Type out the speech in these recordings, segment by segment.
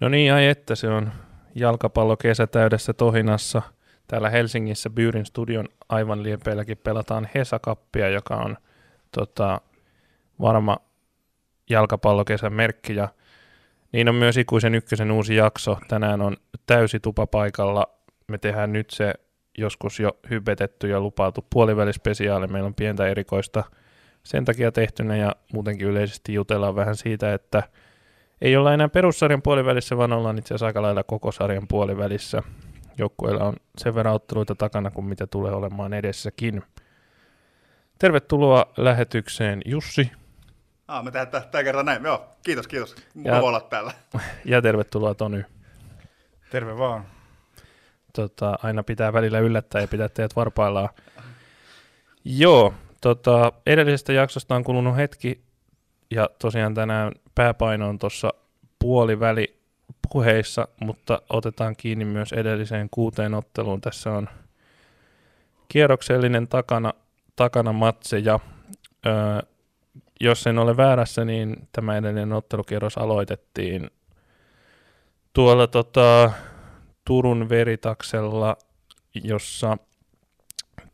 No niin, ai että se on jalkapallokesä täydessä tohinassa. Täällä Helsingissä Byyrin studion aivan liepeilläkin pelataan Hesakappia, joka on tota, varma jalkapallokesän merkki. Ja niin on myös ikuisen ykkösen uusi jakso. Tänään on täysi tupa paikalla. Me tehdään nyt se joskus jo hypetetty ja lupailtu puolivälispesiaali. Meillä on pientä erikoista sen takia tehtynä ja muutenkin yleisesti jutellaan vähän siitä, että ei olla enää perussarjan puolivälissä, vaan ollaan itse asiassa aika lailla koko sarjan puolivälissä. Joukkueilla on sen verran otteluita takana kuin mitä tulee olemaan edessäkin. Tervetuloa lähetykseen Jussi. Ah, me tehdään tämän kerran näin. Joo, kiitos, kiitos. Mukava olla täällä. Ja tervetuloa Tony. Terve vaan. Tota, aina pitää välillä yllättää ja pitää teidät varpaillaan. Joo, tota, edellisestä jaksosta on kulunut hetki ja tosiaan tänään pääpaino on tuossa puoliväli puheissa, mutta otetaan kiinni myös edelliseen kuuteen otteluun. Tässä on kierroksellinen takana, takana matseja. Öö, jos en ole väärässä, niin tämä edellinen ottelukierros aloitettiin tuolla tota, Turun veritaksella, jossa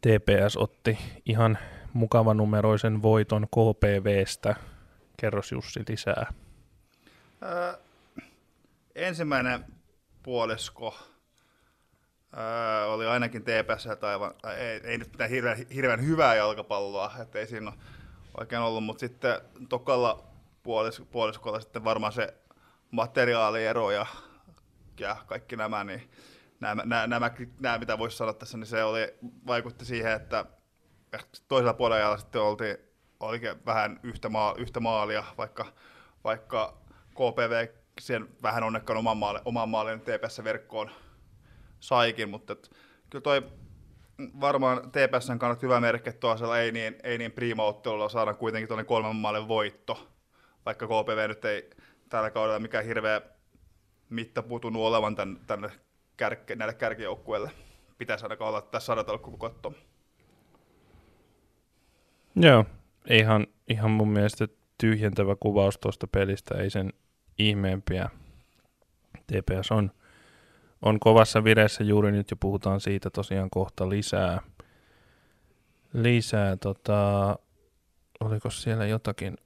TPS otti ihan mukavanumeroisen voiton KPVstä. Kerros Jussi lisää. Öö, ensimmäinen puolisko öö, oli ainakin TPS aivan, ei, ei nyt hirveän, hirveän hyvää jalkapalloa, ettei siinä ole oikein ollut, mutta sitten tokalla puolis, puoliskolla sitten varmaan se materiaaliero ja, ja kaikki nämä, niin nämä, nämä, nämä, nämä mitä voisi sanoa tässä, niin se oli, vaikutti siihen, että toisella puolella sitten oltiin oikein vähän yhtä, maa, yhtä maalia, vaikka, vaikka KPV sen vähän onnekkaan oman maalin, oman maalin TPS-verkkoon saikin, mutta et, kyllä toi varmaan TPSn kannalta hyvä merkki, että tuolla ei niin, ei niin prima-ottelulla saadaan kuitenkin tuonne kolmen maalin voitto, vaikka KPV nyt ei tällä kaudella mikään hirveä mitta putunut olevan tänne, tänne kärke, näille kärkijoukkueille. Pitäisi ainakaan olla tässä saada koko katto. Joo, ihan, ihan mun mielestä tyhjentävä kuvaus tuosta pelistä, ei sen ihmeempiä. TPS on, on kovassa vireessä juuri nyt ja puhutaan siitä tosiaan kohta lisää. Lisää, tota, oliko siellä jotakin,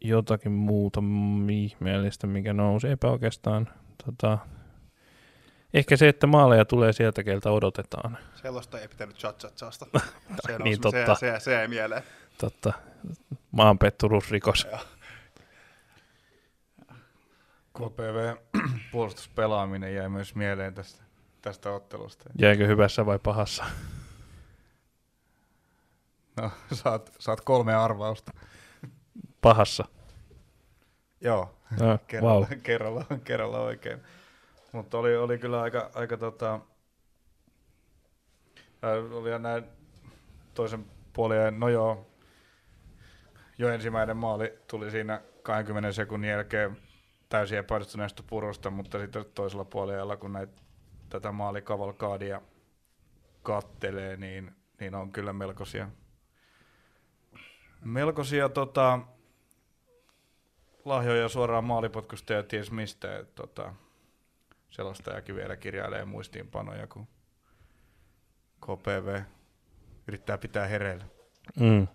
jotakin muuta ihmeellistä, mikä nousi? Eipä oikeastaan. Tota, Ehkä se, että maaleja tulee sieltä, keltä odotetaan. Sellaista ei pitänyt chat-chat-saasta. Se, niin, totta. Se, se, se ei mieleen. Totta. Maanpetturusrikos. KPV puolustuspelaaminen jäi myös mieleen tästä, tästä ottelusta. Jäikö hyvässä vai pahassa? No, saat, saat kolme arvausta. Pahassa? Joo, no, kerralla, wow. kerralla, kerralla oikein. Mutta oli, oli kyllä aika, aika tota, oli näin toisen puolen, no joo, jo ensimmäinen maali tuli siinä 20 sekunnin jälkeen täysin epäonnistuneesta purusta, mutta sitten toisella puolella, kun näitä, tätä maalikavalkaadia kattelee, niin, niin on kyllä melkoisia, melkoisia tota, lahjoja suoraan maalipotkusta ja ties mistä. Et, tota, selostajakin vielä kirjailee muistiinpanoja, kun KPV yrittää pitää hereillä. Mm.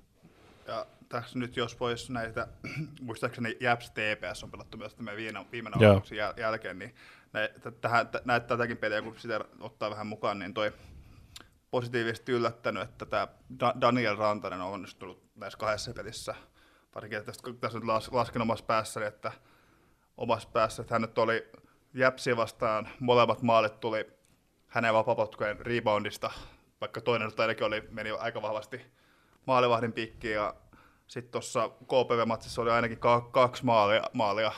Ja tässä nyt jos pois näitä, muistaakseni Japs TPS on pelattu myös tämän viime, viime nauhoituksen jäl- jälkeen, niin näitä, tähän, näitä tätäkin peliä, kun sitä ottaa vähän mukaan, niin toi positiivisesti yllättänyt, että tämä Daniel Rantanen on onnistunut näissä kahdessa pelissä, varsinkin tästä, tässä nyt lasken omassa päässäni, että omassa päässä, että hän nyt oli Jäpsiä vastaan molemmat maalit tuli hänen vapapotkojen reboundista, vaikka toinen ainakin oli, meni aika vahvasti maalivahdin piikkiin ja sitten tuossa KPV-matsissa oli ainakin kaksi maalia, maalia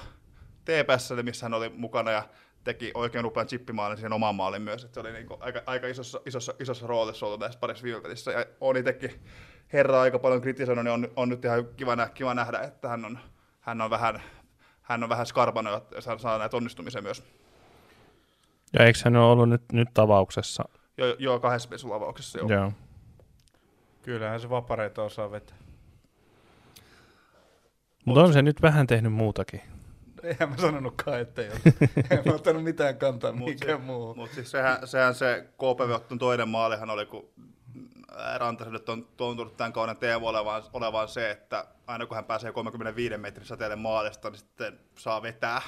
TPS, missä hän oli mukana ja teki oikein upean chippimaalin siihen omaan maalin myös. että se oli niinku aika, aika isossa, isossa, isossa roolissa ollut näissä parissa viime pelissä. Ja on itsekin herra aika paljon kritisoinut, niin on, on nyt ihan kiva, nä, kiva nähdä, että hän on, hän on vähän hän on vähän skarpana ja saa, saa näitä onnistumisia myös. Ja eikö hän ole ollut nyt, nyt tavauksessa? Joo, joo kahdessa pesulavauksessa, joo. joo. Kyllähän se vapareita osaa vetää. Mutta on se nyt vähän tehnyt muutakin. Eihän mä sanonutkaan, että ei ole. en mä ottanut mitään kantaa Mut mihinkään se- muuhun. Mutta siis sehän, sehän se KPV toinen maalihan oli, kun Rantaselle on tuntunut tämän kauden teemu olevan, olevan se, että aina kun hän pääsee 35 metrin säteelle maalista, niin sitten saa vetää.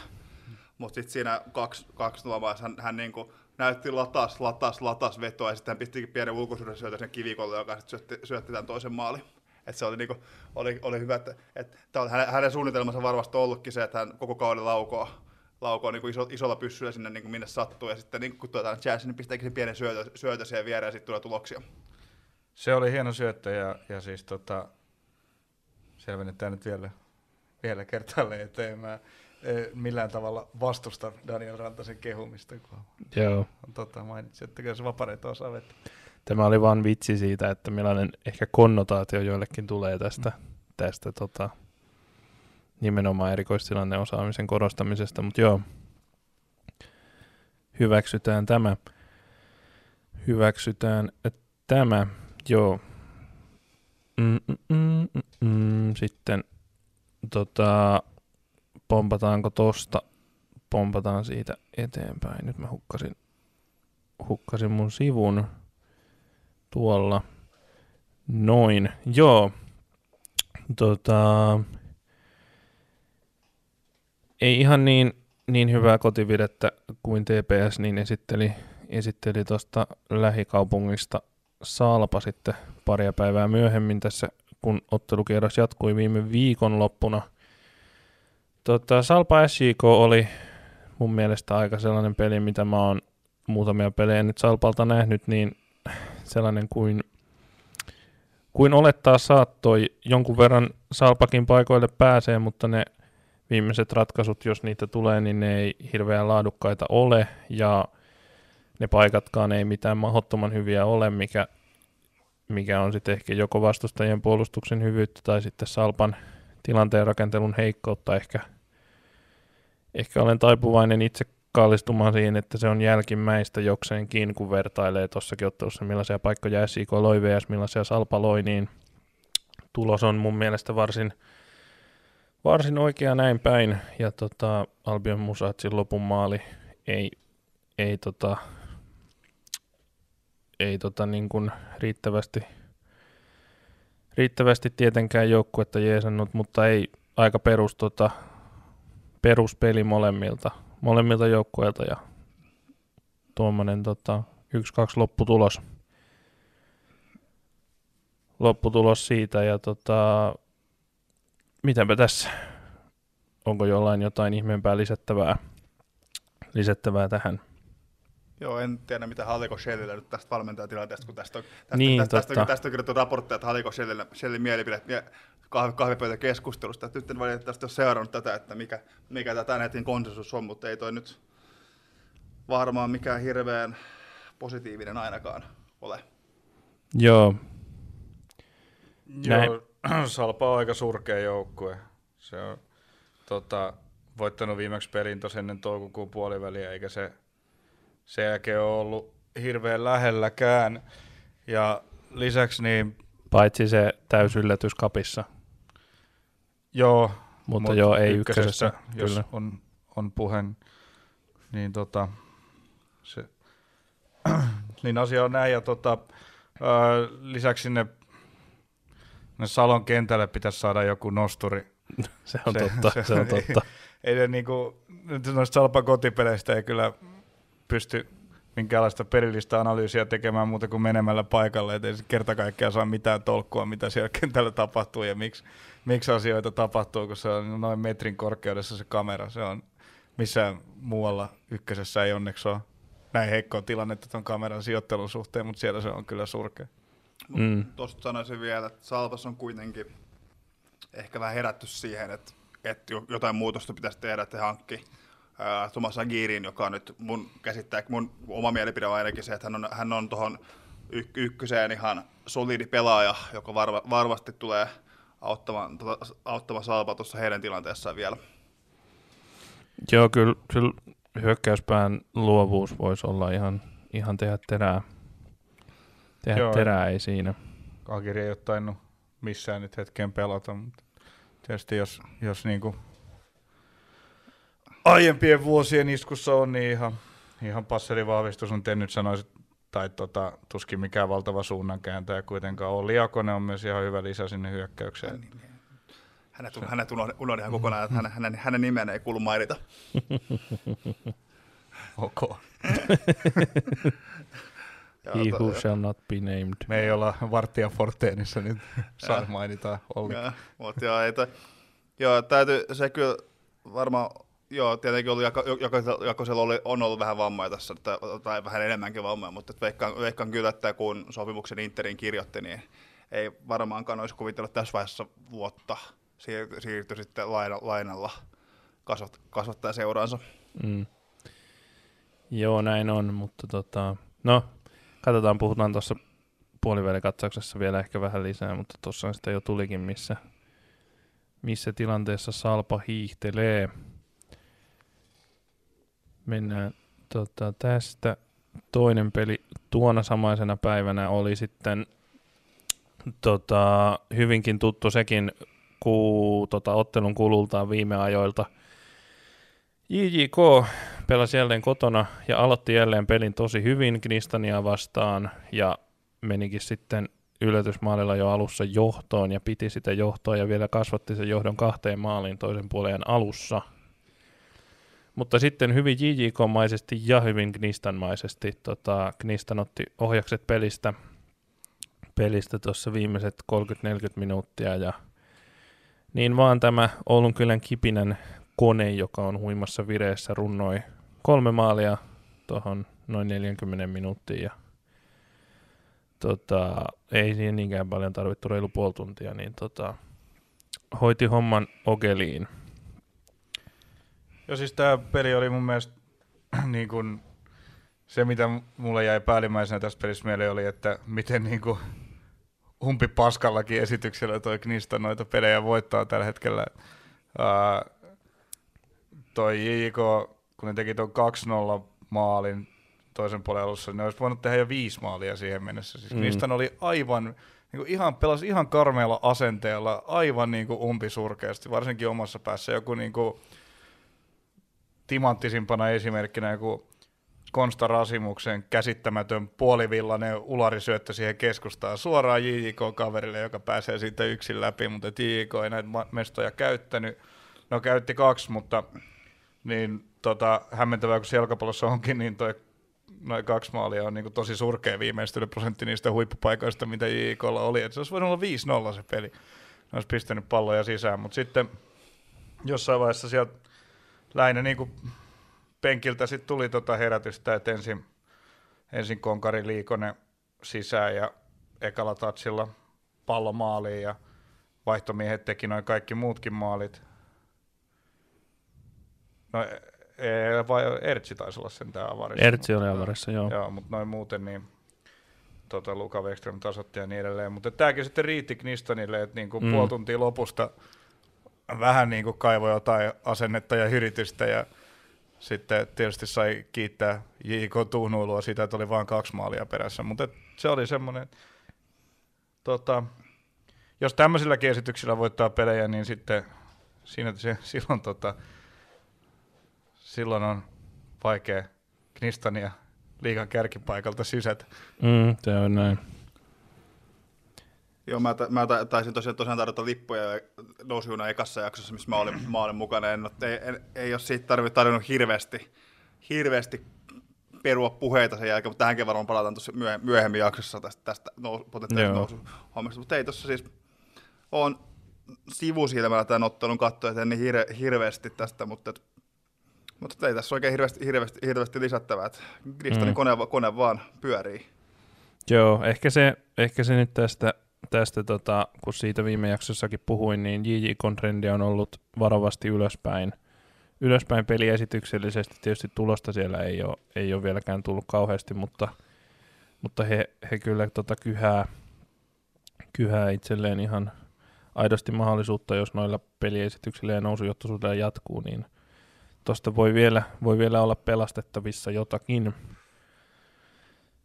Mutta sitten siinä kaksi, kaksi nuomaa, hän, hän niinku näytti latas, latas, latas vetoa ja sitten hän pistikin pienen ulkoisuuden syötä sen kivikolle, joka sitten syötti, syötti tämän toisen maalin. Et se oli, niinku, oli, oli hyvä, että, että tää on hänen, hänen suunnitelmansa varmasti ollutkin se, että hän koko kauden laukoo, laukoo niin iso, isolla pyssyllä sinne niin minne sattuu, ja sitten niin kun tuotaan jazz, niin pistääkin sen pienen syötö, syötö siihen viereen, ja sitten tulee tuloksia. Se oli hieno syöttö ja, ja siis tota, selvennetään nyt vielä, vielä kertaalleen, että en mä eh, millään tavalla vastusta Daniel Rantasen kehumista, kun Joo. on tota, mainitsi, että kyllä se vapareita osaa vetää. Tämä oli vaan vitsi siitä, että millainen ehkä konnotaatio joillekin tulee tästä, tästä tota, nimenomaan erikoistilanne osaamisen korostamisesta, mutta joo, hyväksytään tämä. Hyväksytään tämä, joo. Mm, mm, mm, mm, mm. Sitten tota, pompataanko tosta, pompataan siitä eteenpäin. Nyt mä hukkasin, hukkasin mun sivun tuolla. Noin, joo. Tota, ei ihan niin, niin hyvää kotividettä kuin TPS, niin esitteli, esitteli tuosta lähikaupungista Salpa sitten paria päivää myöhemmin tässä, kun ottelukierros jatkui viime viikonloppuna. Tota, Salpa SJK oli mun mielestä aika sellainen peli, mitä mä oon muutamia pelejä nyt Salpalta nähnyt, niin sellainen kuin, kuin olettaa saattoi. Jonkun verran Salpakin paikoille pääsee, mutta ne viimeiset ratkaisut, jos niitä tulee, niin ne ei hirveän laadukkaita ole ja ne paikatkaan ei mitään mahdottoman hyviä ole, mikä, mikä on sitten ehkä joko vastustajien puolustuksen hyvyyttä tai sitten Salpan tilanteen rakentelun heikkoutta. Ehkä, ehkä olen taipuvainen itse kallistumaan siihen, että se on jälkimmäistä jokseenkin, kun vertailee tuossakin ottelussa, millaisia paikkoja SIK loi vs. millaisia Salpa loi, niin tulos on mun mielestä varsin, varsin oikea näin päin. Ja tota, Albion Musatsin lopun maali ei, ei, tota, ei tota niin kuin riittävästi, riittävästi tietenkään joukkuetta jeesannut, mutta ei aika perus, tota, peruspeli molemmilta molemmilta joukkueilta ja tuommoinen tota, 1-2 lopputulos. Lopputulos siitä ja tota, mitäpä tässä? Onko jollain jotain ihmeempää lisättävää, lisättävää tähän? Joo, en tiedä mitä Haliko Shellillä nyt tästä valmentajatilanteesta, kun tästä on, tästä, Niin, tästä, tästä, tästä, tästä on kirjoittu raportteja, että Haliko Shellillä, Shellin mielipide mie- kahvi, kahvipöytäkeskustelusta. Nyt en valitettavasti ole seurannut tätä, että mikä, mikä tätä netin konsensus on, mutta ei toi nyt varmaan mikään hirveän positiivinen ainakaan ole. Joo, Näin. Joo, Salpa on aika surkea joukkue. Se on tota, voittanut viimeksi pelin tos ennen toukokuun puoliväliä, eikä se sen jälkeen ole ollut hirveän lähelläkään. Ja lisäksi niin, paitsi se täysyllätys kapissa, joo, mutta mut joo, ei ykkösessä, jos kyllä. on, on puheen, niin tota, se, niin asia on näin. Ja tota, ää, lisäksi sinne, sinne Salon kentälle pitäisi saada joku nosturi. Se on Se- totta, se- se on totta. Ei ne niinku, noista Salpan kotipeleistä ei kyllä pysty minkäänlaista perillistä analyysiä tekemään muuta kuin menemällä paikalle, ettei se kerta kaikkiaan saa mitään tolkkua, mitä siellä kentällä tapahtuu ja miksi, miksi asioita tapahtuu, kun se on noin metrin korkeudessa se kamera. Se on missään muualla ykkösessä ei onneksi ole näin heikkoa tilannetta tuon kameran sijoittelun suhteen, mutta siellä se on kyllä surkea. Mm. Tuosta sanoisin vielä, että Salpas on kuitenkin ehkä vähän herätty siihen, että, että jo- jotain muutosta pitäisi tehdä, että he ää, Thomas Agirin, joka on nyt mun käsittää, mun oma mielipide on ainakin se, että hän on, hän on tuohon y- ykköseen ihan solidi pelaaja, joka varma, varmasti tulee auttamaan, tota, auttamaan Salpaa tuossa heidän tilanteessaan vielä. Joo, kyllä, kyllä hyökkäyspään luovuus voisi olla ihan, ihan tehdä terää. Tehdä Joo. terää ei siinä. Agiri ei ole tainnut missään nyt hetkeen pelata, mutta tietysti jos, jos niinku aiempien vuosien iskussa on, niin ihan, ihan passerivahvistus, mutta en nyt sanoisi, tai tota, tuskin mikään valtava suunnankääntäjä kuitenkaan. Olli Jakonen on myös ihan hyvä lisä sinne hyökkäykseen. Hänet, hänet unohdin ihan kokonaan, että hänen, hänen, hänen nimen ei kuulu mainita. Ok. He who shall not be named. Me ei olla Vartija Forteenissa nyt saa mainita Olli. Ja, mutta joo, ei toi, joo, täytyy, se kyllä varmaan, joo, tietenkin ollut, jako, jako, Jakosella oli, on ollut vähän vammoja tässä, tai, vähän enemmänkin vammoja, mutta veikkaan, veikkaan kyllä, että kun sopimuksen Interin kirjoitti, niin ei varmaankaan olisi kuvitellut tässä vaiheessa vuotta siirtyi, siirtyi sitten laina, lainalla kasvat, kasvattaa seuraansa. Mm. Joo, näin on, mutta tota, no, katsotaan, puhutaan tuossa puolivälikatsauksessa vielä ehkä vähän lisää, mutta tuossa sitä jo tulikin, missä, missä tilanteessa Salpa hiihtelee. Mennään tota, tästä. Toinen peli tuona samaisena päivänä oli sitten tota, hyvinkin tuttu sekin ku, tota, ottelun kulultaan viime ajoilta. JJK pelasi jälleen kotona ja aloitti jälleen pelin tosi hyvin Knistania vastaan ja menikin sitten yllätysmaalilla jo alussa johtoon ja piti sitä johtoa ja vielä kasvatti sen johdon kahteen maaliin toisen puolen alussa. Mutta sitten hyvin JJK-maisesti ja hyvin Knistanmaisesti tota, Knistan otti ohjakset pelistä pelistä tuossa viimeiset 30-40 minuuttia ja niin vaan tämä Oulun kylän kipinen kone, joka on huimassa vireessä, runnoi kolme maalia tuohon noin 40 minuuttiin ja tota, ei siihen niinkään paljon tarvittu reilu puoli tuntia, niin tota, hoiti homman ogeliin. Joo, siis tämä peli oli mun mielestä niin kun, se, mitä mulle jäi päällimmäisenä tässä pelissä mieleen oli, että miten niin kun, humpi paskallakin esityksellä toi Knista noita pelejä voittaa tällä hetkellä. Uh, toi JJK, kun ne teki tuon 2-0 maalin toisen puolen alussa, niin ne olisi voinut tehdä jo viisi maalia siihen mennessä. Siis mm. Knistan oli aivan, niin kuin ihan, pelasi ihan karmealla asenteella, aivan niin kuin umpisurkeasti, varsinkin omassa päässä. Joku niin kuin timanttisimpana esimerkkinä joku Konsta Rasimuksen käsittämätön puolivillainen ularisyöttö siihen keskustaan suoraan JJK-kaverille, joka pääsee siitä yksin läpi, mutta JJK ei näitä mestoja käyttänyt. No käytti kaksi, mutta niin tota, hämmentävää kuin jalkapallossa onkin, niin toi noin kaksi maalia on niin tosi surkea viimeistelyprosentti niistä huippupaikoista, mitä JJKlla oli. Et se olisi voinut olla 5-0 se peli. Ne olisi pistänyt palloja sisään, mutta sitten jossain vaiheessa sieltä lähinnä niin kuin penkiltä sitten tuli tota herätystä, että ensin, ensin Konkari Liikonen sisään ja ekalla tatsilla pallo maaliin ja vaihtomiehet teki noin kaikki muutkin maalit. No, e, vai Ertsi taisi olla sen tämä avarissa. Ertsi oli avarissa, joo. Joo, mutta noin muuten niin tota, Luka Wexström tasotti ja niin edelleen. Mutta tämäkin sitten riitti Knistonille, että niin kuin mm. puoli tuntia lopusta vähän niin kuin kaivoi jotain asennetta ja hyritystä ja sitten tietysti sai kiittää J.K. Tuhnuilua siitä, että oli vain kaksi maalia perässä, mutta se oli semmoinen, tota, jos tämmöisillä esityksillä voittaa pelejä, niin sitten siinä se, silloin, tota, silloin on vaikea Knistania liikan kärkipaikalta sysätä. Mm, se on näin. Joo, mä, mä taisin tosiaan, tosiaan tarjota lippuja nousijuuna ekassa jaksossa, missä mä olin, mä olin mukana. En, ei, en, ei ole siitä tarvinnut tarvinnut hirveästi, hirveästi perua puheita sen jälkeen, mutta tähänkin varmaan palataan tuossa myöhemmin jaksossa tästä, tästä nous, potentiaalisesta nousuhommasta. Mutta ei tuossa siis, on sivusilmällä tämän ottelun katsoa, että en niin hirve, hirveästi tästä, mutta, et, mutta ei tässä oikein hirveästi, hirveästi, hirveästi lisättävää. Kristanin mm. kone, kone vaan pyörii. Joo, ehkä se, ehkä se nyt tästä tästä, tota, kun siitä viime jaksossakin puhuin, niin JJKn trendi on ollut varovasti ylöspäin. Ylöspäin peliesityksellisesti tietysti tulosta siellä ei ole, ei ole vieläkään tullut kauheasti, mutta, mutta he, he kyllä tota kyhää, kyhää itselleen ihan aidosti mahdollisuutta, jos noilla peliesityksillä ja nousujottoisuudella jatkuu, niin tuosta voi vielä, voi vielä olla pelastettavissa jotakin,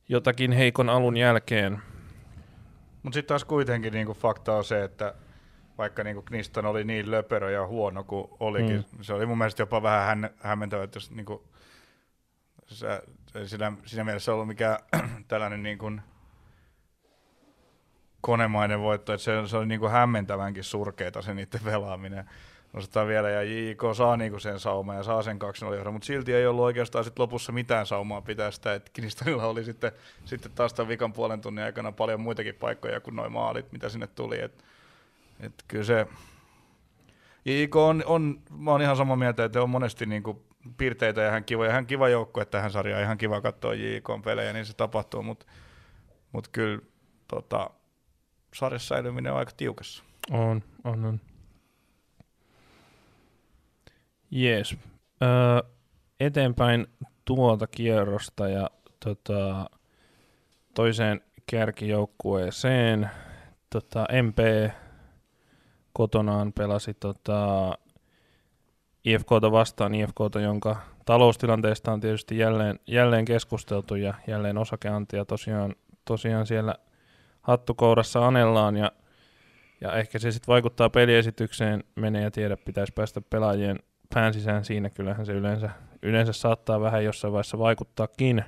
jotakin heikon alun jälkeen. Mutta sitten taas kuitenkin niinku fakta on se, että vaikka niin Kniston oli niin löperö ja huono kuin olikin, mm. se oli mun mielestä jopa vähän hän, hämmentävä, että jos niin kuin, se, siinä, siinä mielessä ollut mikään tällainen niin kuin, konemainen voitto, että se, se oli niin kuin hämmentävänkin surkeita se niiden pelaaminen. Nostetaan vielä, ja JIK saa niinku sen sauman ja saa sen 2 0 mutta silti ei ollut oikeastaan sit lopussa mitään saumaa pitää sitä, että Kinistonilla oli sitten, sitten taas tämän vikan puolen tunnin aikana paljon muitakin paikkoja kuin noin maalit, mitä sinne tuli. Et, et kyllä se, JIK on, on, mä oon ihan samaa mieltä, että on monesti niinku piirteitä ja ihan kiva, ihan kiva joukko, että tähän sarjaan ihan kiva katsoa JIK-pelejä, niin se tapahtuu, mutta mut kyllä tota, sarjassa säilyminen on aika tiukassa. On, on, on. Jees. Öö, eteenpäin tuolta kierrosta ja tota, toiseen kärkijoukkueeseen. Tota, MP kotonaan pelasi tota, IFKta vastaan, IFKta, jonka taloustilanteesta on tietysti jälleen, jälleen keskusteltu ja jälleen osakeantia tosiaan, tosiaan siellä hattukourassa anellaan ja, ja ehkä se sitten vaikuttaa peliesitykseen, menee ja tiedä, pitäisi päästä pelaajien pään sisään siinä, kyllähän se yleensä, yleensä saattaa vähän jossain vaiheessa vaikuttaakin.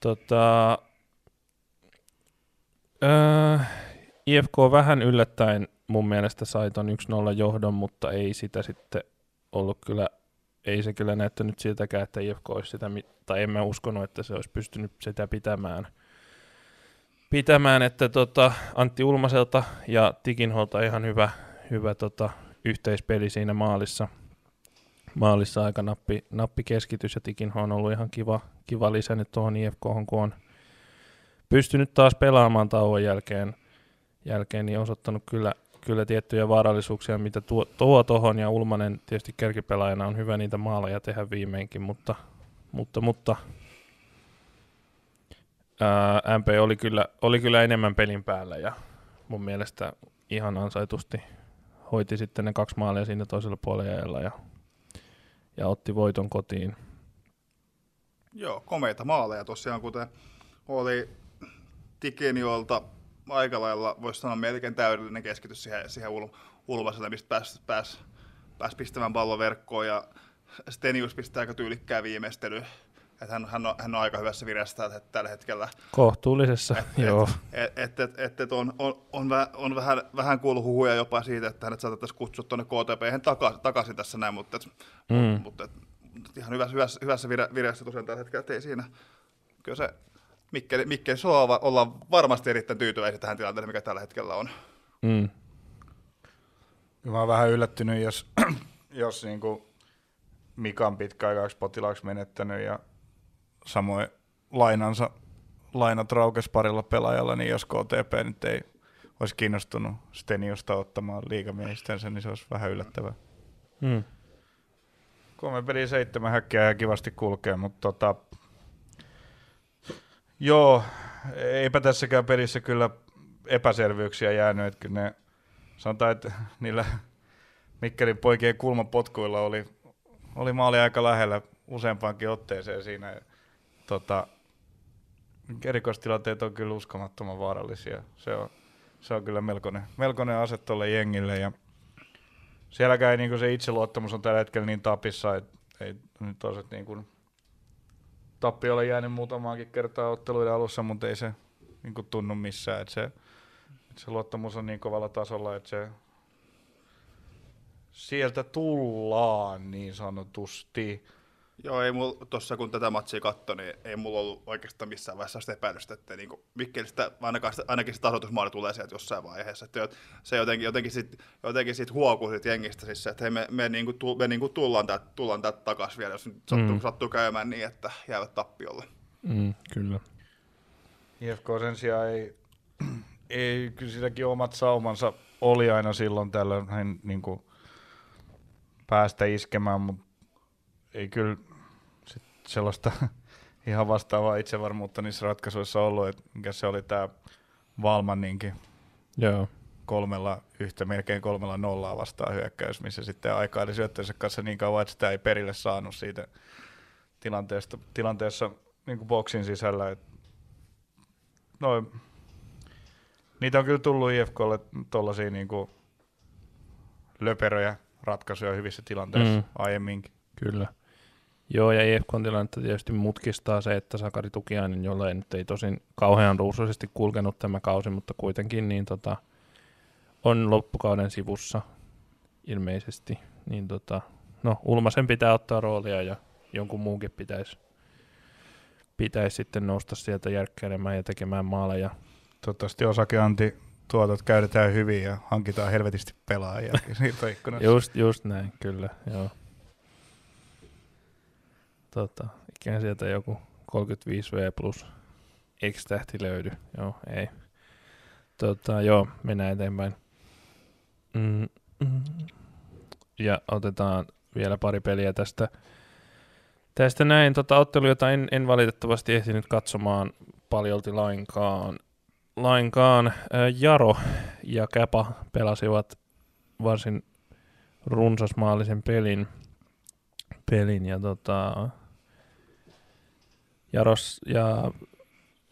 Tota, öö, IFK vähän yllättäen mun mielestä sai ton 1-0 johdon, mutta ei sitä sitten ollut kyllä, ei se kyllä näyttänyt siltäkään, että IFK olisi sitä, tai emme uskonut, että se olisi pystynyt sitä pitämään. Pitämään, että tota, Antti Ulmaselta ja Tikinholta ihan hyvä, hyvä tota, yhteispeli siinä maalissa. Maalissa aika nappi, nappi keskitys ja Tikinho on ollut ihan kiva, kiva lisä nyt tuohon IFK, kun on pystynyt taas pelaamaan tauon jälkeen, jälkeen niin osoittanut kyllä, kyllä tiettyjä vaarallisuuksia, mitä tuo, tuo tohon, ja Ulmanen tietysti kärkipelaajana on hyvä niitä maaleja tehdä viimeinkin, mutta, mutta, mutta ää, MP oli kyllä, oli kyllä enemmän pelin päällä, ja mun mielestä ihan ansaitusti hoiti sitten ne kaksi maalia siinä toisella puolella ja, ja otti voiton kotiin. Joo, komeita maaleja tosiaan, kuten oli Tikeniolta aika lailla, voisi sanoa melkein täydellinen keskitys siihen, siihen ul, ulvaselle, mistä pääsi pääs, pääs pistämään pallon verkkoon ja Stenius pistää aika tyylikkää viimeistely että hän, hän, on, hän on aika hyvässä vireessä tällä hetkellä. Kohtuullisessa, et, joo. Et, et, et, et, et on, on, on, on vähän, vähän kuullut huhuja jopa siitä, että hänet saatettaisiin kutsua tuonne KTP takaisin, takaisin tässä näin, mutta, et, mm. mutta et, ihan hyvässä, hyvässä, hyvässä vire, vireessä tosiaan tällä hetkellä, että ei siinä. Kyllä se Mikkeli, Mikkeli Soava ollaan varmasti erittäin tyytyväisiä tähän tilanteeseen, mikä tällä hetkellä on. Mm. Mä oon vähän yllättynyt, jos, jos niin kuin Mika on pitkäaikaisesti potilaaksi menettänyt ja samoin lainansa, lainat raukes parilla pelaajalla, niin jos KTP nyt ei olisi kiinnostunut Steniosta ottamaan liigamiehistönsä, niin se olisi vähän yllättävää. Hmm. Kolme peli seitsemän häkkiä ja kivasti kulkee, mutta tota, joo, eipä tässäkään pelissä kyllä epäselvyyksiä jäänyt, että ne, sanotaan, että niillä Mikkelin poikien kulmapotkuilla oli, oli maali aika lähellä useampaankin otteeseen siinä tota, erikoistilanteet on kyllä uskomattoman vaarallisia. Se on, se on kyllä melkoinen, melkoinen ase tuolle jengille. Ja sielläkään ei, niin se itseluottamus on tällä hetkellä niin tapissa, että ei nyt toiset niin kuin, tappi ole jäänyt muutamaankin kertaa otteluiden alussa, mutta ei se niin kuin, tunnu missään. Että se, se luottamus on niin kovalla tasolla, että se sieltä tullaan niin sanotusti. Joo, ei mulla tuossa kun tätä matsia katsoi, niin ei mulla ollut oikeastaan missään vaiheessa sitä epäilystä, että niin Mikkelistä ainakaan, ainakin se tasoitusmaali tulee sieltä jossain vaiheessa. Että se jotenkin, jotenkin, sit, jotenkin sit huokuu sit jengistä, siis se, että hei, me, me, niinku, tu, me niinku tullaan täältä tullaan täältä takaisin vielä, jos nyt sattuu, mm. sattuu käymään niin, että jäävät tappiolle. Mm, kyllä. IFK sen sijaan ei, ei kyllä silläkin omat saumansa oli aina silloin tällöin niin kuin päästä iskemään, mutta ei kyllä sit sellaista ihan vastaavaa itsevarmuutta niissä ratkaisuissa ollut, että mikä se oli tämä Valmanninkin Joo. kolmella yhtä, melkein kolmella nollaa vastaan hyökkäys, missä sitten aikaili syöttönsä kanssa niin kauan, että sitä ei perille saanut siitä tilanteesta, tilanteessa niin kuin boksin sisällä. Et noin Niitä on kyllä tullut IFKlle tollasia niinku löperöjä ratkaisuja hyvissä tilanteissa mm. aiemminkin. Kyllä. Joo, ja IFKn tilannetta tietysti mutkistaa se, että Sakari Tukiainen, jolle nyt ei tosin kauhean ruusuisesti kulkenut tämä kausi, mutta kuitenkin niin tota, on loppukauden sivussa ilmeisesti. Niin tota, no, Ulmasen pitää ottaa roolia ja jonkun muunkin pitäisi pitäisi sitten nousta sieltä järkkäilemään ja tekemään maaleja. Toivottavasti osakeanti tuotot käytetään hyvin ja hankitaan helvetisti pelaajia siirtoikkunassa. Just, just näin, kyllä, joo. Tota, ikään sieltä joku 35V plus X-tähti löydy. Joo, ei. Tota, joo, mennään eteenpäin. Mm, mm. Ja otetaan vielä pari peliä tästä. Tästä näin tota, ottelu, jota en, en valitettavasti ehtinyt katsomaan paljolti lainkaan. Lainkaan. Ää, Jaro ja Käpa pelasivat varsin runsasmaallisen pelin, pelin ja tota, Jaros ja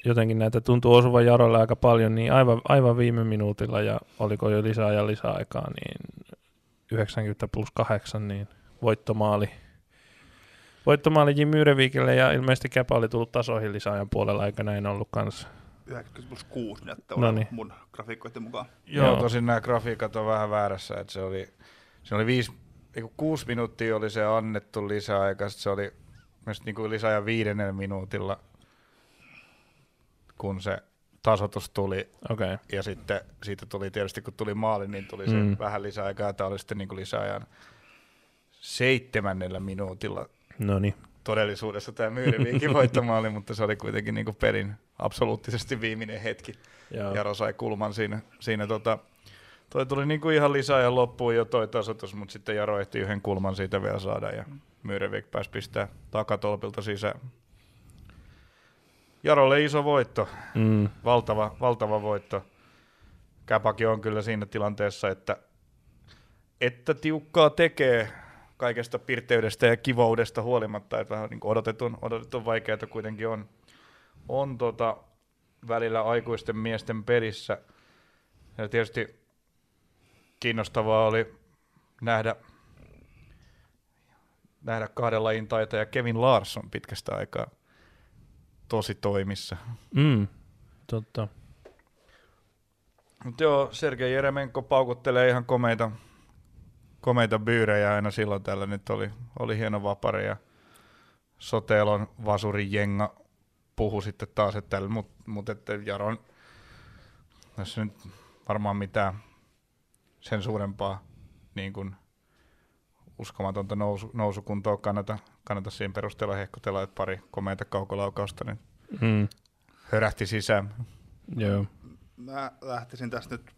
jotenkin näitä tuntuu osuvan Jarolle aika paljon, niin aivan, aivan viime minuutilla ja oliko jo lisää ja lisäaikaa, niin 90 plus 8, niin voittomaali. Voittomaali Jim Myrevikille ja ilmeisesti Käpä oli tullut tasoihin lisäajan puolella, eikä näin ollut kanssa. 90 plus 6 näyttää mun grafiikoiden mukaan. Joo, Joo. tosin nämä grafiikat on vähän väärässä, että se oli, se oli viisi, eiku, kuusi minuuttia oli se annettu lisäaika, se oli myös niin kuin lisäajan viidennellä minuutilla, kun se tasotus tuli, okay. ja sitten siitä tuli tietysti, kun tuli maali, niin tuli se Mm. vähän lisäaikaa, tämä oli sitten niin kuin lisäajan seitsemännellä minuutilla no niin. todellisuudessa tämä Myyriviikin voittomaali, mutta se oli kuitenkin niin kuin pelin absoluuttisesti viimeinen hetki. Joo. Jaro sai kulman siinä. siinä tota, toi tuli niinku ihan lisää ja loppuun jo toi tasoitus, mutta sitten Jaro ehti yhden kulman siitä vielä saada ja Myrevik pääsi pistää takatolpilta sisään. Jarolle iso voitto, Mm, valtava, valtava voitto. Käpaki on kyllä siinä tilanteessa, että, että tiukkaa tekee kaikesta pirteydestä ja kivoudesta huolimatta, että vähän niin odotetun, odotetun vaikeaa kuitenkin on, on tota, välillä aikuisten miesten pelissä. Ja tietysti kiinnostavaa oli nähdä, nähdä kahden lajin taitaja Kevin Larsson pitkästä aikaa tosi toimissa. mm, totta. Mutta joo, Sergei Jeremenko paukuttelee ihan komeita, komeita byyrejä aina silloin tällä. Nyt oli, oli hieno vapari ja Sotelon vasuri jenga puhu sitten taas, että mutta mut, että Jaron, tässä nyt varmaan mitään sen suurempaa niin kuin uskomatonta nousu, nousukuntoa kannata, kannata siihen perusteella hehkutella, että pari komeita kaukolaukausta niin Mm, hörähti sisään. joo. Mä lähtisin tästä nyt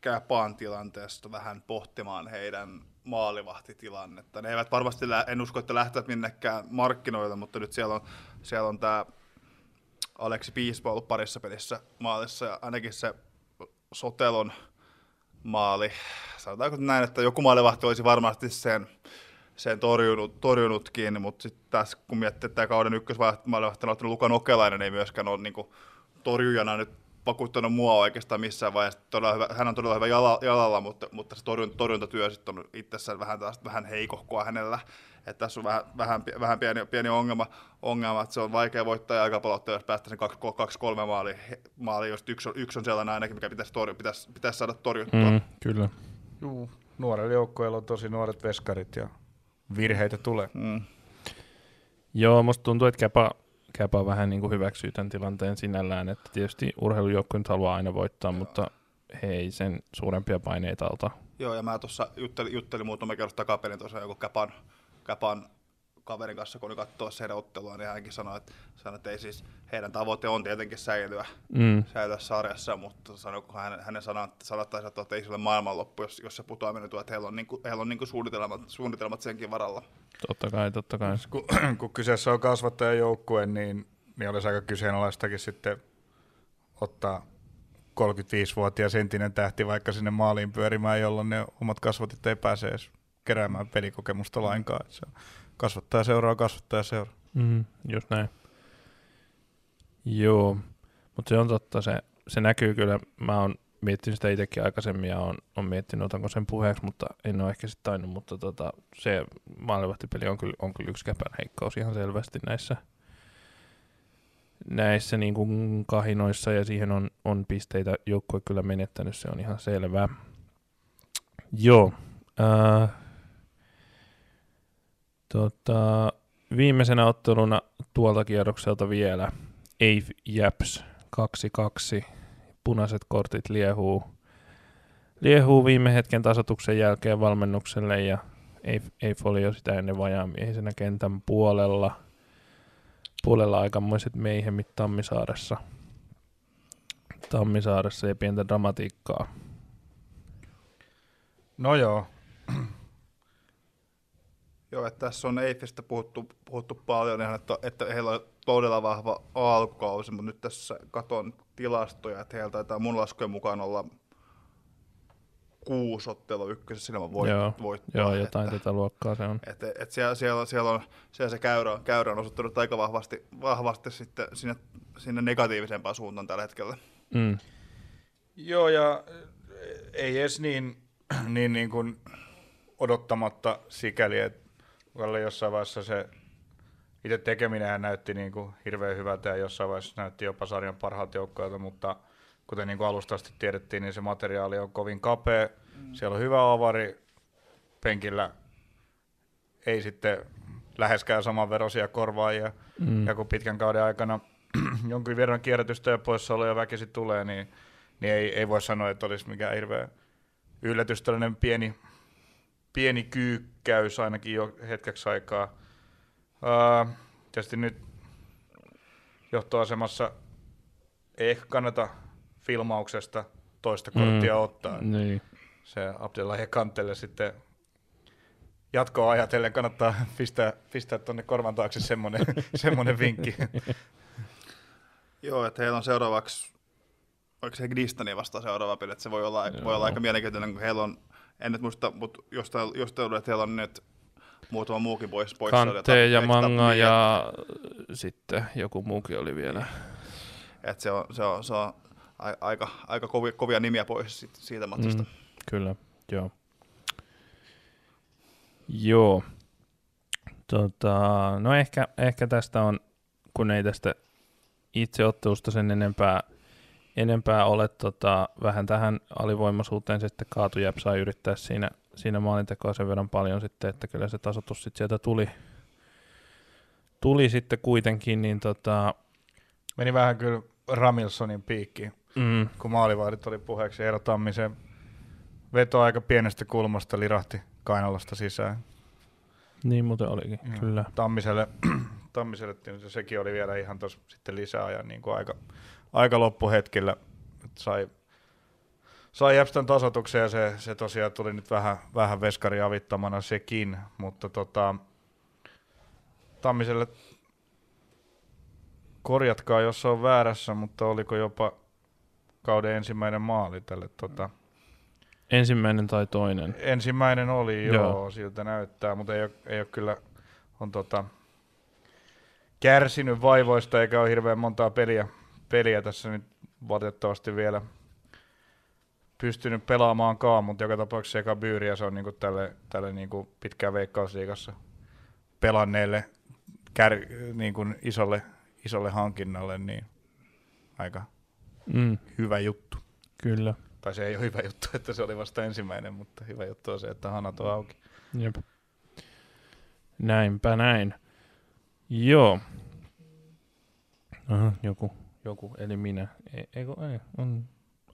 Käpaan tilanteesta vähän pohtimaan heidän maalivahtitilannetta. Ne eivät varmasti, lä- en usko, että lähtevät minnekään markkinoille, mutta nyt siellä on, siellä on tämä Aleksi Piispa ollut parissa pelissä maalissa ja ainakin se Sotelon maali, sanotaanko näin, että joku maalivahti olisi varmasti sen, sen torjunut, torjunutkin, mutta sitten tässä kun miettii, että tämä kauden ykkösmaalivahti on Luka Nokelainen ei myöskään ole niin torjujana nyt vakuuttanut mua oikeastaan missään vaiheessa. Todella hyvä, hän on todella hyvä jala, jalalla, mutta, mutta se torjunta, torjuntatyö sitten on itsessään vähän, taas, vähän heikohkoa hänellä. Että tässä on vähän, vähän, vähän pieni, pieni ongelma, ongelma, että se on vaikea voittaa jalkapallottelua, jos päästä sen kaksi, kaksi kolme maali, maali jos yksi on, yksi on sellainen ainakin, mikä pitäisi, torju, pitäisi, pitäisi saada torjuttua. Mm, kyllä. Juu. Nuorella joukkueella on tosi nuoret veskarit ja virheitä tulee. Mm. Joo, musta tuntuu, että Käpä, Käpä vähän niin kuin hyväksyy tämän tilanteen sinällään, että tietysti urheilujoukkue nyt haluaa aina voittaa, mutta he ei sen suurempia paineita alta. Joo, ja mä tuossa juttelin, juttelin muutama kerros takaperin tuossa joku Käpan, Käpan kaverin kanssa, kun oli katsoa heidän ottelua, niin hänkin sanoi, että, sanoi, että ei siis, heidän tavoite on tietenkin säilyä, Mm, säilyä sarjassa, mutta sanoi, kun hänen, hänen sanat, sanattaisi, että ei se ole maailmanloppu, jos, jos se putoaminen tuo, että heillä on, niin kuin, heillä on niin kuin suunnitelmat, suunnitelmat senkin varalla. totta kai, totta kai. Kun, kun kyseessä on kasvattajajoukkue, niin, niin olisi aika kyseenalaistakin sitten ottaa 35-vuotias entinen tähti vaikka sinne maaliin pyörimään, jolloin ne omat kasvatit ei pääse edes keräämään pelikokemusta lainkaan. Se on kasvattaja seuraa, kasvattaja seuraa. Mm, just näin. Joo, mutta se on totta se se näkyy kyllä, mä oon miettinyt sitä itsekin aikaisemmin ja on, on miettinyt, otanko sen puheeksi, mutta en ole ehkä sitten tainnut, mutta tota, se maalivahtipeli on kyllä, on kyllä yksi käpän heikkous ihan selvästi näissä, näissä niin kuin kahinoissa ja siihen on, on pisteitä joukkue kyllä menettänyt, se on ihan selvää. Joo. Äh, tota, viimeisenä otteluna tuolta kierrokselta vielä Ave Japs 2-2. Punaiset kortit liehuu, liehuu viime hetken tasotuksen jälkeen valmennukselle ja Ave oli jo sitä ennen vajaamiehisenä kentän puolella. Puolella aikamoiset meihemmit Tammisaaressa. Tammisaaressa ja pientä dramatiikkaa. No joo, Joo, että tässä on Eifistä puhuttu, puhuttu paljon, ihan, että, että heillä on todella vahva alkukausi, mutta nyt tässä katon tilastoja, että heillä taitaa mun laskujen mukaan olla kuusi ottelu ykkösessä silmän voit, Joo, voittoa. Joo, jotain että, tätä luokkaa se on. että, että siellä, siellä, siellä, on, siellä se käyrä, käyrä on osoittanut aika vahvasti, vahvasti sitten sinne, sinne negatiivisempaan suuntaan tällä hetkellä. Mm. Joo, ja ei edes niin, niin, niin kuin odottamatta sikäli, että Kalle jossain vaiheessa se itse tekeminen näytti niin kuin hirveän hyvältä ja jossain vaiheessa näytti jopa sarjan parhaat joukkoilta, mutta kuten niin kuin alusta asti tiedettiin, niin se materiaali on kovin kapea. Mm. Siellä on hyvä avari, penkillä ei sitten läheskään saman verosia korvaajia. Mm. Ja kun pitkän kauden aikana jonkin verran kierrätystä ja poissaoloja väkisi tulee, niin, niin ei, ei voi sanoa, että olisi mikään hirveä yllätys, tällainen pieni pieni kyykkäys ainakin jo hetkeksi aikaa. Uh, tietysti nyt johtoasemassa ei ehkä kannata filmauksesta toista korttia mm, ottaa. Niin. Se Abdullah Kantelle sitten jatkoa ajatellen kannattaa pistää, pistää tuonne korvan taakse semmoinen, semmoinen vinkki. Joo, että heillä on seuraavaksi, oliko se Gnistani vasta seuraava peli, että se voi olla, voi olla aika mielenkiintoinen, kun heillä on en nyt muista, mutta jostain, jostain että heillä on nyt muutama muukin pois. pois Kante ja Manga ja sitten joku muukin oli vielä. Et se on, se on, se on aika, aika kovia, kovia nimiä pois siitä matsasta. Mm, kyllä, joo. Joo. Tota, no ehkä, ehkä tästä on, kun ei tästä itse ottelusta sen enempää enempää ole tota, vähän tähän alivoimaisuuteen sitten kaatujäp sai yrittää siinä, siinä maalintekoa sen verran paljon sitten, että kyllä se tasotus sitten sieltä tuli, tuli sitten kuitenkin, niin tota... Meni vähän kyllä Ramilsonin piikki, mm. kun maalivahdit oli puheeksi. Eero Tammisen veto aika pienestä kulmasta lirahti kainalosta sisään. Niin muuten olikin, mm. kyllä. Tammiselle, Tammiselle sekin oli vielä ihan tuossa sitten lisäajan niin kuin aika, aika loppuhetkellä sai, sai Jäpstän tasotuksen ja se, se tosiaan tuli nyt vähän, vähän veskari avittamana sekin, mutta tota, Tammiselle korjatkaa, jos on väärässä, mutta oliko jopa kauden ensimmäinen maali tälle tota, Ensimmäinen tai toinen? Ensimmäinen oli, joo, joo. siltä näyttää, mutta ei ole, ei ole kyllä on tota, kärsinyt vaivoista eikä ole hirveän montaa peliä, peliä tässä nyt valitettavasti vielä pystynyt pelaamaankaan, mutta joka tapauksessa eka byyriä se on niinku tälle, tälle niinku pitkään veikkausliigassa pelanneelle kär, niinku isolle, isolle hankinnalle, niin aika mm. hyvä juttu. Kyllä. Tai se ei ole hyvä juttu, että se oli vasta ensimmäinen, mutta hyvä juttu on se, että hanat on auki. Jep. Näinpä näin. Joo. Aha, joku joku, eli minä. Ei, ei, ei on.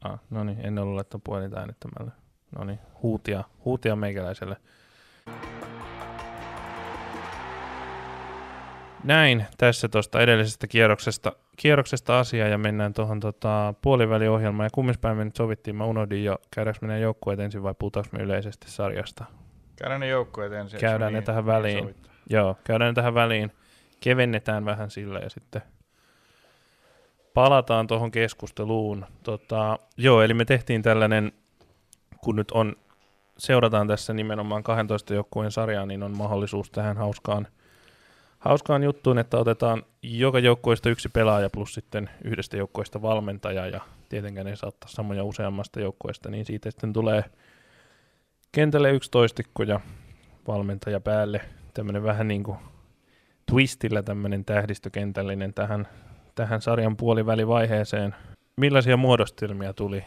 Ah, no niin, en ollut laittanut puhelinta äänittämällä. No niin, huutia, huutia meikäläiselle. Näin, tässä tuosta edellisestä kierroksesta, kierroksesta asiaa ja mennään tuohon tota, puoliväliohjelmaan. Ja kummispäin me nyt sovittiin, mä unohdin jo, käydäänkö meidän joukkueet ensin vai puhutaanko me yleisesti sarjasta? Käydään ne joukkueet ensin. Käydään ne niin, tähän väliin. Niin Joo, käydään ne tähän väliin. Kevennetään vähän sillä ja sitten palataan tuohon keskusteluun. Tota, joo, eli me tehtiin tällainen, kun nyt on, seurataan tässä nimenomaan 12 joukkueen sarjaa, niin on mahdollisuus tähän hauskaan, hauskaan juttuun, että otetaan joka joukkueesta yksi pelaaja plus sitten yhdestä joukkueesta valmentaja ja tietenkään ei saa ottaa samoja useammasta joukkueesta, niin siitä sitten tulee kentälle yksi toistikko ja valmentaja päälle. Tämmöinen vähän niin kuin twistillä tämmöinen tähdistökentällinen tähän, tähän sarjan puolivälivaiheeseen. Millaisia muodostelmia tuli?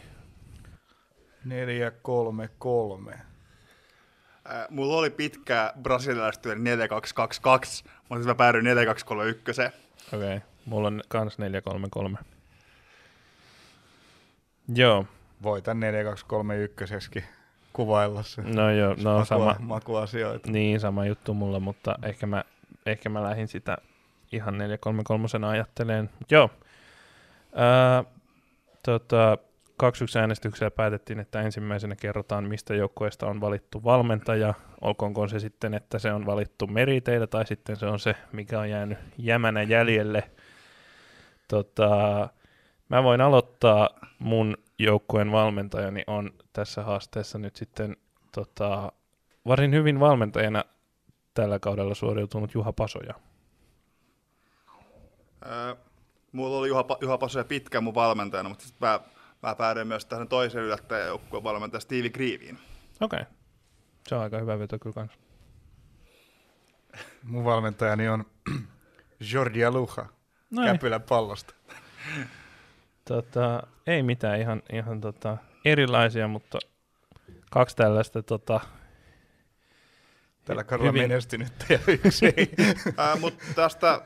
4, 3, 3. Äh, mulla oli pitkää brasilialaistyön 4222, mutta sitten mä päädyin 4231. Okei, okay. mulla on kans 433. Joo, Voitan 4, 2, 3, 1 kuvailla se. no joo, no Makua, sama, Makuasioita. niin sama juttu mulla, mutta ehkä mä, ehkä mä lähdin sitä ihan 433 ajatteleen. Mut Joo, Ää, tota, 2-1 äänestyksellä päätettiin, että ensimmäisenä kerrotaan, mistä joukkueesta on valittu valmentaja. Olkoonko se sitten, että se on valittu meriteillä tai sitten se on se, mikä on jäänyt jämänä jäljelle. Tota, mä voin aloittaa mun joukkueen valmentajani on tässä haasteessa nyt sitten tota, varsin hyvin valmentajana tällä kaudella suoriutunut Juha Pasoja. Äh, mulla oli Juha, Juha Pasoja pitkä mun valmentajana, mutta sitten mä, mä päädyin myös tähän toisen yllättäjäjoukkueen valmentaja Stevie Greaviin. Okei. Okay. Se on aika hyvä veto kyllä kanssa. Mun valmentajani on Jordi Aluja, No ei, Käpylän pallosta. tota, ei mitään, ihan, ihan tota, erilaisia, mutta kaksi tällaista tota, Tällä kaudella hyvin- menestynyt ja yksi ei. Äh, mutta tästä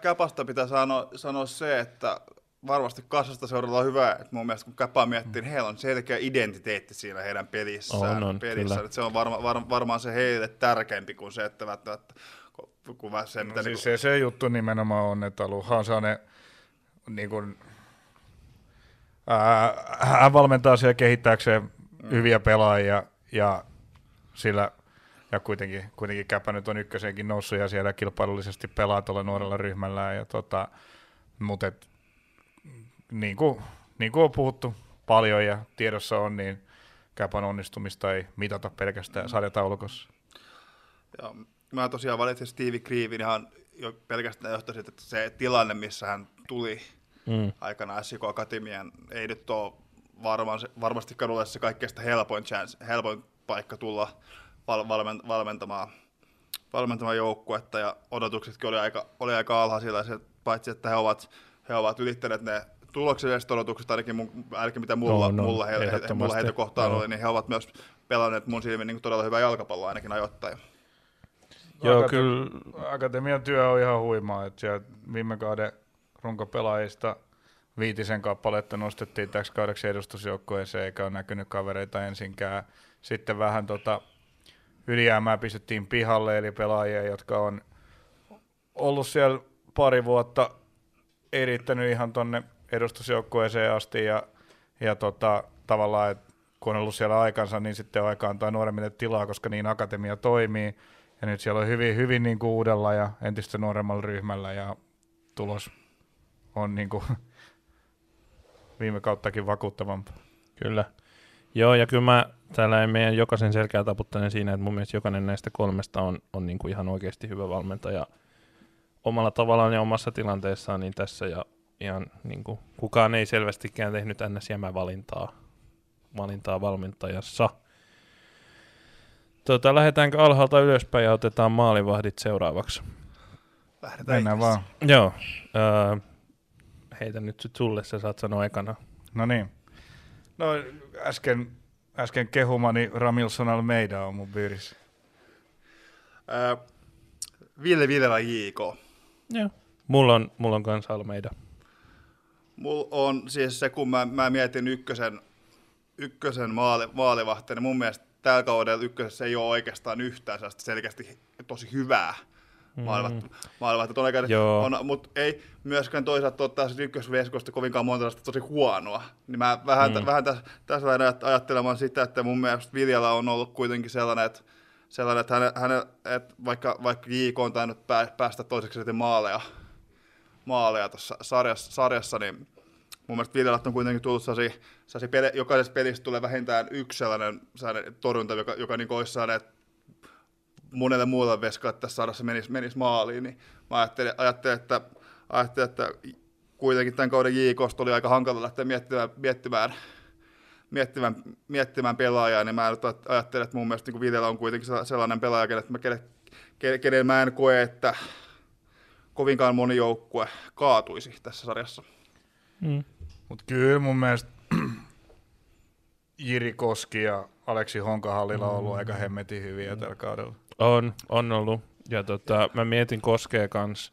Käpasta pitää sanoa, sanoa se, että varmasti kassasta seuralla on hyvä, että mun mielestä kun Käpää miettii, niin heillä on selkeä identiteetti siinä heidän pelissään. On, on, pelissään. se on varma, var, varmaan se heille tärkeämpi kuin se, että välttämättä kun- kun mä se, No mitä siis niinku- se, se juttu nimenomaan on, että Aluha on sellainen, niin kuin, ää, hän valmentaa siellä kehittääkseen mm. hyviä pelaajia ja sillä ja kuitenkin, kuitenkin Käpä nyt on ykkösenkin noussut ja siellä kilpailullisesti pelaa tuolla nuorella ryhmällä. Ja tota, mutta et, niin, kuin, niin kuin on puhuttu paljon ja tiedossa on, niin Käpän onnistumista ei mitata pelkästään sarjataulukossa. Joo, mä tosiaan valitsin Stevie Creevin ihan jo pelkästään johtaa siitä, että se tilanne, missä hän tuli mm, aikanaan SIK Akatemian, ei nyt ole varmaan, varmasti kadulle se kaikkein helpoin, chance, helpoin paikka tulla val, valmen, valmentamaan, valmentamaan joukkuetta ja odotuksetkin oli aika, oli aika alhaisilla, se, paitsi että he ovat, he ovat ylittäneet ne tulokselliset odotukset, ainakin, mun, ainakin mitä mulla, On, on, mulla, he, he, mulla heitä kohtaan Joo. oli, niin he ovat myös pelanneet mun silmin niin todella hyvää jalkapalloa ainakin ajoittain. Joo, Akate- kyllä. Akatemian työ on ihan huimaa, että viime kauden runkopelaajista viitisen kappaletta nostettiin täksi kaudeksi edustusjoukkueeseen, eikä ole näkynyt kavereita ensinkään. Sitten vähän tota ylijäämää pistettiin pihalle, eli pelaajia, jotka on ollut siellä pari vuotta, ei riittänyt ihan tonne edustusjoukkueeseen asti, ja, ja tota, tavallaan, että kun on ollut siellä aikansa, niin sitten on aika antaa nuoremmille tilaa, koska niin akatemia toimii. Ja nyt siellä on hyvin, hyvin niin kuin uudella ja entistä nuoremmalla ryhmällä ja tulos on niin kuin viime kauttakin vakuuttavampaa. Kyllä. Joo, ja kyllä mä täällä ei meidän jokaisen selkää taputtanen siinä, että mun mielestä jokainen näistä kolmesta on, on niin kuin ihan oikeasti hyvä valmentaja omalla tavallaan ja omassa tilanteessaan niin tässä ja ihan niin kuin, kukaan ei selvästikään tehnyt ns. valintaa, valintaa valmentajassa. Tota, lähdetäänkö alhaalta ylöspäin ja otetaan maalivahdit seuraavaksi? Lähdetään Mennään vaan. Joo, öö, heitän nyt sulle, sä saat sanoa ekana. No niin. No äsken, äsken kehumani Ramilson Almeida on mun piirissä. Ää, Ville Viljelä JK. Joo. Mulla on, mulla on kans Almeida. Mulla on siis se, kun mä, mä mietin ykkösen, ykkösen maali, maalivahtia, niin mun mielestä tällä kaudella ykkösessä ei ole oikeastaan yhtään selkeästi tosi hyvää maalivahtia. On aika- Joo. on, mutta ei myöskään toisaalta ottaa sit ykkösveskosta kovinkaan monta tosi huonoa. Niin mä vähän, Mm. mm. vähän tässä, tässä ajattelemaan sitä, että mun mielestä Viljalla on ollut kuitenkin sellainen, että sellainen, että, häne, häne, että vaikka, vaikka JK on tainnut pää, päästä toiseksi sitten maaleja, maaleja tuossa sarjassa, sarjassa, niin mun mielestä Viljalat on kuitenkin tullut sellaisia, sellaisia pele, jokaisessa pelissä tulee vähintään yksi sellainen, sellainen torjunta, joka, joka niin olisi sellainen monelle muulle veskalle tässä sarjassa menisi, menisi maaliin, niin mä ajattelin, ajattelin, että, ajattelin, että kuitenkin tämän kauden JKsta oli aika hankala lähteä miettimään, miettimään, miettimään, miettimään pelaajaa, niin mä ajattelen, että mun mielestä niin Vitellä on kuitenkin sellainen pelaaja, että mä, kenen mä en koe, että kovinkaan moni joukkue kaatuisi tässä sarjassa. Mm. Mutta kyllä mun mielestä Jiri Koski ja Aleksi Honkahallilla on ollut mm. aika hemmetin hyviä tällä kaudella. On, on ollut. Ja tota, mä mietin Koskee kanssa.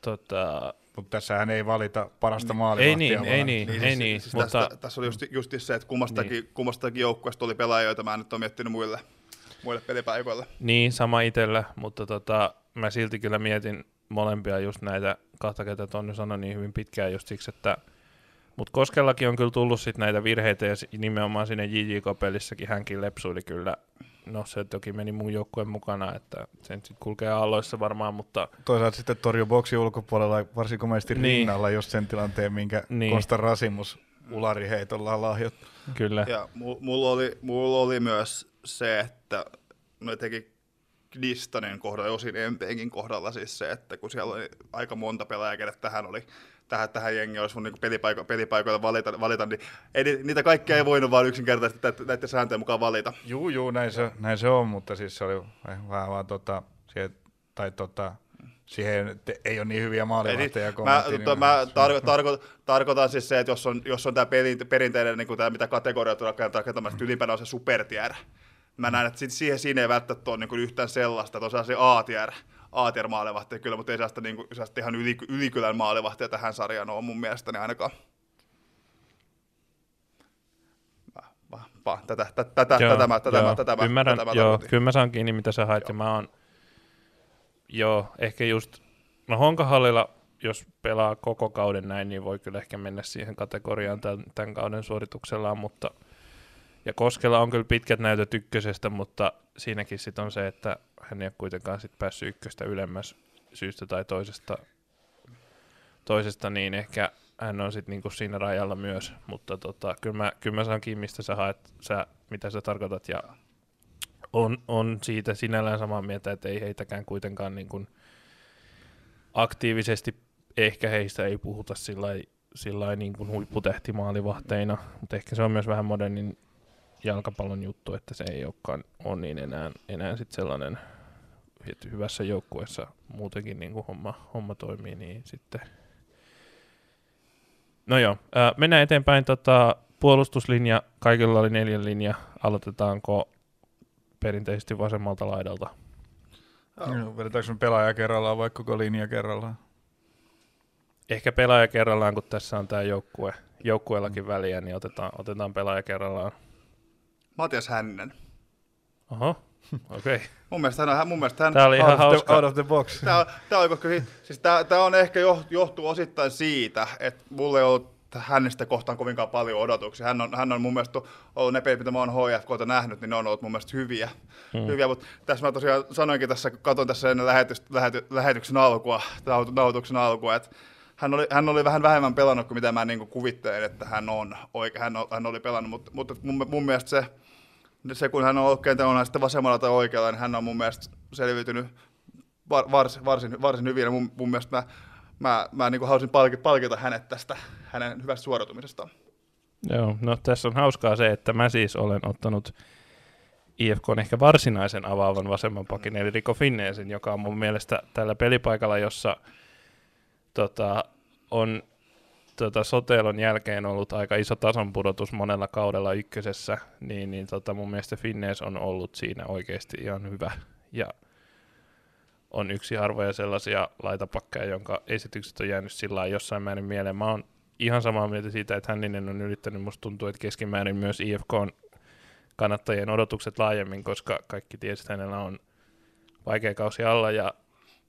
Tota, mutta tässähän ei valita parasta maalivahtia. Ei niin, ei niin, niin, ei siis, niin. Siis mutta... tästä, tässä oli just, just se, että kummastakin, niin. kummastakin joukkueesta oli pelaajia, joita mä nyt olen miettinyt muille, muille pelipaikoille. Niin, sama itsellä, mutta tota, mä silti kyllä mietin molempia just näitä kahta, ketä Tonni sanoi niin hyvin pitkään just siksi, että mutta Koskellakin on kyllä tullut sit näitä virheitä ja nimenomaan sinne JJ-kopelissakin hänkin lepsuili kyllä. No se toki meni mun joukkueen mukana, että sen sitten kulkee aalloissa varmaan, mutta... Toisaalta sitten torju boksi ulkopuolella varsin komeasti niin. rinnalla just sen tilanteen, minkä niin. Kosta Rasimus ulariheitolla lahjot. Kyllä. Ja mulla oli, mulla oli myös se, että no teki Knistonin kohdalla, osin MPnkin kohdalla siis se, että kun siellä oli aika monta pelaajaa, kenet tähän oli tähän, tähän jengiin olisi mun niin pelipaiko, pelipaikoilla valita, valita, niin ei, niitä kaikkia ei voinut vaan yksinkertaisesti näiden sääntöjen mukaan valita. Juu, juu, näin se, näin se on, mutta siis se oli vähän vaan tota, siihen, tai tota, siihen ei ole niin hyviä maalivahteja kuin Mä, niin mä tarko, tarko, tarkoitan siis se, että jos on, jos on tämä perinteinen, niin kuin tämä, mitä kategoria tulee rakentamaan, että ylimpänä on se supertier. Mä näen, että siihen siinä ei välttämättä ole niin yhtään sellaista, että on se A-tier, A-tier maalivahti kyllä, mutta ei sellaista, niin kuin, sellaista ihan yli, ylikylän maalivahtia tähän sarjaan ole mun mielestäni ainakaan. Va, tätä, tätä, tätä, joo, tätä, mä, tätä, joo, tätä, ymmärrän, tätä, joo, kyllä mä saan kiinni, mitä sä hait, ja mä oon, joo, ehkä just, no Honkahallilla, jos pelaa koko kauden näin, niin voi kyllä ehkä mennä siihen kategoriaan tämän, tämän kauden suorituksellaan, mutta – ja Koskella on kyllä pitkät näytöt ykkösestä, mutta siinäkin sitten on se, että hän ei ole kuitenkaan sit päässyt ykköstä ylemmäs syystä tai toisesta, toisesta niin ehkä hän on sitten niinku siinä rajalla myös, mutta tota, kyllä, mä, kyllä mä saan kiinni, mistä sä haet, sä, mitä sä tarkoitat, ja on, on siitä sinällään samaa mieltä, että ei heitäkään kuitenkaan niinku aktiivisesti, ehkä heistä ei puhuta sillä sillä niin kuin huipputehtimaalivahteina, mutta ehkä se on myös vähän modernin jalkapallon juttu, että se ei olekaan on niin enää, enää sit sellainen, että hyvässä joukkueessa muutenkin niin kuin homma, homma toimii, niin sitten... No joo, ää, mennään eteenpäin. Tota, puolustuslinja, kaikilla oli neljän linja. Aloitetaanko perinteisesti vasemmalta laidalta? No, vedetäänkö me pelaaja kerrallaan vai koko linja kerrallaan? Ehkä pelaaja kerrallaan, kun tässä on tämä joukkue, joukkueellakin väliä, niin otetaan, otetaan pelaaja kerrallaan. Matias Hänninen. Oho, okei. Okay. mun mielestä hän, mun mielestä hän tämä oli ihan out hauska. The, out of the box. Tämä, tämä, on, koska, siis tämä, tämä on ehkä johtuu osittain siitä, että mulle ei ollut hänestä kohtaan kovinkaan paljon odotuksia. Hän on, hän on mun mielestä ollut ne pelit, mitä mä oon HFKta nähnyt, niin ne on ollut mun mielestä hyviä. Hmm. hyviä mutta tässä mä tosiaan sanoinkin tässä, katsoin tässä ennen lähetys, lähety, lähetyksen alkua, nautuksen alkua, että hän oli, hän oli vähän vähemmän pelannut kuin mitä mä niin kuin kuvittelin, että hän on, oike, hän, hän oli pelannut, mutta, mutta mun, mun mielestä se, se, kun hän on kentällä sitten vasemmalla tai oikealla, niin hän on mun mielestä selviytynyt var, varsin, varsin, varsin hyvin. Ja mun, mun mielestä mä, mä, mä niin kuin halusin palkita, hänet tästä hänen hyvästä suoritumisestaan. Joo, no tässä on hauskaa se, että mä siis olen ottanut IFK on ehkä varsinaisen avaavan vasemman pakin, eli Riko Finneesin, joka on mun mielestä tällä pelipaikalla, jossa tota, on tota, Sotelon jälkeen ollut aika iso tasonpudotus monella kaudella ykkösessä, niin, niin tota, mun mielestä Finnees on ollut siinä oikeasti ihan hyvä. Ja on yksi harvoja sellaisia laitapakkeja, jonka esitykset on jäänyt sillä jossain määrin mieleen. Mä oon ihan samaa mieltä siitä, että Hänninen on yrittänyt, musta tuntuu, että keskimäärin myös IFK on kannattajien odotukset laajemmin, koska kaikki tiesi, että hänellä on vaikea kausi alla ja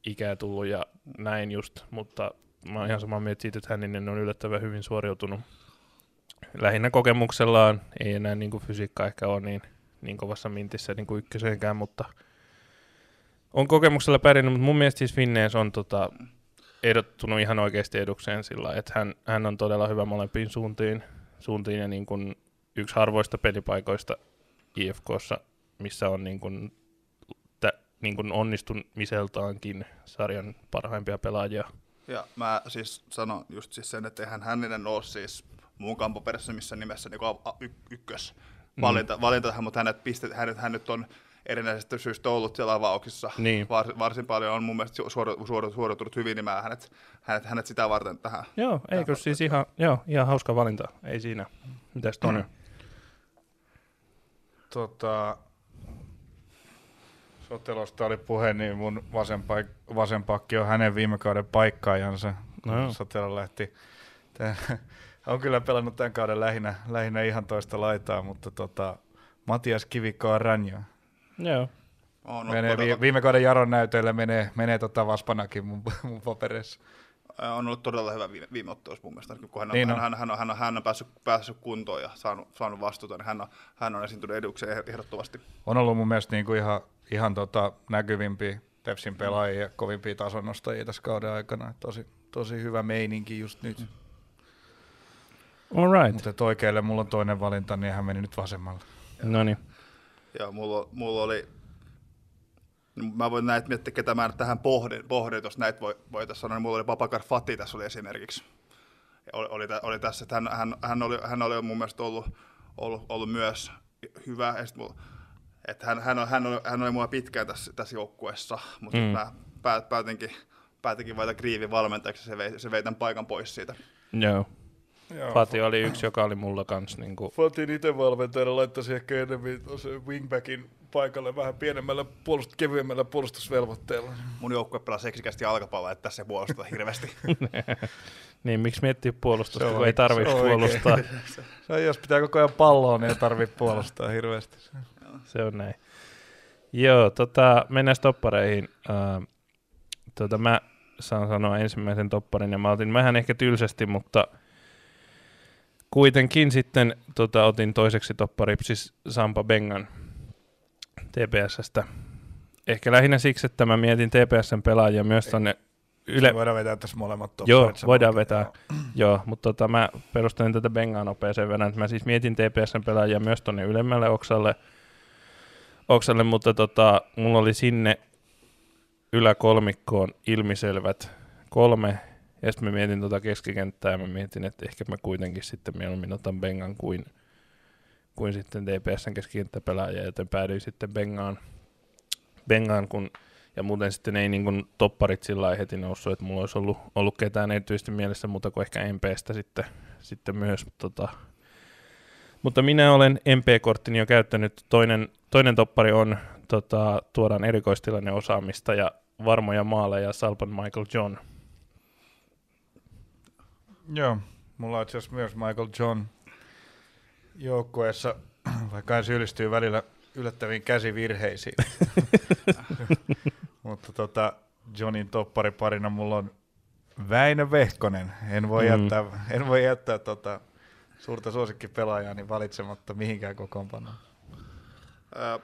ikää tullut ja näin just, mutta mä oon ihan samaa mieltä siitä, että Hänninen on yllättävän hyvin suoriutunut lähinnä kokemuksellaan. Ei enää niin kuin fysiikka ehkä ole niin, niin kovassa mintissä niin kuin ykköseenkään, mutta on kokemuksella pärjännyt, mutta mun mielestä siis Finnees on tota, ehdottunut ihan oikeasti edukseen sillä, että hän, hän on todella hyvä molempiin suuntiin, suuntiin ja niin kuin yksi harvoista pelipaikoista IFKssa, missä on niin kuin niin kuin onnistumiseltaankin sarjan parhaimpia pelaajia. Ja mä siis sanon just siis sen, että eihän hänen ole siis muun kampoperässä missä nimessä niin y- ykkös valinta, mm. valinta, mutta hänet, pistet, hänet, hänet on erinäisestä syystä ollut siellä avauksissa. Niin. Var, varsin paljon on mun mielestä suor, suor, suoritunut hyvin, niin mä hänet, hänet, hänet sitä varten tähän. Joo, eikö siis ihan, joo, ihan hauska valinta, ei siinä. Mitäs Toni? Tota, Sotelosta oli puhe, niin mun vasen, paik- vasen pakki on hänen viime kauden paikkaajansa, No. Sotelo lähti. Tää, on kyllä pelannut tämän kauden lähinnä, lähinnä ihan toista laitaa, mutta tota, Matias Kivikko on ranjo. Joo. On, on, Menee, todella, vi, viime kauden Jaron näytöillä menee, menee tota Vaspanakin mun, mun paperissa. on ollut todella hyvä viime, viime ottelussa mun mielestä, kun hän on, Niin niin on. hän, hän, on, hän, on, hän on päässyt, päässyt kuntoon ja saanut, saanut vastuuta, niin hän on, hän on esiintynyt edukseen ehdottomasti. On ollut mun mielestä niinku ihan, ihan tota näkyvimpiä Tepsin pelaajia ja kovimpia tasonnostajia tässä kauden aikana. Tosi, tosi hyvä meininki just nyt. All right. Mutta oikealle mulla on toinen valinta, niin hän meni nyt vasemmalle. No niin. Ja mulla, mulla oli, mä voin näitä miettiä, ketä mä tähän pohdin, pohdin jos näitä voi, voitaisiin sanoa, niin mulla oli Babakar Fati tässä oli esimerkiksi. Ja Oli, oli, oli tässä, että hän, hän, hän, oli, hän oli mun mielestä ollut, ollut, ollut myös hyvä. Ja sit mulla, että hän, hän, on, hän, oli, hän oli mua pitkään tässä, tässä joukkueessa, mutta Mm. mä päät, päätinkin, päätinkin valita Kriivin valmentajaksi, se vei, se vei tämän paikan pois siitä. Joo. Joo, Fati oli yksi, joka oli mulla kanssa. Niin kuin, Fatin itse valmentajana laittaisi ehkä enemmän wingbackin paikalle vähän pienemmällä, puolust- kevyemmällä puolustusvelvoitteella. Mun joukkue pelasi seksikästi jalkapalloa, että tässä ei puolusta hirveästi. niin, miksi miettiä puolustusta, Se on kun ei tarvitse se on puolustaa. Se on, jos pitää koko ajan palloa, niin ei tarvitse puolustaa hirveästi. Se on näin. Joo, tota, mennään toppareihin. Uh, tota, mä saan sanoa ensimmäisen topparin, ja mä otin vähän ehkä tylsästi, mutta kuitenkin sitten tota, otin toiseksi toppariksi siis Sampa Bengan TPSstä. Ehkä lähinnä siksi, että mä mietin TPSn pelaajia myös tonne Yle... Voidaan vetää tässä molemmat Joo, topparit voidaan saman vetää. kerran. Joo, mutta tota, mä perustelin tätä Bengaa nopeeseen verran, että mä siis mietin TPSn pelaajia myös tonne ylemmälle oksalle, oksalle mutta tota, mulla oli sinne yläkolmikkoon ilmiselvät kolme, ja sitten mä mietin tota keskikenttää, ja mä mietin, että ehkä mä kuitenkin sitten mieluummin otan Bengan kuin, kuin sitten TPSn keskikenttäpelaajia, joten päädyin sitten Bengaan, Bengaan kun ja muuten sitten ei niin topparit sillä heti noussut, että mulla olisi ollut, ollut ketään erityisesti mielessä muuta kuin ehkä MPstä sitten, sitten myös. Tota. Mutta minä olen MP-korttini jo käyttänyt. Toinen, toinen toppari on, tota, tuodaan erikoistilanne osaamista ja varmoja maaleja Salpan Michael John. Joo, mulla on itse asiassa myös Michael John joukkueessa, vaikka hän syyllistyy välillä yllättäviin käsivirheisiin. Mutta tota, Johnin toppariparina mulla on Väinö Vehkonen. En voi mm. jättää, en voi jättää tota, suurta suosikkipelaajaani valitsematta mihinkään kokoonpanoon. Ö,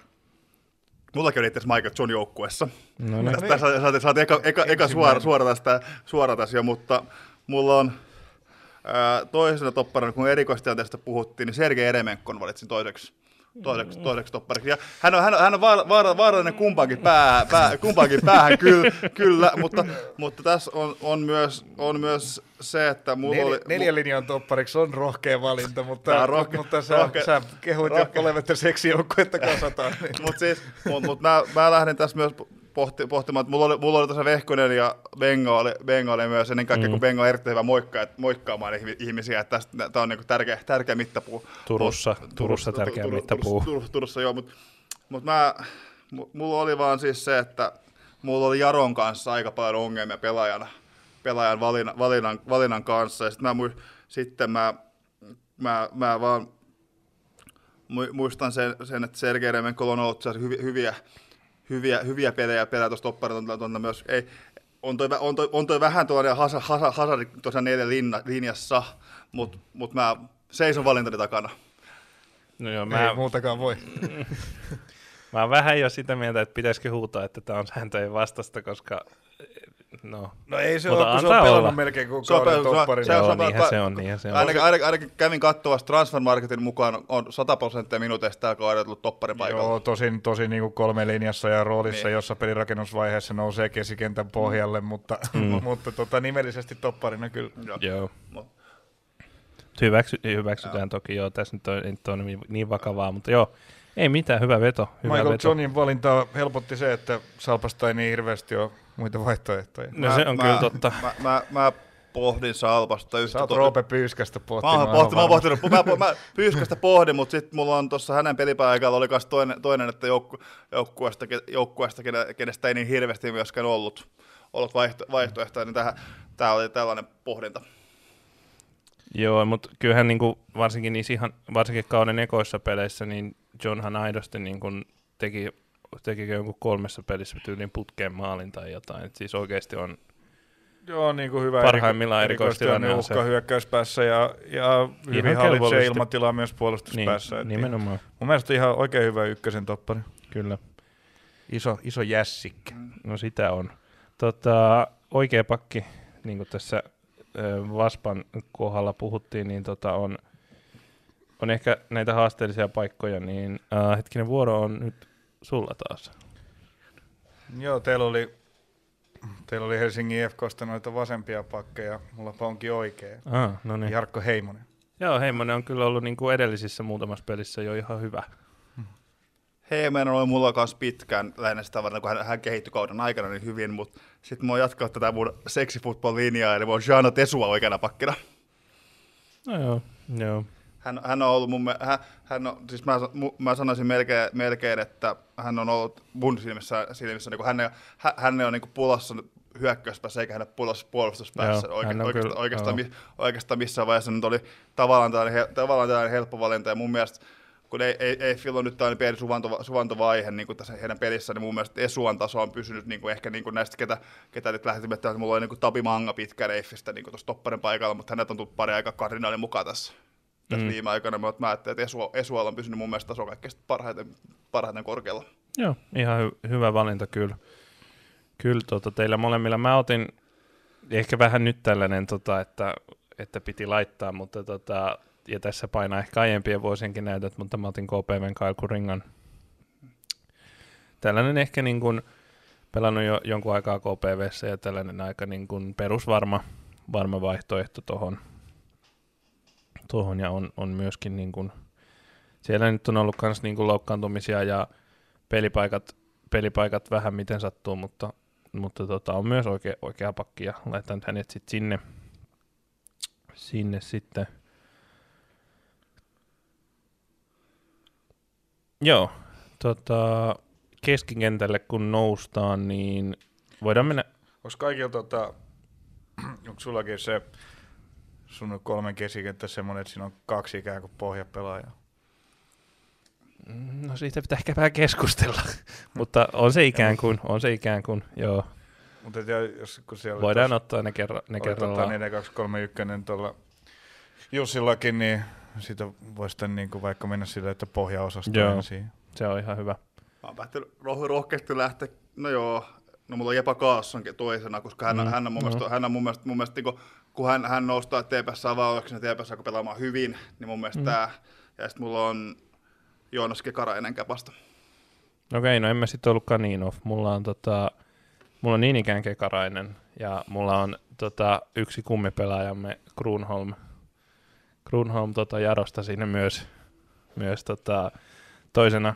Mullakin oli itse asiassa Michael John joukkueessa. No niin. Tästä saatiin, saatiin, saatiin eka, eka, eka suora, suora, tästä, suora tässä jo, mutta mulla on ää, toisena topparina, kun erikoistilanteesta puhuttiin, niin Sergei Eremenkon valitsin toiseksi, toiseksi, toiseksi toppariksi. Ja hän on, hän on, hän on vaara, vaara, vaarallinen kumpaankin, pää, pää, kumpaankin päähän, kyllä, kyllä mutta, mutta tässä on, on, myös, on myös se, että mulla Nel, oli... neljä linjan toppariksi on rohkea valinta, mutta, rohke- mutta sä, rohke- sä kehuit jo rohke- olevat seksijoukkuetta kasataan. Niin. Mutta siis, mut, mut mä, mä lähdin tässä myös pohti, pohtimaan, että mulla oli, mulla oli tässä Vehkonen ja Benga oli, Benga oli myös ennen kaikkea, mm. kun Benga on erittäin hyvä moikkaa, moikkaamaan ihmi- ihmisiä, että tämä on niinku tärkeä, tärkeä mittapuu. Turussa, Mut- Turussa tärkeä Tur- Tur- mittapuu. Turussa, Turussa, Turussa joo, mutta mut mä, mu- mulla oli vaan siis se, että mulla oli Jaron kanssa aika paljon ongelmia pelaajana, pelaajan valinnan, valinnan, valinnan kanssa, ja sit mä, sitten mä, mä, mä vaan mu- muistan sen, sen että Sergei Remenkolla on ollut hyviä, hyviä, hyviä pelejä pelejä tuossa topparilta myös. Ei, on, toi, on, toi, on toi vähän tuollainen hasa, hasa, hasari tuossa neljän linna, linjassa, mutta mut mä seison valintani takana. No joo, Mä... mä, Ei muutakaan voi. mä oon vähän jo sitä mieltä, että pitäisikö huutaa, että tämä on sääntöjen vastasta, koska no, No ei se Mutta ole, kun se on olla. pelannut melkein kuin Se on kauden pelannut- se on- toppari. se on- joo, niinhän se on, niinhän se on. Ainakin, ainakin, ainakin kävin katsomassa Transfer Marketin mukaan on 100 prosenttia minuuteista tällä kaudella tullut topparipaikalla. Joo, tosin, tosin niin kuin kolme linjassa ja roolissa, Niin. niin. jossa pelirakennusvaiheessa nousee kesikentän pohjalle, mutta, Mm. mutta tota, nimellisesti topparina kyllä. Joo. Joo. Hyväksy, hyväksytään toki, joo, tässä nyt on, ei nyt ole niin, niin vakavaa, mutta joo, ei mitään, hyvä veto. Hyvä Michael veto. Johnin valintaa helpotti se, että Salpasta ei niin hirveästi ole muita vaihtoehtoja. No se on mä, kyllä totta. Mä, mä, mä pohdin Salpasta yhtä Sä oot to- Roope Pyyskästä Mä pohtimaan. oon, pohti, mä oon varmasti. pohtinut, mä, mä Pyyskästä pohdin, mutta sitten mulla on tuossa hänen pelipaikalla oli kas toinen, toinen että joukku, joukkueesta, joukkueesta kene- kenestä ei niin hirveästi myöskään ollut, ollut vaihto, vaihtoehtoja, niin tähän, tää oli tällainen pohdinta. Joo, mutta kyllähän niinku, varsinkin niissä ihan, varsinkin kauden ekoissa peleissä, niin Johnhan aidosti niinku teki, teki jonkun kolmessa pelissä tyyliin putkeen maalin tai jotain. Et siis oikeasti on, Joo, niin kuin hyvä Parhaimmillaan eriko- erikoistilanne on se. uhka hyökkäyspäässä ja, ja hyvin Ihan hallitsee ilmatilaa myös niin, puolustuspäässä. Et nimenomaan, Mun mielestä ihan oikein hyvä ykkösen toppari. kyllä. Iso, iso jässikkä. No sitä on. Tota, oikea pakki, niin kuin tässä Vaspan kohdalla puhuttiin, niin tota on, on ehkä näitä haasteellisia paikkoja, niin äh, hetkinen vuoro on nyt sulla taas. Joo, teillä oli, teillä oli Helsingin FKsta noita vasempia pakkeja. Mulla onkin oikea. Ah, no niin. Jarkko Heimonen. Joo, Heimonen on kyllä ollut niin kuin edellisissä muutamassa pelissä jo ihan hyvä. Heemen oli mulla kanssa pitkään lähinnä sitä varten, kun hän, hän kehittyi kauden aikana niin hyvin, mutta sitten mä oon jatkanut tätä mun seksifootball-linjaa, eli mä oon Jano Tesua oikeana pakkina. No joo, joo. Hän, hän on ollut mun, me- hän, hän on, siis mä, mä sanoisin melkein, melkein, että hän on ollut mun silmissä, silmissä niin kuin hän, hän, hän on niin kuin pulassa hyökkäyspäässä eikä hän ole pulassa puolustuspäässä. Joo, Oike, oikeastaan, kyllä- oikeastaan, mi, oikeastaan missään vaiheessa nyt oli tavallaan tällainen, tavallaan tällainen helppo valinta ja mun mielestä kun ei, ei, ei Phil on nyt tällainen pieni suvanto, suvantovaihe niin kuin tässä heidän pelissä, niin mun mielestä Esuan taso on pysynyt niin kuin ehkä niin kuin näistä, ketä, ketä nyt lähti että mulla oli niin kuin Tabi Manga pitkä Reiffistä niin tuossa topparin paikalla, mutta hänet on tullut pari aikaa kardinaalin mukaan tässä tässä Mm. viime aikoina, mutta mä ajattelin, että Esu, Esualla on pysynyt mun mielestä taso kaikkein parhaiten, parhaiten korkealla. Joo, ihan hy- hyvä valinta kyllä. Kyllä tota, teillä molemmilla. Mä otin ehkä vähän nyt tällainen, tota, että, että piti laittaa, mutta tota, ja tässä painaa ehkä aiempien vuosienkin näytöt, mutta mä otin KPVn Kyle Kuringan. Tällainen ehkä niin kuin, pelannut jo jonkun aikaa KPVssä ja tällainen aika niin kuin perusvarma varma vaihtoehto tuohon. Tuohon ja on, on myöskin niin kuin, siellä nyt on ollut myös niin loukkaantumisia ja pelipaikat, pelipaikat vähän miten sattuu, mutta, mutta tota, on myös oikea, oikea pakki ja laitan hänet sitten sinne, sinne sitten. Joo, tota, keskikentälle kun noustaan, niin voidaan mennä, Onko kaikilla tota, onko sullakin se sun kolmen kesikenttä semmoinen, että siinä on kaksi ikään kuin pohjapelaajaa? no siitä pitää ehkä vähän keskustella, mutta on se ikään kuin, on se ikään kuin, joo. Mutta jos kun siellä Voidaan tos- ottaa ne, kerra, ne oli kerrallaan. Tota 4 2 3 1 tuolla Jussillakin, niin siitä voisi sitten niin kuin vaikka mennä sille, että pohjaosasto Joo. siihen. Se on ihan hyvä. Mä oon päättänyt roh- rohkeasti lähteä, no joo, no mulla on Jepa Kaassonkin toisena, koska hän, Mm, mm. hän on mun joo. mielestä, hän on mun mielestä, mun mielestä niin kun hän, hän nostaa TPS avauksena ja TPS alkoi pelaamaan hyvin, niin mun mielestä Mm. tää, ja sitten mulla on Joonas Kekarainen käpasta. Okei, no en mä sitten ollutkaan niin off. Mulla on, tota, mulla on niin ikään Kekarainen ja mulla on tota, yksi kummipelaajamme Kruunholm. Kruunholm tota, Jarosta siinä myös, myös tota, toisena.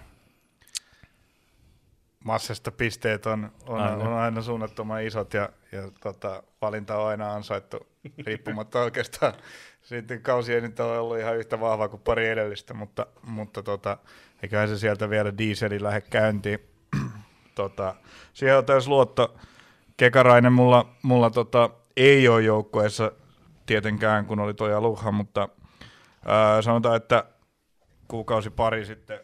Massasta pisteet on, on, Aina. on aina suunnattoman isot ja, ja tota, valinta on aina ansaittu riippumatta oikeastaan. Sitten kausi ei nyt ole ollut ihan yhtä vahva kuin pari edellistä, mutta, mutta tota, eiköhän se sieltä vielä dieselin lähde käyntiin. tota, siihen on täys luotto. Kekarainen mulla, mulla tota, ei ole joukkueessa tietenkään, kun oli toi Aluha, mutta ää, sanotaan, että kuukausi pari sitten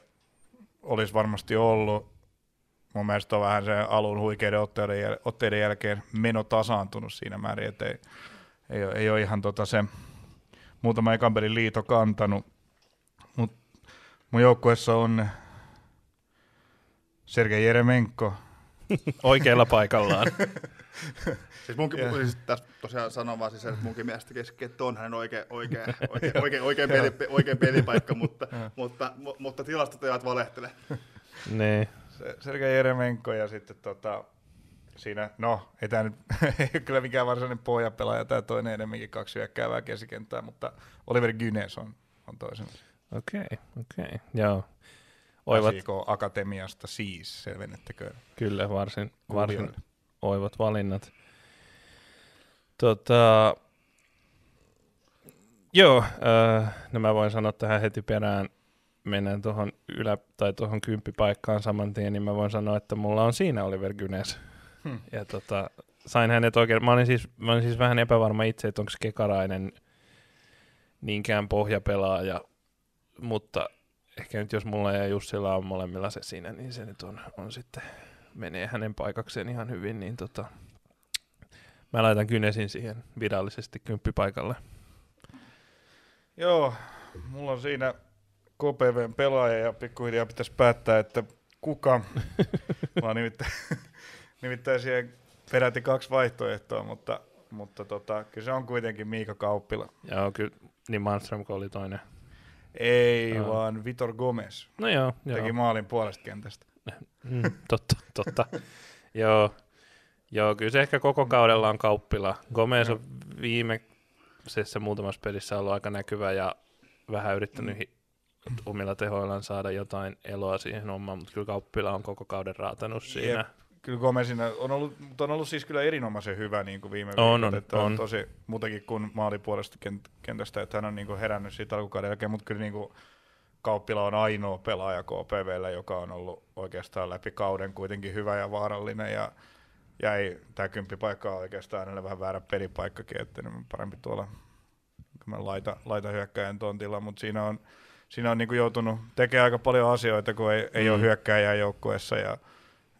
olisi varmasti ollut. Mun mielestä on vähän se alun huikeiden otteiden, jäl- otteiden jälkeen meno tasaantunut siinä määrin, että ei, ei, ole, ei ole ihan tota se muutama ekan pelin liito kantanut. Mut mun joukkueessa on Sergei Jeremenko, Oikealla paikallaan. Siis munkin, Joo. siis tässä tosiaan sanon vaan siis, että munkin mielestä keski, että on hänen oikea, oikea, oikea, oikea, oikea, peli, oikea pelipaikka, mutta, mutta, mu- mutta tilastot eivät valehtele. niin. Se- Sergei Jeremenko ja sitten tota, siinä, no, ei tämä nyt ei ole kyllä mikään varsinainen pohjapelaaja, tämä toinen enemmänkin kaksi hyökkäävää keskikenttää, mutta Oliver Gynes on, on toisen. Okei, okay, okei, okay. joo. Oivat SIK Akatemiasta siis, selvennettäkö? kyllä varsin, varsin oivat valinnat. Tota, joo, äh, no mä voin sanoa tähän heti perään, mennään tuohon ylä- tai tuohon kymppipaikkaan saman tien, niin mä voin sanoa, että mulla on siinä Oliver Gynes. Hmm. Ja tota, sain hänet oikein, mä olin, siis, mä olin siis vähän epävarma itse, että onko Kekarainen niinkään pohjapelaaja, mutta ehkä nyt jos mulla ja Jussilla on molemmilla se siinä, niin se nyt on, on sitten, menee hänen paikakseen ihan hyvin, niin tota, mä laitan Kynesin siihen virallisesti kymppipaikalle. Joo, mulla on siinä KPVn pelaaja ja pikkuhiljaa pitäisi päättää, että kuka. Mä oon nimittäin, nimittäin siihen peräti kaksi vaihtoehtoa, mutta, mutta tota, kyllä se on kuitenkin Miika Kauppila. Joo, kyllä, niin Manström oli toinen. Ei, Aa. vaan Vitor Gomez No joo, joo. teki maalin puolesta kentästä. Mm, totta, totta. joo. joo, kyllä se ehkä koko kaudella on kauppila. Gomez on viimeisessä muutamassa pelissä ollut aika näkyvä ja vähän yrittänyt hi- omilla tehoillaan saada jotain eloa siihen omaan, mutta kyllä kauppila on koko kauden raatanut siinä. Jep. Kyllä Gomezina on ollut, mutta on ollut siis kyllä erinomaisen hyvä niin kuin viime On, viikot, on, että on, on. tosi muutenkin kuin maalipuolesta kent- kentästä, että hän on niin kuin herännyt siitä alkukauden jälkeen, mutta kyllä niin kuin Kauppila on ainoa pelaaja KPVllä, joka on ollut oikeastaan läpi kauden kuitenkin hyvä ja vaarallinen ja jäi tämä kymppipaikka on oikeastaan hänelle vähän väärä pelipaikkakin, että niin parempi tuolla laita, laita hyökkäjän tontilla, mutta siinä on, siinä on niin kuin joutunut tekemään aika paljon asioita, kun ei, ei ole Mm. hyökkäjää joukkueessa ja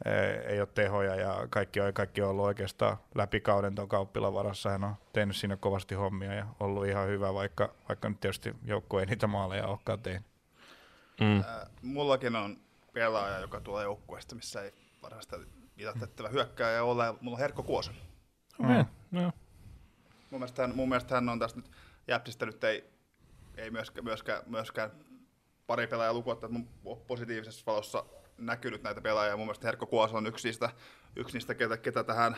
ei, ei ole tehoja ja kaikki on, kaikki on ollut oikeastaan läpi kauden tuon kauppilan varassa. Hän on tehnyt siinä kovasti hommia ja ollut ihan hyvä, vaikka, vaikka nyt tietysti joukkue ei niitä maaleja olekaan tehnyt. Mm. Ää, mullakin on pelaaja, joka tulee joukkueesta, missä ei varsinaisesti viitatettava hyökkääjä ole. Mulla on Herkko Kuosa. Okay. No, Mun mielestä hän, mun mielestä hän on tästä nyt, Jäpsistä nyt ei, ei myöskään, myöskään, myöskään pari pelaajaa lukuutta, että mun positiivisessa valossa näkynyt näitä pelaajia. Mun mielestä Herkko Kuosa on yksi niistä, yksi niistä ketä, ketä tähän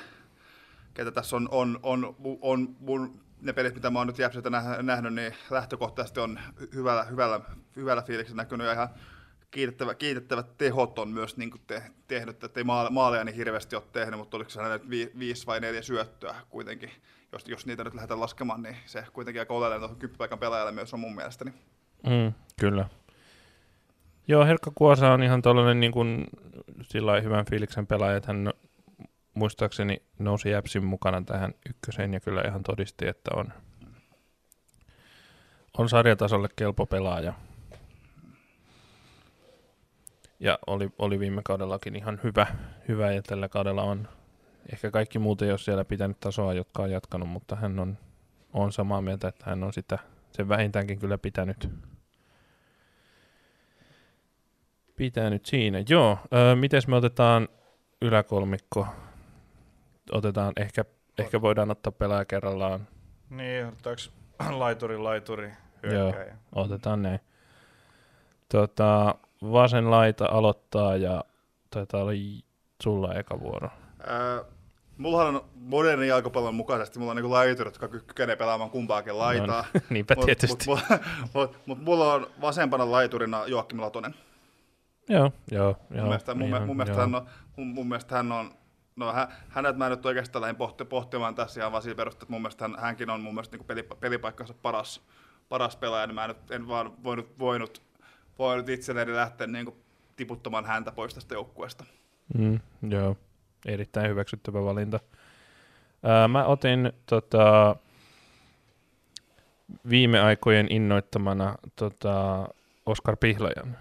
ketä tässä on, on, on, on mun, ne pelit, mitä mä oon nyt Jäpsiltä näh- nähnyt, niin lähtökohtaisesti on hyvällä, hyvällä, hyvällä fiiliksellä näkynyt ja ihan kiitettävä, kiitettävät tehot on myös niin te, tehnyt, että ei maale, maaleja niin hirveästi ole tehnyt, mutta oliko se nyt vi, viisi vai neljä syöttöä kuitenkin, jos, jos niitä nyt lähdetään laskemaan, niin se kuitenkin aika oleellinen tuohon kyppipaikan pelaajalle myös on mun mielestäni. Mm, kyllä. Joo, Herkka Kuosa on ihan tuollainen niin kuin, hyvän fiiliksen pelaaja, että hän no- muistaakseni nousi Jäpsin mukana tähän ykköseen ja kyllä ihan todisti, että on, on sarjatasolle kelpo pelaaja. Ja oli, oli viime kaudellakin ihan hyvä, hyvä ja tällä kaudella on ehkä kaikki muut ei ole siellä pitänyt tasoa, jotka on jatkanut, mutta hän on, on samaa mieltä, että hän on sitä sen vähintäänkin kyllä pitänyt. Pitänyt siinä. Joo, öö, miten me otetaan yläkolmikko? Otetaan, ehkä, ehkä voidaan ottaa pelaaja kerrallaan. Niin, otetaanko laituri, laituri, hyökkäjä? Otetaan ne. Tota, vasen laita aloittaa ja taitaa olla sulla eka vuoro. Ää, mullahan on modernin jalkapallon mukaisesti, mulla on niinku laiturit, jotka ky- kykenee pelaamaan kumpaakin laitaa. No, niinpä tietysti. Mutta mut, mut, mut mulla on vasempana laiturina Joakim Latonen. Joo, joo. joo Mun mielestä, mun, ihan, mun, mielestä joo. hän on, mun, mun mielestä hän on, no hä, hänet mä nyt oikeastaan lähdin pohti, pohtimaan tässä ihan vaan sillä perusteella, että mun mielestä hän, hänkin on mun mielestä niin peli, pelipaikkansa paras, paras pelaaja, niin mä nyt en vaan voinut, voinut, voinut itselleni lähteä niin tiputtamaan häntä pois tästä joukkueesta. Mm, joo, erittäin hyväksyttävä valinta. Ää, mä otin tota, viime aikojen innoittamana tota, Oskar Pihlajan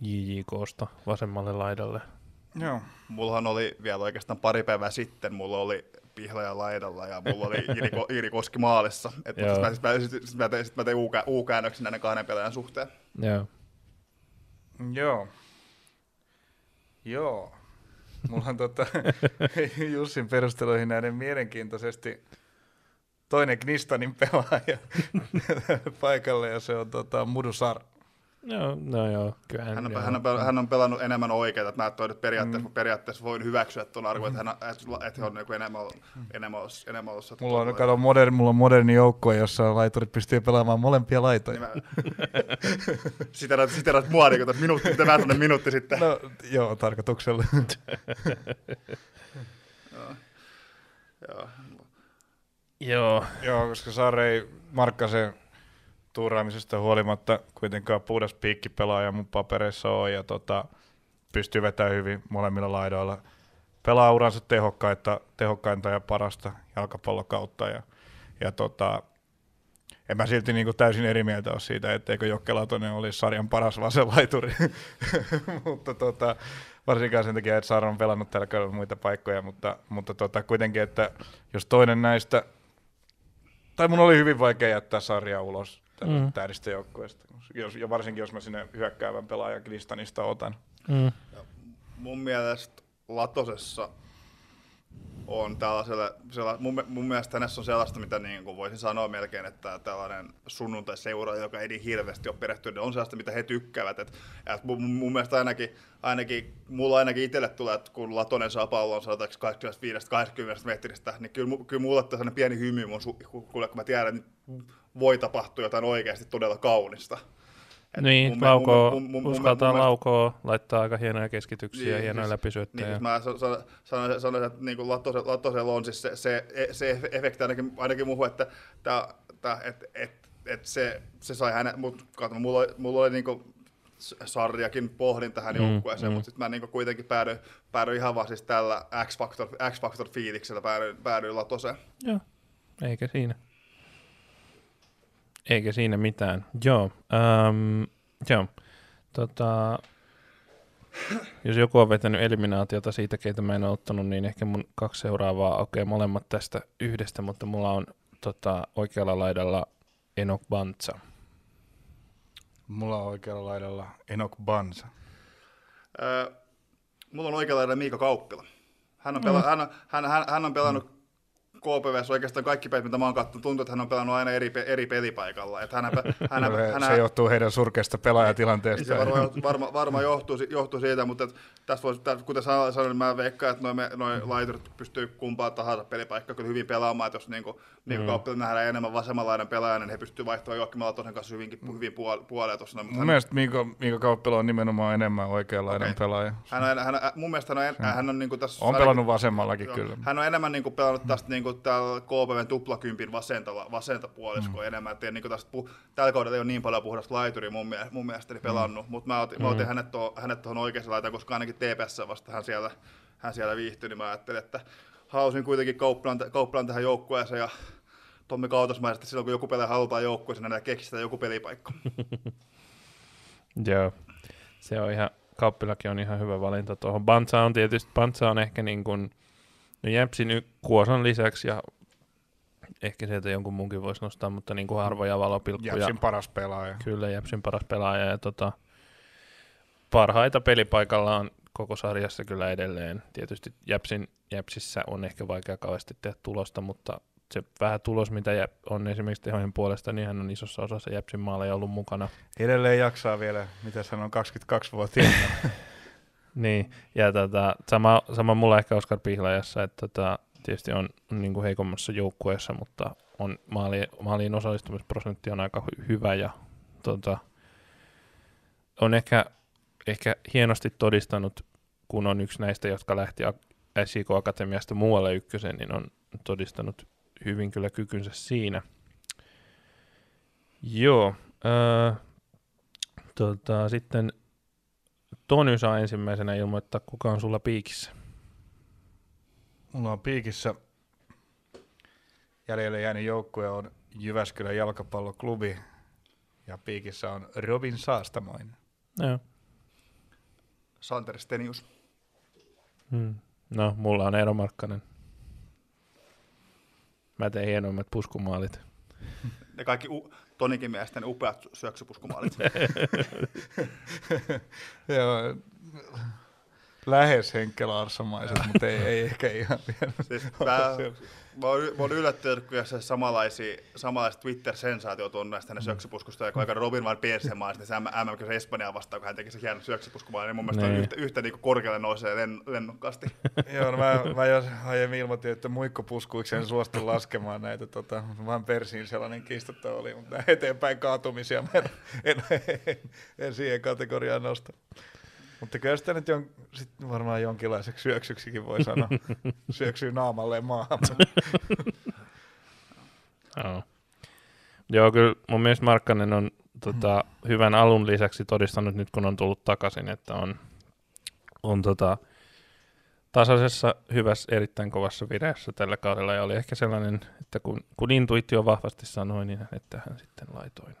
JJKsta vasemmalle laidalle. Joo. Mullahan oli vielä oikeastaan pari päivää sitten, mulla oli Pihlaja laidalla ja mulla oli Iri, Ko- Iri Koski maalissa. Et Joo. sit mä, sit mä, sit, sit mä tein, sit mä tein U-kä- U-käännöksen näiden kahden pelaajan suhteen. Joo. Joo. Joo. Mulla on tota, Jussin perusteluihin näiden mielenkiintoisesti toinen Knistanin pelaaja paikalle ja se on tota, Mudusar. Joo, no joo, kyllä. Hän on, joo. hän, on, hän on pelannut enemmän oikeita, että mä toi nyt periaatteessa, mm. periaatteessa voin hyväksyä tuon arvon, että, hän, on- että, että he on niin enemmän, ollut- enemmän, ollut- enemmän ollut sattu Mulla on, tuolla- kato, moderni, mulla on moderni joukkue, jossa laiturit pystyy pelaamaan molempia laitoja. Niin mä- Siterat, siterat mua niin kuin minuutti, mitä mä sanon minuutti sitten. No joo, tarkoituksella. Joo. Joo. Joo, joo, koska Saare ei Markkasen tuuraamisesta huolimatta kuitenkaan puhdas piikkipelaaja mun papereissa on ja tota, pystyy vetämään hyvin molemmilla laidoilla. Pelaa uransa tehokkaita, tehokkainta ja parasta jalkapallokautta ja, ja tota, en mä silti niinku täysin eri mieltä ole siitä, etteikö Jokke Latonen olisi sarjan paras vasenlaituri. mutta tota, varsinkaan sen takia, että Saara on pelannut tällä kaudella muita paikkoja, mutta, mutta tota, kuitenkin, että jos toinen näistä, tai mun oli hyvin vaikea jättää sarjaa ulos Mm. mm. täydistä joukkueesta, jos, ja varsinkin jos mä sinne hyökkäävän pelaajan Kristanista otan. mm. Mun mielestä Latosessa on tällaisella, sella, mun, mun mielestä hänessä on sellaista, mitä niin kuin voisin sanoa melkein, että tällainen sunnuntai-seura, joka ei niin hirveästi ole perehtynyt, on sellaista, mitä he tykkäävät. Et, et mun, mun mielestä ainakin, ainakin, mulla ainakin itselle tulee, että kun Latonen saa pallon sanotaanko 85-80 metristä, niin kyllä, kyllä mulle tulee sellainen pieni hymy mun su- kun, kun mä tiedän, että voi tapahtua jotain oikeasti todella kaunista. Et Niin, mun- mun- laukoo, mun- mun- mun- uskaltaa mun mielestä- laukoo, laittaa aika hienoja keskityksiä, Niin, hienoja siis- läpisyöttejä. Niin, mä sa- sa- sanoisin, sanoisin että niin Latosella, Latosella on siis se, se, se efekti ainakin, ainakin muuhun, että tää, tää, et, et, et se, se sai hänen, mut katso, mulla, oli- mulla oli niinku sarjakin pohdin tähän Mm, joukkueeseen, mm. mutta sitten mä niinku kuitenkin päädyin, päädyin ihan vaan siis tällä X-Factor, X-Factor fiiliksellä päädyin, päädyin Latoseen. Joo, eikä siinä. Eikä siinä mitään. Joo, ähm, joo. Tota, jos joku on vetänyt eliminaatiota siitä, keitä mä en ole ottanut, niin ehkä mun kaksi seuraavaa, okei, okay, molemmat tästä yhdestä, mutta mulla on tota, oikealla laidalla Enok Bantsa. Mulla on oikealla laidalla Enok Bansa. Öö, mulla on oikealla laidalla Miika Kauppila. Hän on, pela- hän, on, hän, hän, hän on pelannut KPVssä oikeastaan kaikki pelit, mitä mä oon katsonut, tuntuu, että hän on pelannut aina eri, pe- eri pelipaikalla. Että hän, hän, hän, No, se, hän, se johtuu heidän surkeasta pelaajatilanteesta. se varmaan varma, varma johtuu, johtuu siitä, mutta tässä voisi, kuten sanoin, sanoin, niin mä veikkaan, että noin noi laiturit pystyy kumpaa tahansa pelipaikkaa kyllä hyvin pelaamaan, että jos niinku, niinku Mm. kauppilla nähdään enemmän vasemmanlainen pelaaja, niin he pystyvät vaihtamaan Joakim Latosen kanssa hyvinkin, hyvin puol- puoleen tuossa. Mun hän, mielestä Miika, Miika Kauppila on nimenomaan enemmän oikeanlainen Okei. pelaaja. hän, on, hän, hän, mun mielestä hän on, en, hän on niinku tässä... On pelannut vasemmallakin Joo. kyllä. Hän on enemmän niinku pelannut tästä niinku täällä KPVn tuplakympin vasenta, vasenta puoliskoa Mm. enemmän. Et ei niinku tästä, pu, tällä kaudella ei ole niin paljon puhdasta laituria mun, mie- mun mielestäni pelannut, mutta mä otin, mä otin hänet, tuohon, hänet tuohon oikeassa laitaan, koska ainakin TPS vasta hän siellä, hän siellä viihtyi, niin mä ajattelin, että halusin kuitenkin Kauppilan, Kauppilan tähän joukkueeseen ja Tommi Kautasmaisesti silloin, kun joku pelaaja halutaan joukkueeseen, niin keksitään joku pelipaikka. Joo, se on ihan, Kauppilakin on ihan hyvä valinta tuohon. Bantsa on tietysti, Bantsa on ehkä niin kuin, no Jäpsin y- Kuosan lisäksi ja ehkä sieltä jonkun muunkin voisi nostaa, mutta niin kuin harvoja valopilkkuja. Jäpsin paras pelaaja. Kyllä, Jäpsin paras pelaaja ja tota, parhaita pelipaikalla on koko sarjassa kyllä edelleen. Tietysti Jäpsin, Jäpsissä on ehkä vaikea kauheasti tehdä tulosta, mutta se vähän tulos, mitä Jäp on esimerkiksi tehojen puolesta, niin hän on isossa osassa Jäpsin maaleja ollut mukana. Edelleen jaksaa vielä, mitä sanon, 22-vuotiaana. Niin, ja tota, sama, sama mulla ehkä Oskar Pihlajassa, että tota, tietysti on, on niin kuin heikommassa joukkueessa, mutta on maali, maaliin osallistumisprosentti on aika hy- hyvä ja tota, on ehkä, ehkä hienosti todistanut, kun on yksi näistä, jotka lähti SIK Akatemiasta muualle ykkösen, niin on todistanut hyvin kyllä kykynsä siinä. Joo, äh, tota, sitten Tony saa ensimmäisenä ilmoittaa, kuka on sulla piikissä. Mulla on piikissä jäljelle jäänyt joukkue on Jyväskylän jalkapalloklubi ja piikissä on Robin Saastamoinen. Joo. Santer Stenius. Hmm. No, mulla on Eero Markkanen. Mä tein hienoimmat puskumaalit. Ne kaikki u- Tonikin mielestä ne upeat syöksypuskumaalit. Joo, lähes Henkke Larssamaiset, mutta ei, ei ehkä ihan vielä. Siis mä, mä, oon, mä oon yllättynyt, kun se samanlaisia, samanlaista Twitter-sensaatiot on näistä hänen Mm. syöksypuskusta, ja kun aika Robin van Persemaan, sitten se MM se Espanjaa vastaan, kun hän teki se hienon syöksypuskumaan, niin mun mielestä on Niin. yhtä, yhtä niin korkealle nousee len, lennokkaasti. Joo, no mä, mä jo aiemmin ilmoitin, että muikkopuskuiksi en suostu laskemaan näitä, tota, vaan Persiin sellainen kiistatta oli, mutta eteenpäin kaatumisia mä en, en, en, en siihen kategoriaan nosta. Mutta kyllä sitä nyt jon, sit varmaan jonkinlaiseksi syöksyksikin voi sanoa. Syöksyy naamalleen maahan. Joo. Joo, kyllä mun mielestä Markkanen on tota, hyvän alun lisäksi todistanut nyt, kun on tullut takaisin, että on, on tota, tasaisessa, hyvässä, erittäin kovassa vireessä tällä kaudella. Ja oli ehkä sellainen, että kun, kun intuitio vahvasti sanoi, niin että hän sitten laitoin.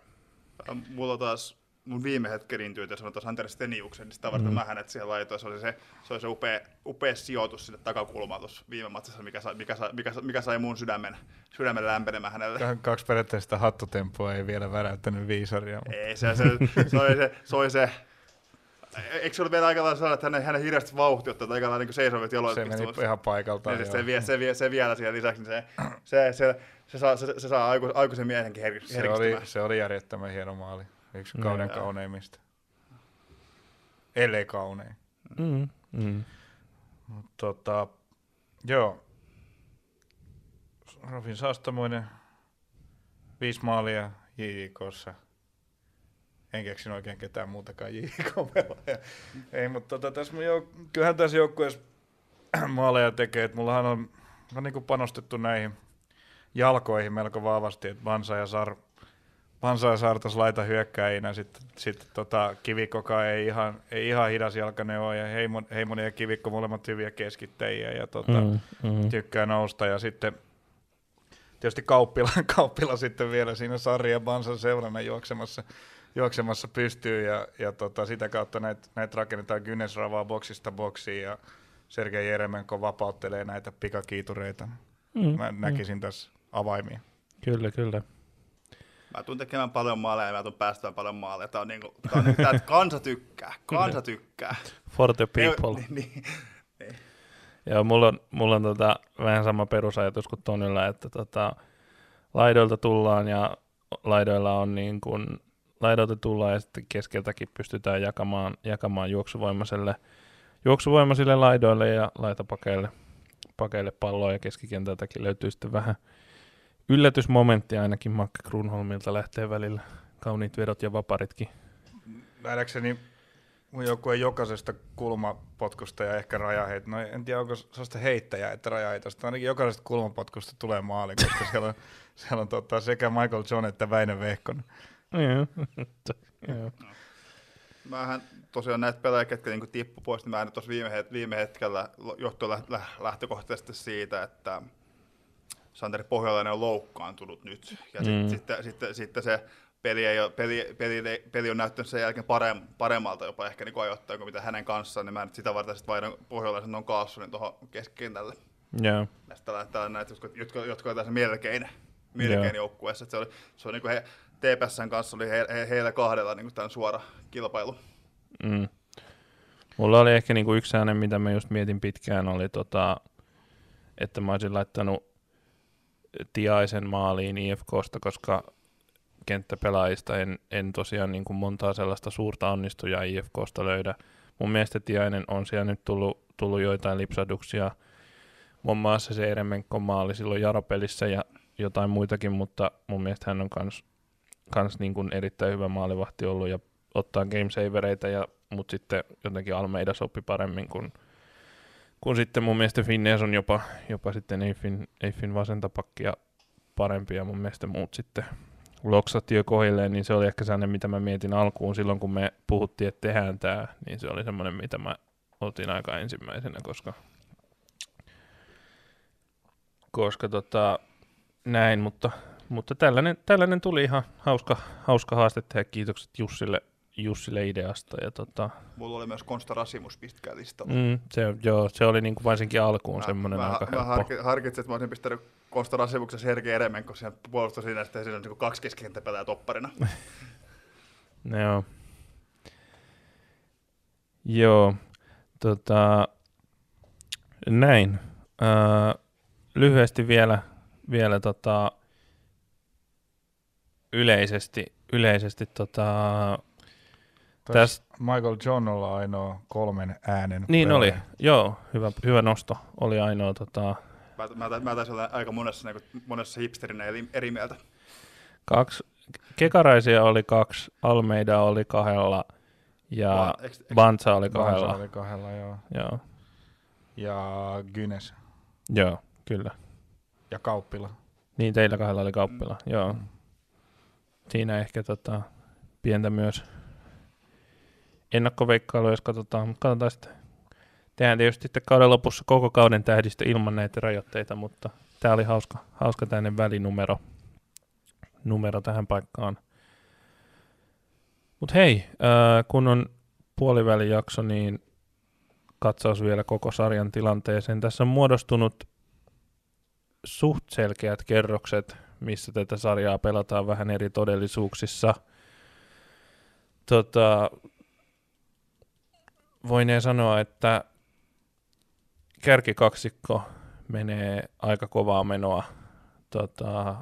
Mulla on taas mun viime hetken intuitio sanoi taas Anteri Steniuksen, niin sitä varten Mm. mä hänet siihen laitoin. Se oli se, se, oli se upea, upea sijoitus sinne takakulmaan tuossa viime matsissa, mikä, sai, mikä, sai, mikä, sai- mikä sai mun sydämen, sydämen lämpenemään hänelle. Ka- Kaksi periaatteessa hattutempoa ei vielä väräyttänyt viisaria. mutta- Ei, se, se, se, oli se, se, oli se Eikö se ollut vielä aika lailla sellainen, että hänen, hänen hirveästi vauhti ottaa, että aika lailla niin seisovat jaloit Se meni pistumassa. ihan paikaltaan. Niin, se, vie, se, vie, se vielä siihen lisäksi, niin se, se, se, se, saa, se, se saa aiku, aikuisen miehenkin her, se, herkistymään. oli, se oli järjettömän hieno maali. Yksi kauden Joo. kauneimmista. Ellei kaunein. Mm, mm. Mut Tota, joo. Robin Saastamoinen, viisi maalia JJKssa. En keksin oikein ketään muutakaan JJK-pelaajaa. Ei, mutta tota, tässä mun jouk- kyllähän tässä joukkueessa maaleja tekee. Et mullahan on, on niinku panostettu näihin jalkoihin melko vahvasti, että Vansa ja Sar, Vansa ja Sar tuossa laita hyökkäjinä, sitten sit, tota, Kivikoka ei ihan, ei ihan hidas jalkainen ole, ja Heimon, Heimonen ja Kivikko molemmat hyviä keskittäjiä, ja tota, Mm, mm. tykkää nousta, ja sitten tietysti Kauppila, Kauppila sitten vielä siinä Sari ja Bansan seurana juoksemassa, juoksemassa pystyy, ja, ja tota, sitä kautta näitä näit rakennetaan Gynes-ravaa boksista boksiin, ja Sergei Jeremenko vapauttelee näitä pikakiitureita. Mm, Mä näkisin tässä avaimia. Kyllä, kyllä. Mä tuun tekemään paljon maaleja ja mä tuun päästämään paljon maaleja. Tää on niinku, tää on niinku tää, että kansa tykkää, kansa tykkää. For the people. Ei, niin, Joo, mulla on, mulla on tota, vähän sama perusajatus kuin Tonilla, että tota, laidoilta tullaan ja laidoilla on niin kuin, laidoilta tullaan ja sitten keskeltäkin pystytään jakamaan, jakamaan juoksuvoimaiselle, juoksuvoimaisille laidoille ja laitapakeille pakeille palloa ja keskikentältäkin löytyy sitten vähän yllätysmomenttia ainakin Makke Grunholmilta lähtee välillä. Kauniit vedot ja vaparitkin. Nähdäkseni mun joukkue jokaisesta kulmapotkusta ja ehkä rajaheit. No en tiedä, onko sellaista heittäjää, että rajaheitosta. Ainakin jokaisesta kulmapotkusta tulee maali, koska siellä on, siellä on tota, sekä Michael John että Väinö Vehkonen. Joo. Joo. Mähän tosiaan näitä pelaajia, ketkä niinku tippu pois, niin mä en tuossa viime, het- viime hetkellä johtuen lä- lä- lähtökohtaisesti siitä, että Santeri Pohjalainen on loukkaantunut nyt. Ja sit, Mm. sitten, sitten, sitten se peli, ei ole, peli, peli, peli on näyttänyt sen jälkeen parem, paremmalta jopa ehkä niin ajoittain kuin mitä hänen kanssaan, niin mä nyt sitä varten sitten vaihdan Pohjalaisen on kaassunin tuohon keskikentälle. Joo. Tällä, tällä näitä, jotka, jotka, jotka on tässä melkein, melkein Joo. joukkueessa. Se oli, se oli niin kuin he, TPSn kanssa oli he, he, heillä kahdella niin tämän suora kilpailu. Mm. Mulla oli ehkä niinku yksi ääne, mitä mä just mietin pitkään, oli tota, että mä olisin laittanut Tiaisen maaliin IFKsta, koska kenttäpelaajista en, en tosiaan niinku montaa sellaista suurta onnistujaa IFKsta löydä. Mun mielestä Tiainen on siellä nyt tullut, tullut joitain lipsaduksia, muun muassa se Eremenko maali silloin Jaropelissä ja jotain muitakin, mutta mun mielestä hän on kans, kans niin kuin erittäin hyvä maalivahti ollut ja ottaa gamesavereita, ja, mutta sitten jotenkin Almeida sopi paremmin kuin, kuin sitten mun mielestä Finnes on jopa, jopa sitten Eiffin, Eiffin vasenta pakkia parempi ja mun mielestä muut sitten loksatti jo kohilleen, niin se oli ehkä sellainen, mitä mä mietin alkuun silloin, kun me puhuttiin, että tehdään tämä, niin se oli semmoinen, mitä mä otin aika ensimmäisenä, koska koska tota, näin, mutta, mutta tällainen, tällainen tuli ihan hauska, hauska haaste tehdä. Kiitokset Jussille, Jussille ideasta. Ja tota, Mulla oli myös Konsta Rasimus pitkään listalla. mm, se, joo, se oli niinku varsinkin alkuun semmoinen mä, aika mä helppo. harki, harkitsin, että mä olisin pistänyt Konsta Rasimuksen Sergei Eremenko siihen puolustus siinä, että siinä on niin kaksi keskikenttäpelää topparina. Joo. Joo. Tota, näin. Öö, lyhyesti vielä, vielä tota, yleisesti, yleisesti tota, Taisi Michael John olla ainoa kolmen äänen niin pelaaja. oli, joo, hyvä, hyvä nosto, oli ainoa tota, Mä, mä, mä taisin olla aika monessa, niin kuin, monessa hipsterinä eri, eri mieltä. kaksi, Kekaraisia oli kaksi, Almeida oli kahdella ja Vaan, eks- eks- Banza oli Banza kahdella. oli kahdella, joo. Joo, Ja Gynes joo, kyllä. ja Kauppila. Niin teillä kahdella oli kauppila, joo. Mm. Siinä ehkä tota, pientä myös ennakkoveikkailu, jos katsotaan. Mutta katsotaan sitten. Tehdään tietysti sitten kauden lopussa koko kauden tähdistä ilman näitä rajoitteita, mutta tämä oli hauska, hauska tämmöinen välinumero numero tähän paikkaan. Mutta hei, ää, kun on puolivälijakso, niin katsaus vielä koko sarjan tilanteeseen. Tässä on muodostunut suht selkeät kerrokset, missä tätä sarjaa pelataan vähän eri todellisuuksissa. Tota, voineen sanoa, että kärkikaksikko menee aika kovaa menoa. Tota,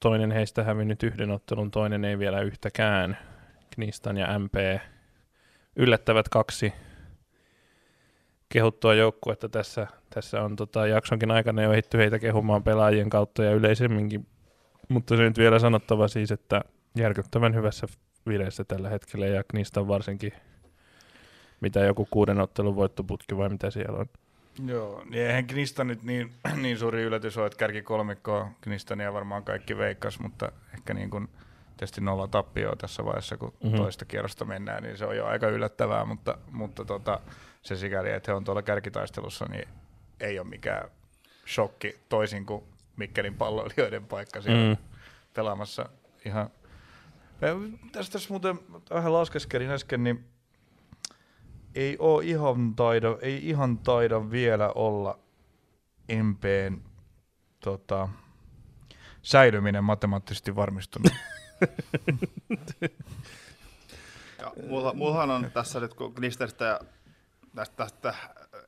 toinen heistä hävinnyt yhden ottelun, toinen ei vielä yhtäkään. Knistan ja MP yllättävät kaksi kehuttua joukkuetta tässä, tässä on tota, jaksonkin aikana jo ehditty heitä kehumaan pelaajien kautta ja yleisemminkin, mutta se nyt vielä sanottava siis, että järkyttävän hyvässä vireessä tällä hetkellä ja Knistan varsinkin, mitä joku kuuden ottelun voittoputki vai mitä siellä on. Joo, niin eihän Knistan nyt niin, niin suuri yllätys ole, että kärki kolmikko Knistania varmaan kaikki veikkas, mutta ehkä niin kuin tietysti nolla tappioa tässä vaiheessa, kun Mhm. mm-hmm. toista kierrosta mennään, niin se on jo aika yllättävää, mutta, mutta tota, se sikäli, että he on tuolla kärkitaistelussa, niin ei ole mikään shokki toisin kuin Mikkelin palloilijoiden paikka siellä Mm. pelaamassa ihan. Tästä tässä muuten vähän laskeskelin äsken, niin ei oo ihan taida, ei ihan taida vielä olla MPn tota, säilyminen matemaattisesti varmistunut. Ja mulla, mullahan on tässä nyt, kun Knisteristä ja tästä, tästä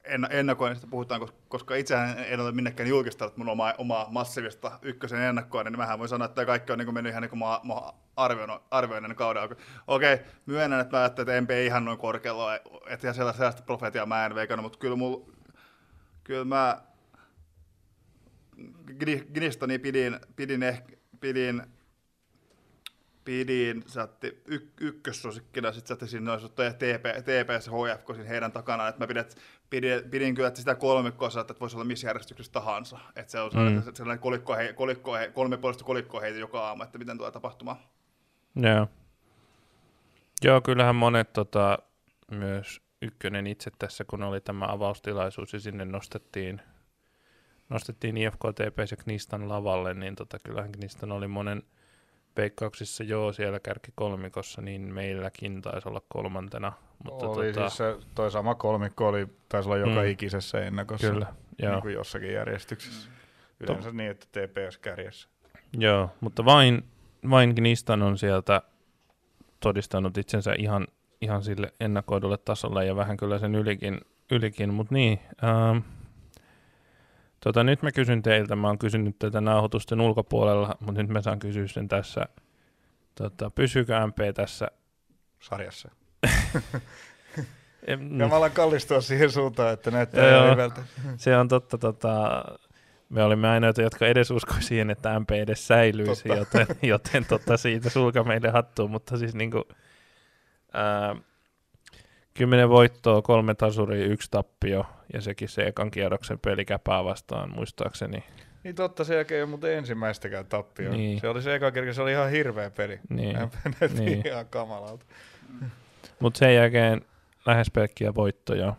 en- ennakoinnista puhutaan, kos- koska itsehän en ole minnekään julkistanut mun omaa, omaa massiivista ykkösen ennakkoa, niin mähän voin sanoa, että kaikki on niin mennyt ihan niin kuin mä, mä arvioin, arvioin ennen kauden. Okei, myönnän, että mä ajattelin, että MP ei ihan noin korkealla että ihan sellaista, sellaista profetiaa mä en veikannut, mutta kyllä, mul, kyllä mä Gni- Gnistoni pidin, pidin, ehkä, pidin pidin saatti y- ykkössuosikkina, sitten siinä olisi toi TP, TPS ja HFK siinä heidän takanaan, että mä pidin, pidin, pidin kyllä että sitä kolmikkoa saattaa, että voisi olla missä järjestyksessä tahansa, että se on Mm. sellainen kolikko, hei, kolikko, hei, kolme puolesta kolikkoa heitä joka aamu, että miten tulee tapahtumaan. Joo. Joo, kyllähän monet tota, myös ykkönen itse tässä, kun oli tämä avaustilaisuus ja sinne nostettiin, nostettiin IFK, TPS ja Knistan lavalle, niin tota, kyllähän Knistan oli monen veikkauksissa joo siellä kärkikolmikossa, niin meilläkin taisi olla kolmantena. Mutta oli tota, siis se, toi sama kolmikko oli, taisi olla joka Mm. mm. ikisessä ennakossa. kyllä, joo. Niin kuin jossakin järjestyksessä. Yleensä niin, että TPS kärjessä. Joo, mutta vain, vain Gnistan on sieltä todistanut itsensä ihan, ihan sille ennakoidulle tasolle ja vähän kyllä sen ylikin, ylikin. mutta niin. Ähm, tota, nyt mä kysyn teiltä, mä oon kysynyt tätä nauhoitusten ulkopuolella, mutta nyt mä saan kysyä sen tässä. Tota, pysyykö MP tässä? Sarjassa. Ja mä alan kallistua siihen suuntaan, että näyttää Joo. hyvältä. Se on totta, tota, me olimme ainoita, jotka edes uskoi siihen, että MP edes säilyisi, Totta. joten, joten tota, siitä sulka meille hattuun, mutta siis niinku, ää, kymmenen voittoa, kolme tasuria, yksi tappio, ja sekin se ekan kierroksen peli käpää vastaan, muistaakseni. Niin totta, se jälkeen ei ole muuten ensimmäistäkään tappio. Niin. Se oli se eka kerta, se oli ihan hirveä peli. Niin. Niin. ihan kamalalta. Mutta sen jälkeen lähes pelkkiä voittoja.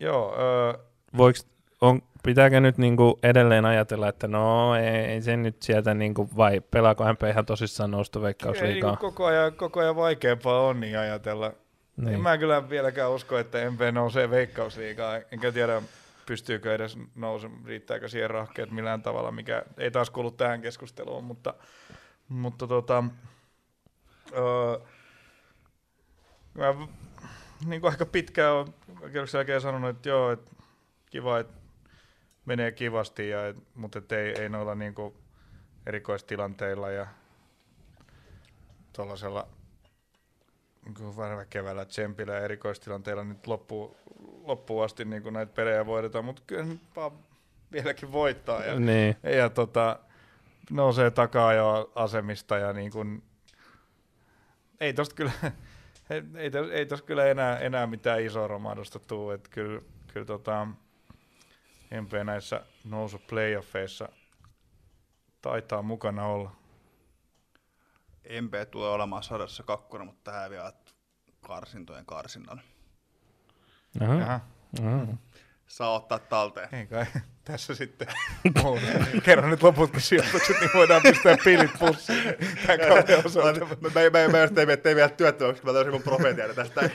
Joo, öö, Voiks, on, pitääkö nyt niinku edelleen ajatella, että no ei, ei se nyt sieltä, niinku, vai pelaako MP ihan tosissaan nousta ei, veikkausliikaa? niin koko, ajan, koko ajan vaikeampaa on niin ajatella. Niin. En Niin. mä kyllä vieläkään usko, että MP nousee veikkausliigaa. Enkä tiedä, pystyykö edes nousemaan, riittääkö siihen rahkeet millään tavalla, mikä ei taas kuulu tähän keskusteluun, mutta, mutta tota, öö, mä, niin kuin aika pitkään on jälkeen sanonut, että joo, että kiva, että menee kivasti, ja, mutta et ei, ei noilla niin kuin erikoistilanteilla ja tuollaisella niin vähän keväällä tsempillä ja erikoistilanteilla nyt loppuun, loppuun asti niin näitä pelejä voitetaan, mutta kyllä nyt vaan vieläkin voittaa. Ja, Niin. ja tota, nousee takaa jo asemista ja niin kuin, ei tosta kyllä, ei, tos, ei tosta kyllä enää, enää mitään isoa romahdusta tuu, että kyllä, kyllä tota, MP näissä nousu playoffeissa taitaa mukana olla. MP tulee olemaan sadassa kakkonen, mutta häviävät karsintojen karsinnan. Aha. Jaha, Aha. Saa ottaa talteen. ei kai tässä sitten. Kerro nyt loputkin sijoitukset, niin voidaan pistää pilit pussiin tämän kauden osalta. Mä, mä, mä, mä just tein, tein vielä työttömäksi, kun mä löysin mun profetian tästä.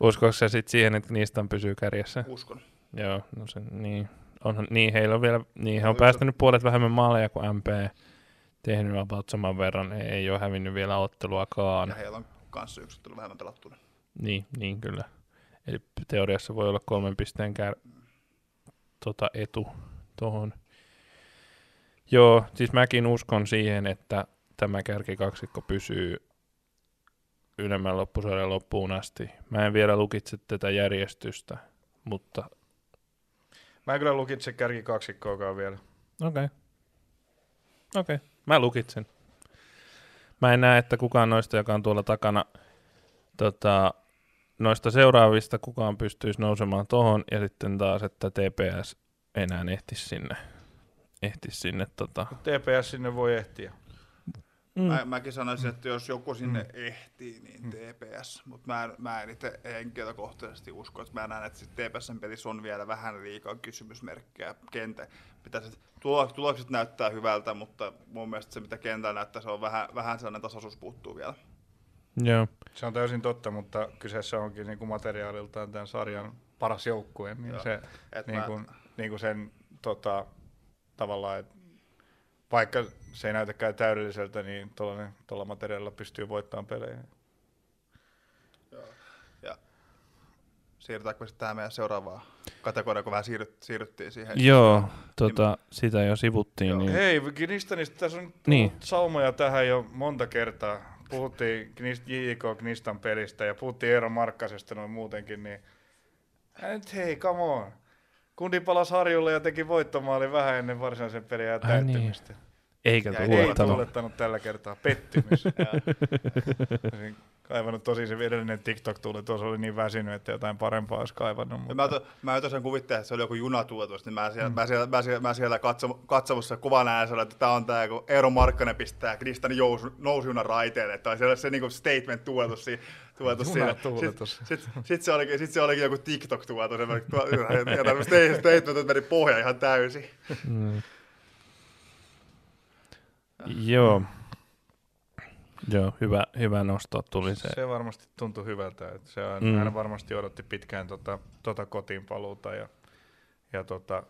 Uskoiko se sitten siihen, että niistä pysyy kärjessä? Uskon. Joo, no se, niin. Onhan, niin heillä on vielä, niin he on Oli päästänyt puolet vähemmän maaleja kuin MP. Tehnyt about saman verran, ei, ei ole hävinnyt vielä otteluakaan. Ja heillä on kanssa yksi ottelu vähemmän pelattuna. Niin, niin kyllä. Eli teoriassa voi olla kolmen pisteen kär, tota, etu tuohon. Joo, siis mäkin uskon siihen, että tämä kärkikaksikko pysyy ylemmän loppusarjan loppuun asti. Mä en vielä lukitse tätä järjestystä, mutta Mä en kyllä lukitse kärki kaksikkoakaan vielä. okei. Okay. Okei, okay. mä lukitsen. Mä en näe, että kukaan noista, joka on tuolla takana, tota, noista seuraavista kukaan pystyisi nousemaan tohon, ja sitten taas, että TPS enää ehtisi sinne. Ehtisi sinne tota. TPS sinne voi ehtiä. Mm. Mä, mäkin sanoisin, että jos joku sinne ehtii, niin TPS. Mutta mä, en- mä en itse henkilökohtaisesti usko, että mä näen, että TPSn pelissä on vielä vähän liikaa kysymysmerkkejä kentä. Pitäisi, tulo- tulokset näyttää hyvältä, mutta mun mielestä se, mitä kentällä näyttää, se on vähän, vähän sellainen tasaisuus puuttuu vielä. Joo, Se on täysin totta, mutta kyseessä onkin niin kuin materiaaliltaan tämän sarjan paras joukkue, niin Joo. se Et niin mä- kuin, niin kuin sen tota, tavallaan, että vaikka se ei näytäkään täydelliseltä, niin tuolla materiaalilla pystyy voittamaan pelejä. Ja siirrytäänkö sitten tähän meidän seuraavaan kategoriaan, kun vähän siirryt, siirryttiin siihen. Joo tota, sitä jo sivuttiin. Joo. Niin. Hei, Knistanista tässä on Niin. saumoja tähän jo monta kertaa. Puhuttiin Knist, JK Knistan pelistä ja puhuttiin Eero Markkasesta noin muutenkin, niin Ää nyt hei, come on. Kundi palasi harjulle ja teki voittomaali vähän ennen varsinaisen pelin ja Ai täyttymistä. Eikä Ja Ei tuulettanut. tuulettanut tällä kertaa. Pettymys. Olisin kaivannut tosi se edellinen TikTok tuli, tuossa oli niin väsynyt, että jotain parempaa olisi kaivannut. Mutta... Mä, to, mä tosiaan kuvittelin, että se oli joku junatuotos, niin mä siellä, mm. mä siellä, mä siellä, mä siellä katso, katsomussa kuvan äänessä, että tämä on tämä, kun Eero Markkanen pistää Kristian nousujunan raiteelle, että on siellä se niinku statement tuotus, si, tuotus siinä. Junatuuletus. Sitten sit, sit se, olikin, sit se olikin joku TikTok-tuotos, ja, tämmöistä statement meni pohja ihan täysin. Mm. Joo. Joo, hyvä, hyvä nosto tuli se. Se varmasti tuntui hyvältä. Että se on, Mm. Hän varmasti odotti pitkään tota, tota kotiin paluuta ja, ja tota,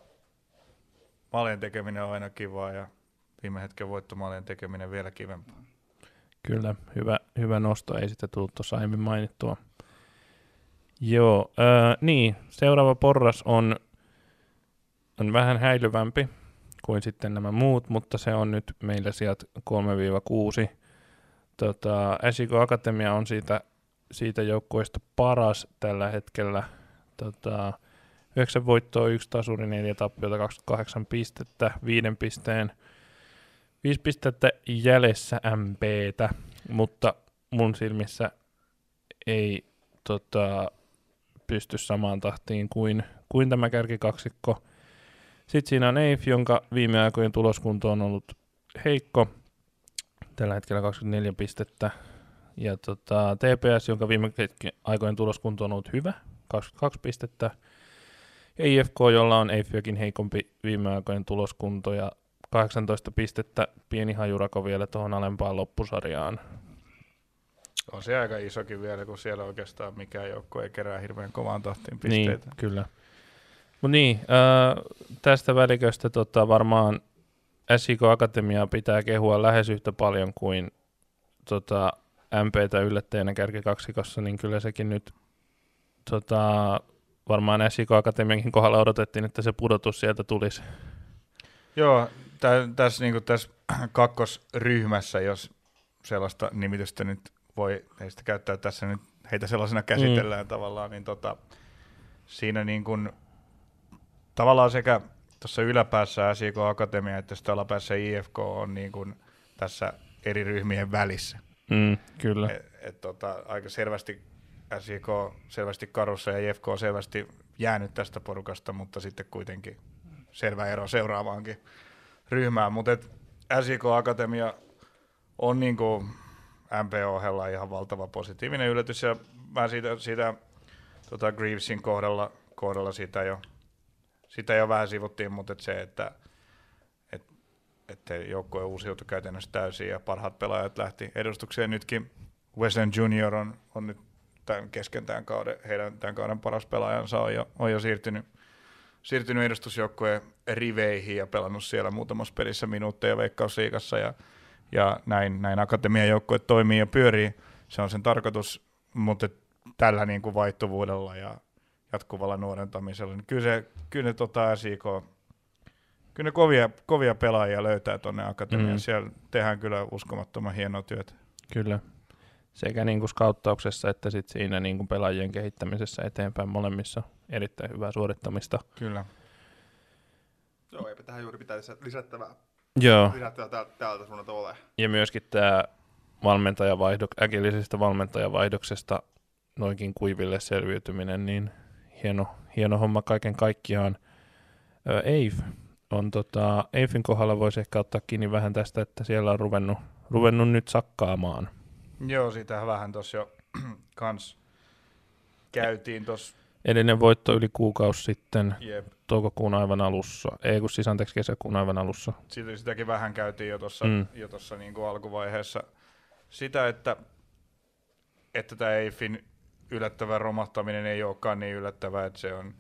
maalien tekeminen on aina kivaa ja viime hetken voittomaalien tekeminen vielä kivempaa. Kyllä, hyvä, hyvä nosto, ei sitä tullut tuossa aiemmin mainittua. Joo, ää, niin, seuraava porras on, on vähän häilyvämpi kuin sitten nämä muut, mutta se on nyt meillä sieltä 3-6. Tota, Esiko Akatemia on siitä, siitä joukkueesta paras tällä hetkellä. Tota, 9 voittoa, 1 tasuri, 4 tappiota, 28 pistettä, 5 pisteen 5 pistettä jäljessä MPtä, mutta mun silmissä ei tota, pysty samaan tahtiin kuin, kuin tämä kärkikaksikko. Sitten siinä on Eif, jonka viime aikojen tuloskunto on ollut heikko. Tällä hetkellä 24 pistettä. Ja tota, TPS, jonka viime aikojen tuloskunto on ollut hyvä, 22 pistettä. Ja IFK, jolla on Eifiäkin heikompi viime aikojen tuloskunto ja 18 pistettä, pieni hajurako vielä tuohon alempaan loppusarjaan. On se aika isokin vielä, kun siellä oikeastaan mikään joukko ei kerää hirveän kovaan tahtiin Niin, pisteitä. kyllä. Mut niin, äh, tästä väliköstä tota, varmaan SIK Akatemiaa pitää kehua lähes yhtä paljon kuin tota, MPtä yllättäjänä kärkikaksikossa, niin kyllä sekin nyt tota, varmaan SIK Akatemiankin kohdalla odotettiin, että se pudotus sieltä tulisi. Joo, tä, tässä, niin tässä kakkosryhmässä, jos sellaista nimitystä nyt voi heistä käyttää tässä nyt, heitä sellaisena käsitellään mm. tavallaan, niin tota, siinä niin kuin, tavallaan sekä tuossa yläpäässä SIK Akatemia että sitten alapäässä IFK on niin kuin tässä eri ryhmien välissä. Mm, kyllä. Et, et, tota, aika selvästi SIK selvästi karussa ja IFK on selvästi jäänyt tästä porukasta, mutta sitten kuitenkin selvä ero seuraavaankin ryhmään. Mutta SIK Akatemia on niin kuin MP-ohella ihan valtava positiivinen yllätys ja mä siitä, siitä tota Greavesin kohdalla, kohdalla sitä jo, sitä jo vähän sivuttiin, mutta et se, että et, että joukkue uusiutui käytännössä täysin ja parhaat pelaajat lähti edustukseen. Nytkin Weston Junior on, on nyt tämän kesken tämän kauden, heidän tämän kauden paras pelaajansa on jo, on jo siirtynyt, siirtynyt edustusjoukkueen riveihin ja pelannut siellä muutamassa pelissä minuutteja Veikkausliigassa ja, ja näin, näin akatemian joukkue toimii ja pyörii. Se on sen tarkoitus, mutta tällä niin kuin vaihtuvuudella ja jatkuvalla nuorentamisella, niin kyllä, se, kyllä ne tota SIK, kyllä ne kovia, kovia pelaajia löytää tuonne akatemiaan. Mm. Siellä tehdään kyllä uskomattoman hienoa työtä. Kyllä. Sekä niin kuin skauttauksessa että sit siinä niin kuin pelaajien kehittämisessä eteenpäin molemmissa erittäin hyvää suorittamista. Kyllä. Joo, eipä tähän juuri pitää lisättävää. Joo. Lisättävää täältä, täältä suunnalta ole. Ja myöskin tämä valmentajavaihdok, äkillisestä valmentajavaihdoksesta noinkin kuiville selviytyminen, niin hieno, hieno homma kaiken kaikkiaan. Eif on tota, Eifin kohdalla voisi ehkä ottaa kiinni vähän tästä, että siellä on ruvennut, ruvennut nyt sakkaamaan. Joo, siitä vähän tuossa jo kans käytiin tuossa. Edellinen voitto yli kuukausi sitten, Jep. toukokuun aivan alussa, ei kun siis anteeksi kesäkuun aivan alussa. Siitä, sitäkin vähän käytiin jo tuossa Mm. jo tossa niin kuin alkuvaiheessa. Sitä, että, että tämä Eifin yllättävä romahtaminen ei olekaan niin yllättävää, että se on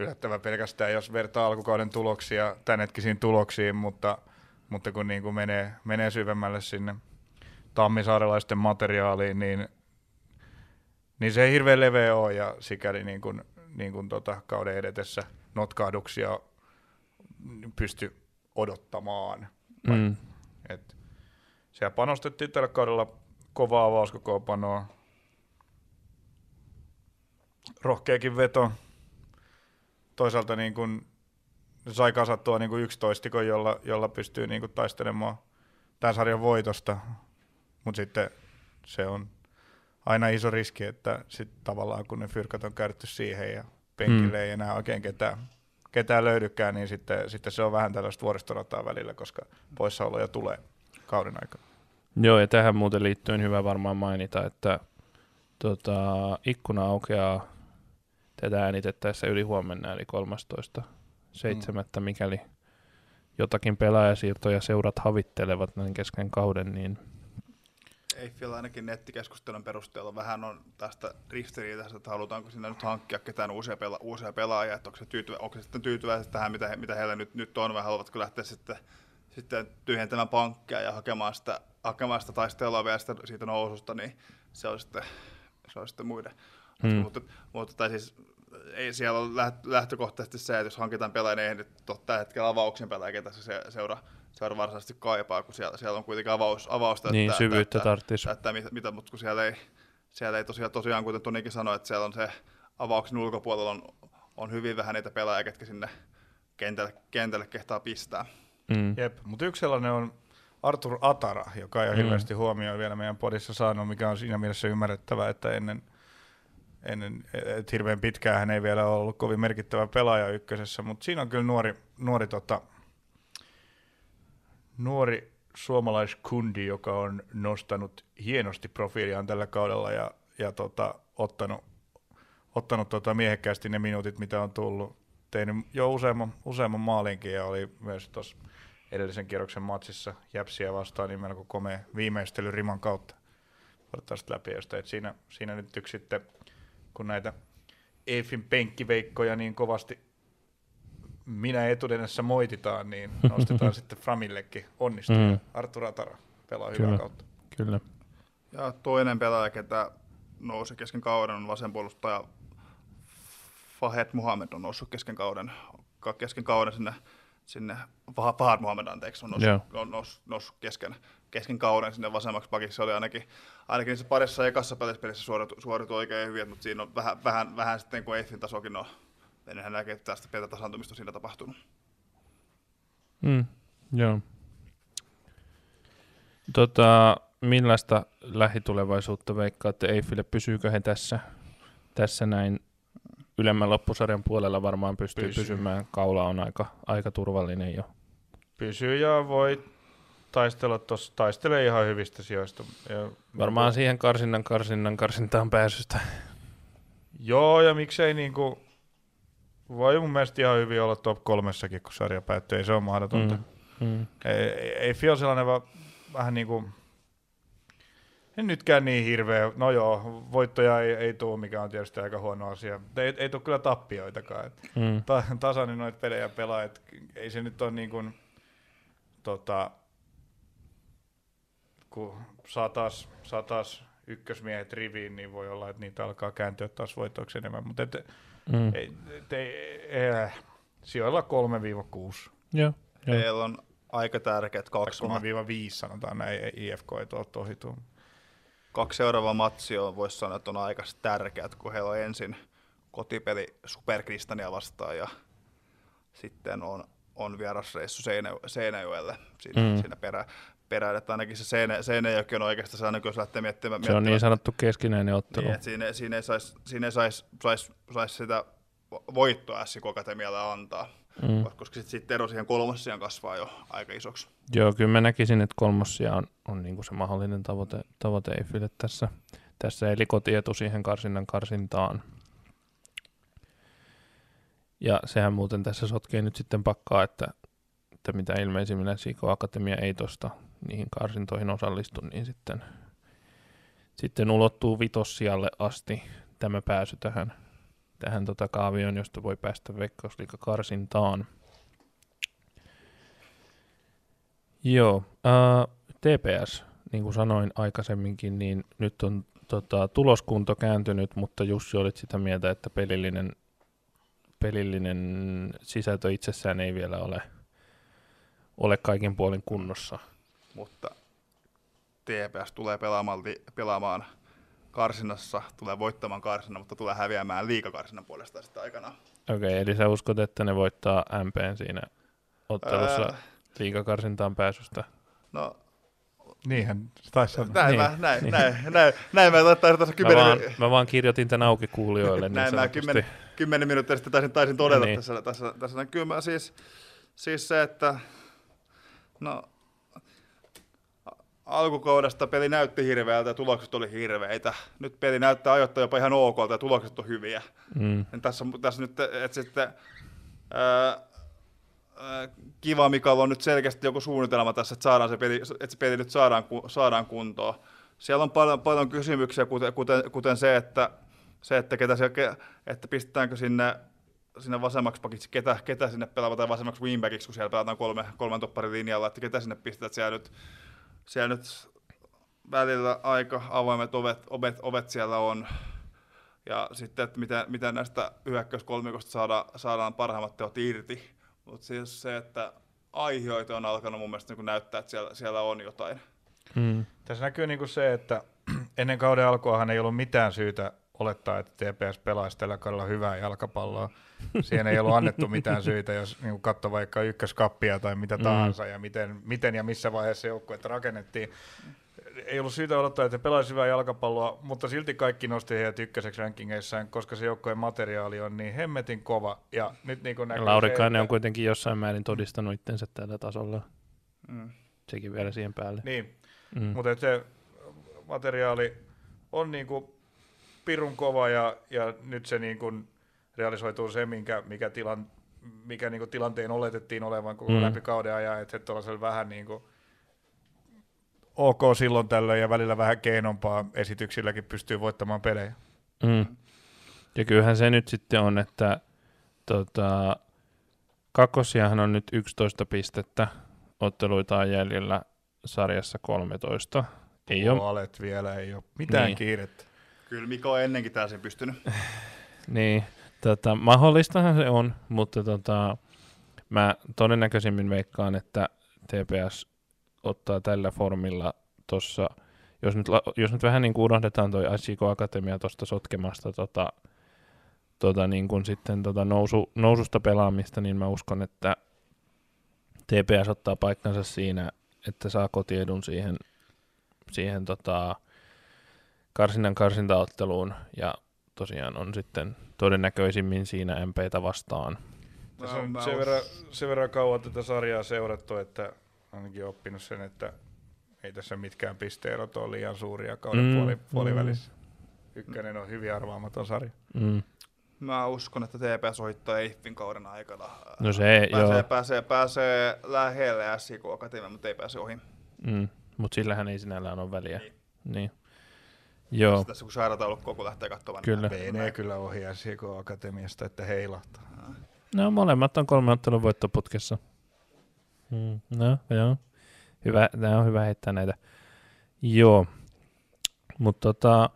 yllättävä pelkästään, jos vertaa alkukauden tuloksia tämänhetkisiin tuloksiin, mutta, mutta kun niin kuin menee, menee syvemmälle sinne tammisaarelaisten materiaaliin, niin, niin se ei hirveän leveä ole ja sikäli niin kuin, niin kuin tota kauden edetessä notkahduksia pysty odottamaan. Mm. Et siellä panostettiin tällä kaudella kovaa avauskokoopanoa. Rohkeakin veto. Toisaalta niin kun sai kasattua niin kun yksitoistikon, jolla, jolla pystyy niin kun taistelemaan tämän sarjan voitosta. Mutta sitten se on aina iso riski, että sit tavallaan kun ne fyrkat on käytetty siihen ja penkille Mm. ei enää oikein ketään, ketään löydykään, niin sitten, sitten se on vähän tällaista vuoristorataa välillä, koska poissaoloja tulee kauden aikana. Joo, ja tähän muuten liittyen hyvä varmaan mainita, että tota, ikkuna aukeaa tätä äänitettäessä yli huomenna, eli 13. 7. mikäli jotakin pelaajasiirtoja seurat havittelevat näin kesken kauden, niin Ei vielä ainakin nettikeskustelun perusteella vähän on tästä ristiriitaista, että halutaanko sinne nyt hankkia ketään uusia, pela- uusia pelaajia, että onko se, tyytyvä, onko se sitten tyytyväiset tähän, mitä, he, mitä heillä nyt, nyt on, vai haluavatko lähteä sitten, sitten tyhjentämään pankkia ja hakemaan sitä, hakemaan sitä taistelua vielä sitä, siitä noususta, niin se on sitten, se on sitten muiden. Hmm. Mutta, mutta tai siis ei siellä ole läht- lähtökohtaisesti se, että jos hankitaan pelaajia, niin ei nyt ole tällä hetkellä avauksen pelaajia, ketä se se- seura, seura varsinaisesti kaipaa, kun siellä, siellä on kuitenkin avaus, avausta. niin syvyyttä tarvitsisi. Täyttää mitä, mitä, mutta kun siellä ei, siellä ei tosiaan, tosiaan, kuten Tonikin sanoi, että siellä on se avauksen ulkopuolella on, on hyvin vähän niitä pelaajia, ketkä sinne kentälle, kentälle kehtaa pistää. Mm. Jep, mutta yksi sellainen on Artur Atara, joka ei ole Mm. hirveästi huomioon vielä meidän podissa saanut, mikä on siinä mielessä ymmärrettävää, että ennen, ennen et hirveän pitkään hän ei vielä ollut kovin merkittävä pelaaja ykkösessä, mutta siinä on kyllä nuori, nuori, tota, nuori suomalaiskundi, joka on nostanut hienosti profiiliaan tällä kaudella ja, ja tota, ottanut, ottanut tota miehekkäästi ne minuutit, mitä on tullut. Tehnyt jo useamman, useamman maalinkin ja oli myös tuossa edellisen kierroksen matsissa Jäpsiä vastaan niin melko komea viimeistely riman kautta. Otetaan sitä läpi josta, että siinä, siinä nyt yksi sitten, näitä Eifin penkkiveikkoja niin kovasti minä etudenessä moititaan, niin nostetaan sitten Framillekin onnistuu. Mm. Artur Atara pelaa hyvää Kyllä. kautta. Kyllä. Ja toinen pelaaja, ketä nousi kesken kauden, on vasenpuolustaja Fahed Muhammed on noussut kesken kauden, kesken kauden sinne, sinne Fahad Muhammed anteeksi, on noussut, on noussut, noussut kesken, kesken kauden sinne vasemmaksi pakiksi. Se oli ainakin, ainakin se parissa ekassa pelissä suoritui, suoritui oikein hyvin, mutta siinä on vähän, vähän, vähän sitten kun Eiffin tasokin on, en näkee, että tästä pientä tasantumista on siinä tapahtunut. Mm, joo. Tota, millaista lähitulevaisuutta veikkaatte Eiffille? Pysyykö he tässä, tässä näin ylemmän loppusarjan puolella varmaan pystyy Pysyy. pysymään. Kaula on aika, aika turvallinen jo. Pysyy ja voi taistella tuossa, taistelee ihan hyvistä sijoista. Ja varmaan siihen karsinnan, karsinnan, karsintaan pääsystä. Joo, ja miksei niinku, voi mun mielestä ihan hyvin olla top kolmessakin, kun sarja päättyy. Ei se ole mahdotonta. Mm, mm. Ei, ei, ei Fio sellainen vaan vähän niin kuin, en nytkään niin hirveä. No joo, voittoja ei, ei tule, mikä on tietysti aika huono asia. Ei, ei tule kyllä tappioitakaan. mm. ta, tasainen noita pelejä pelaa. Et ei se nyt ole niin kuin, tota, kun saa taas, saa taas ykkösmiehet riviin, niin voi olla, että niitä alkaa kääntyä taas voitoiksi enemmän. Mutta et, mm. ei, et, ei, ei, äh, sijoilla 3-6. Joo. Heillä on aika tärkeät kaksi. 3-5 sanotaan näin, IFK ei tuolta ohi kaksi seuraavaa matsia voisi sanoa, että on aika tärkeät, kun heillä on ensin kotipeli Superkristania vastaan ja sitten on, on vierasreissu Seinä, Seinäjoelle siinä, mm. siinä perä, perään, että ainakin se Seinä, Seinäjoki on oikeastaan sellainen, jos lähtee miettimään. Se on niin sanottu keskinäinen ottelu. Niin, siinä, siinä ei saisi sais, sais, sais sitä voittoa SIK Akatemialle antaa mm. koska sitten sit ero siihen kolmossiaan kasvaa jo aika isoksi. Joo, kyllä mä näkisin, että kolmossia on, on niinku se mahdollinen tavoite, tavoite Eiffille tässä, tässä eli kotietu siihen karsinnan karsintaan. Ja sehän muuten tässä sotkee nyt sitten pakkaa, että, että mitä ilmeisimmin Siko Akatemia ei tuosta niihin karsintoihin osallistu, niin sitten, sitten ulottuu vitossialle asti tämä pääsy tähän tähän tota kaavioon, josta voi päästä Veikkausliiga karsintaan. Joo, äh, TPS, niin kuin sanoin aikaisemminkin, niin nyt on tota, tuloskunto kääntynyt, mutta Jussi olit sitä mieltä, että pelillinen, pelillinen sisältö itsessään ei vielä ole, ole kaikin puolin kunnossa. Mutta TPS tulee pelaamaan, pelaamaan karsinnassa, tulee voittamaan karsinnan, mutta tulee häviämään liikakarsinnan puolesta sitten aikanaan. Okei, okay, eli sä uskot, että ne voittaa MPn siinä ottelussa öö, liikakarsintaan pääsystä? No, Niinhän taisi sanoa. Näin, niin, mä, näin, niin. näin, näin, näin mä taisin tässä kymmenen... Mä vaan, mä vaan kirjoitin tämän auki kuulijoille. Niin näin mä kymmenen, kymmenen minuuttia sitten taisin, taisin todeta niin. tässä, tässä, tässä. Kyllä mä siis, siis se, että no, alkukaudesta peli näytti hirveältä ja tulokset oli hirveitä. Nyt peli näyttää ajoittaa jopa ihan ok ja tulokset on hyviä. Mm. Tässä, tässä nyt, että sitten ää, kiva Mikael on nyt selkeästi joku suunnitelma tässä, että, saadaan se peli, että se peli nyt saadaan, saadaan kuntoon. Siellä on paljon, paljon kysymyksiä, kuten, kuten, kuten se, että, se, että, ketä siellä, että pistetäänkö sinne, sinne vasemmaksi pakiksi, ketä, ketä sinne pelaavat tai vasemmaksi wingbackiksi, kun siellä pelataan kolme, kolmen topparin linjalla, että ketä sinne pistetään siellä nyt siellä nyt välillä aika avoimet ovet, ovet, ovet siellä on. Ja sitten, että miten, miten näistä hyökkäyskolmikosta saadaan, saadaan parhaimmat teot irti. Mutta siis se, että aihioita on alkanut mun mielestä niin näyttää, että siellä, siellä on jotain. Hmm. Tässä näkyy niin kuin se, että ennen kauden alkuahan ei ollut mitään syytä olettaa, että TPS pelaisi tällä kaudella hyvää jalkapalloa. Siihen ei ollut annettu mitään syitä, jos niin katsoi vaikka ykköskappia tai mitä mm. tahansa mm. ja miten, miten ja missä vaiheessa joukkueet rakennettiin. Ei ollut syytä odottaa, että pelaisi hyvää jalkapalloa, mutta silti kaikki nosti heidät ykköseksi rankingeissaan, koska se joukkueen materiaali on niin hemmetin kova. Ja nyt niin kuin Laurikainen että... on kuitenkin jossain määrin todistanut itsensä tällä tasolla. Mm. Sekin vielä siihen päälle. Niin, mm. mutta se materiaali on niin kuin pirun kova ja, ja nyt se niin kuin realisoituu se, minkä, mikä, tilan, mikä niin kuin tilanteen oletettiin olevan koko mm. läpi kauden ajan, että se vähän niin kuin ok silloin tällöin ja välillä vähän keinompaa esityksilläkin pystyy voittamaan pelejä. Mm. Ja kyllähän se nyt sitten on, että tota, kakkosiahan on nyt 11 pistettä, otteluita on jäljellä sarjassa 13. Ei ole, puolet vielä, ei ole mitään niin. kiirettä. Kyllä Miko on ennenkin täysin pystynyt. niin, tota, mahdollistahan se on, mutta tota, mä todennäköisimmin veikkaan, että TPS ottaa tällä formilla tuossa, jos nyt, jos nyt vähän niin kuin unohdetaan toi ICK Akatemia tuosta sotkemasta tota, tota niin kuin sitten tota nousu, noususta pelaamista, niin mä uskon, että TPS ottaa paikkansa siinä, että saa kotiedun siihen, siihen tota, karsinnan karsintaotteluun ja tosiaan on sitten todennäköisimmin siinä MPtä vastaan. Tässä Mä- on mä sen, verran, sen verran kauan tätä sarjaa seurattu, että ainakin oppinut sen, että ei tässä mitkään pisteerot ole liian suuria kauden Mm, mm, puoli, mm. puolivälissä. Ykkönen on hyvin arvaamaton sarja. Mm. Mä uskon, että TPS ohittaa Eiffin kauden aikana. No se, pääsee, joo. pääsee, pääsee lähelle SIK Akatemia, mutta ei pääse ohi. Mm. Mutta sillähän ei sinällään ole väliä. Niin. Niin. Joo, Tässä kun sairataulukkoa kun lähtee katsomaan. Kyllä. niin menee kyllä ohi SJK Akatemiasta, että heilahtaa. no molemmat on kolme ottelun voittoputkessa. Mm. No, joo. Hyvä, tämä on hyvä heittää näitä. Joo, mutta tota,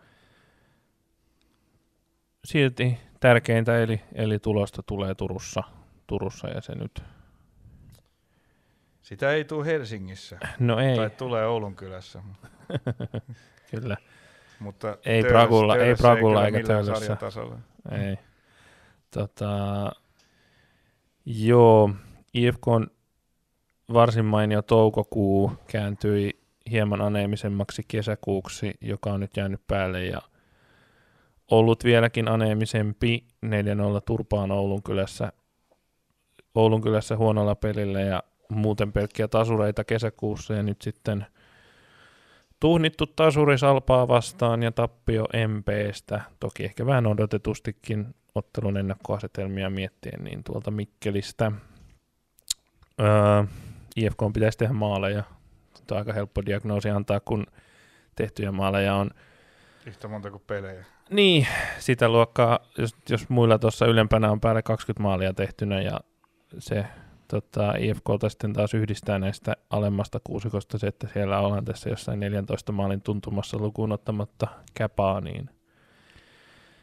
silti tärkeintä eli, eli tulosta tulee Turussa, Turussa ja se nyt, Sitä ei tule Helsingissä, no ei, tai tulee Oulun kylässä. kyllä, Mutta Ei Pragulla- ei Pragulla eikä Töölössä. Ei. Tota, joo, IFK on varsin mainio toukokuu kääntyi hieman aneemisemmaksi kesäkuuksi, joka on nyt jäänyt päälle ja ollut vieläkin aneemisempi 4-0 turpaan Oulun kylässä, Oulun kylässä huonolla pelillä ja muuten pelkkiä tasureita kesäkuussa ja nyt sitten tuhnittu tasuri Salpaa vastaan ja tappio MPstä, toki ehkä vähän odotetustikin ottelun ennakkoasetelmia miettien, niin tuolta Mikkelistä. Öö, IFK pitäisi tehdä maaleja. Tämä on aika helppo diagnoosi antaa, kun tehtyjä maaleja on Yhtä monta kuin pelejä. niin, sitä luokkaa, jos, jos muilla tuossa ylempänä on päälle 20 maalia tehtynä ja se tota, IFKta sitten taas yhdistää näistä alemmasta kuusikosta se, että siellä ollaan tässä jossain 14 maalin tuntumassa lukuun ottamatta käpaa, niin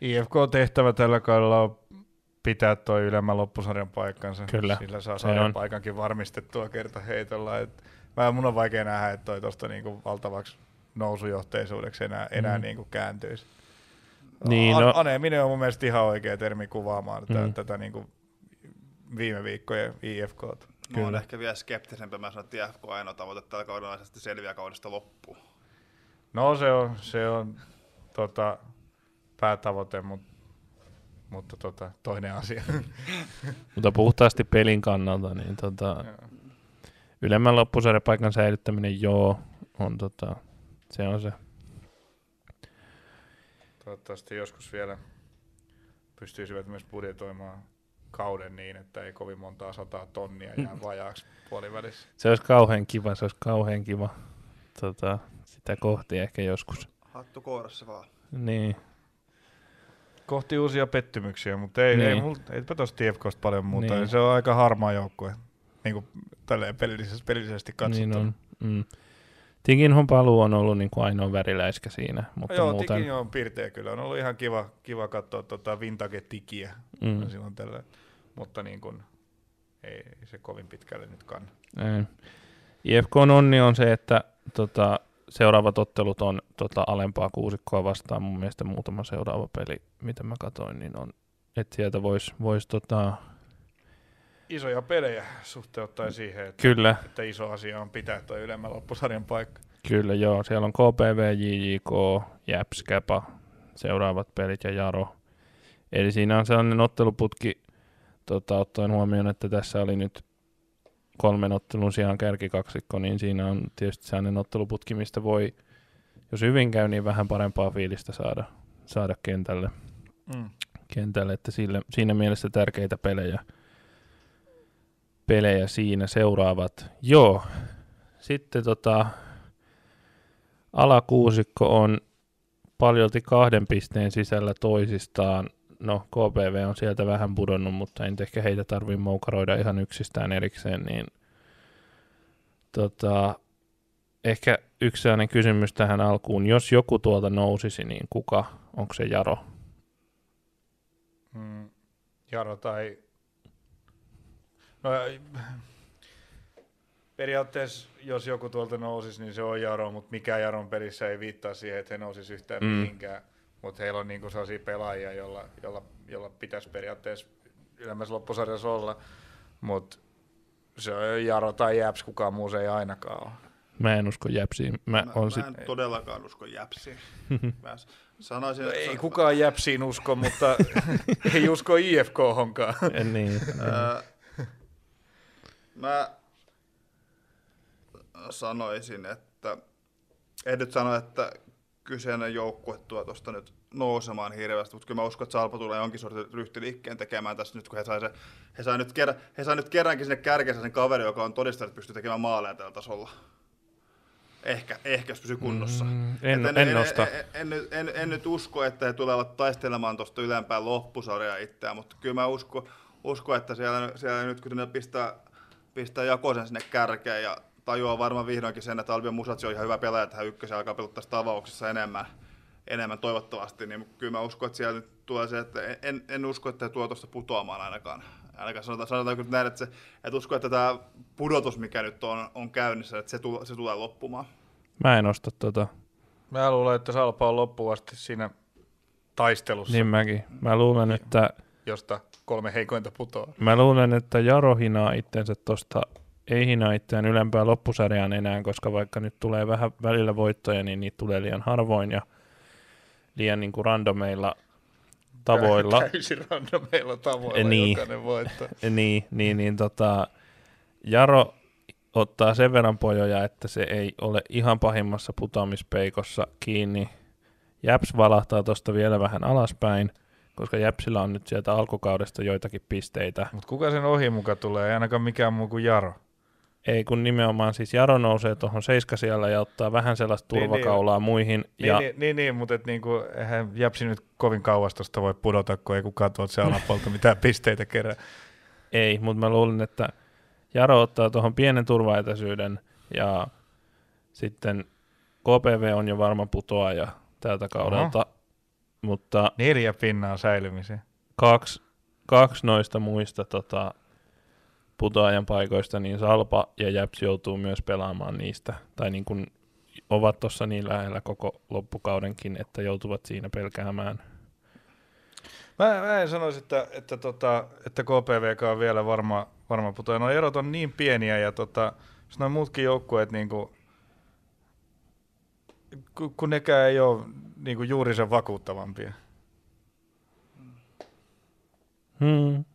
IFK-tehtävä tällä kaudella on pitää tuo ylemmän loppusarjan paikkansa. Kyllä, Sillä saa sarjan paikankin varmistettua kerta heitolla. Et mä, mun on vaikea nähdä, että toi tosta niinku valtavaksi nousujohteisuudeksi enää, enää Mm. niinku kääntyisi. Niin, no- Aneminen on mun mielestä ihan oikea termi kuvaamaan tätä, Mm. tätä niinku viime viikkojen IFKta. Mä oon ehkä vielä skeptisempi. Mä sanon, että IFK ainoa tavoite tällä kaudella on sitten selviää kaudesta loppuun. No se on, se on tota, päätavoite, mut, mutta tota, toinen asia. mutta puhtaasti pelin kannalta, niin tota, ylemmän loppusarjapaikan säilyttäminen, joo, on tota, se on se. Toivottavasti joskus vielä pystyisivät myös budjetoimaan kauden niin, että ei kovin montaa sataa tonnia jää vajaaksi puolivälissä. Se olisi kauhean kiva, se olisi kauhean kiva tota, sitä kohti ehkä joskus. Hattu kourassa vaan. Niin, Kohti uusia pettymyksiä, mutta ei, Niin. ei, mul, eipä tuosta TFKsta paljon muuta. Niin. Niin. Se on aika harmaa joukkue, niin kuin tälleen pelillisesti, pelillisesti katsottuna. niin on. Mm. Tikinhon paluu on ollut niin kuin ainoa väriläiskä siinä, mutta Joo, muuten... On pirteä kyllä. On ollut ihan kiva, kiva katsoa tota vintage-tikiä Mm. silloin tällä. Mutta niin kuin, ei, se kovin pitkälle nyt kanna. Ei. IFK on onni on se, että tota, seuraavat ottelut on tota, alempaa kuusikkoa vastaan. Mun mielestä muutama seuraava peli, mitä mä katsoin, niin on, että sieltä voisi vois, tota, Isoja pelejä suhteuttaen siihen, että, kyllä, että iso asia on pitää tuo ylemmän loppusarjan paikka. kyllä joo, siellä on KPV, JJK, Jäps, Käpa, seuraavat pelit ja Jaro. Eli siinä on sellainen otteluputki, tota, ottaen huomioon, että tässä oli nyt kolmen ottelun sijaan kärkikaksikko, niin siinä on tietysti sellainen otteluputki, mistä voi, jos hyvin käy, niin vähän parempaa fiilistä saada, saada kentälle, Mm. kentälle että sille, siinä mielessä tärkeitä pelejä, pelejä siinä seuraavat. Joo, sitten tota, alakuusikko on paljolti kahden pisteen sisällä toisistaan. No, KPV on sieltä vähän pudonnut, mutta en ehkä heitä tarvitse moukaroida ihan yksistään erikseen, niin tota, ehkä, yksi sellainen kysymys tähän alkuun. Jos joku tuolta nousisi, niin kuka? Onko se Jaro? Mm, Jaro tai... No, periaatteessa, jos joku tuolta nousisi, niin se on Jaro, mutta mikä Jaron pelissä ei viittaa siihen, että he nousisi yhtään mm. mihinkään. Mutta heillä on niinku sellaisia pelaajia, joilla, jolla, jolla pitäisi periaatteessa ylemmässä loppusarjassa olla. Mutta se on Jaro tai Jäps, kukaan muu se ei ainakaan ole. Mä en usko Jäpsiin. Mä, Mä, on mä sit... en todellakaan usko Jäpsiin. Mä sanoisin, No että ei sa- kukaan Jäpsiin usko, mutta ei usko IFK-honkaan. En niin. Mä sanoisin, että en nyt sano, että kyseinen joukkue tuo tuosta nyt nousemaan hirveästi, mutta kyllä mä uskon, että Salpa tulee jonkin sortin ryhtiliikkeen tekemään tässä nyt, kun he sai, se, he sai, nyt, kerran, he sai nyt kerrankin sinne kärkeensä sen kaveri, joka on todistanut, että pystyy tekemään maaleja tällä tasolla. Ehkä, ehkä jos pysyy kunnossa. Mm, en- Et en nosta. En, en, en, en, en, nyt usko, että he tulevat taistelemaan tuosta ylempään loppusarjaa itseään, mutta kyllä mä uskon, usko että siellä, siellä nyt kun ne pistää, pistää Jakosen sinne kärkeen ja tajuaa varmaan vihdoinkin sen, että Albion Musatsi on ihan hyvä pelaaja tähän ykkösen alkaa peluttaa enemmän, enemmän toivottavasti, niin kyllä mä uskon, että siellä nyt tulee se, että en, en usko, että tuo tuosta putoamaan ainakaan. Ainakaan sanotaan, sanotaan kyllä näin, että, se, että usko, että tämä pudotus, mikä nyt on, on käynnissä, että se, tulee, se tulee loppumaan. Mä en osta tota. Mä luulen, että Salpa on loppuun asti siinä taistelussa, Niin mäkin. Mä luulen, että, josta kolme heikointa putoaa. mä luulen, että Jaro hinaa itsensä tosta ei hinaa itseään ylempää loppusarjaan enää, koska vaikka nyt tulee vähän välillä voittoja, niin niitä tulee liian harvoin ja liian niin kuin randomeilla tavoilla. Täysin randomeilla tavoilla niin. jokainen voitto. niin, niin, niin tota, Jaro ottaa sen verran pojoja, että se ei ole ihan pahimmassa putoamispeikossa kiinni. Jäps valahtaa tuosta vielä vähän alaspäin, koska Jäpsillä on nyt sieltä alkukaudesta joitakin pisteitä. Mutta kuka sen ohi muka tulee? Ei ainakaan mikään muu kuin Jaro. Ei kun nimenomaan siis Jaro nousee tuohon seiska siellä ja ottaa vähän sellaista Niin, niin. turvakaulaa muihin. Niin, ja niin, niin, niin mutta et niinku, eihän Japsi nyt kovin kauas tuosta voi pudota, kun ei kukaan tuolta se alapuolta mitään pisteitä kerää. Ei, mutta mä luulen, että Jaro ottaa tuohon pienen turvaetäisyyden ja sitten KPV on jo varma putoaja tältä kaudelta, mutta Neljä pinnaa säilymiseen. kaksi, kaksi noista muista tota, putoajan paikoista, niin Salpa ja Jäps joutuu myös pelaamaan niistä, tai niin kuin ovat tuossa niin lähellä koko loppukaudenkin, että joutuvat siinä pelkäämään. Mä, mä en sanoisi, että, että, tota, että KPVK on vielä varma, varma putoja. No erot on niin pieniä ja tota, jos noin muutkin joukkueet, niin kuin, kun, kun nekään ei ole niin kuin juuri sen vakuuttavampia. Hmm.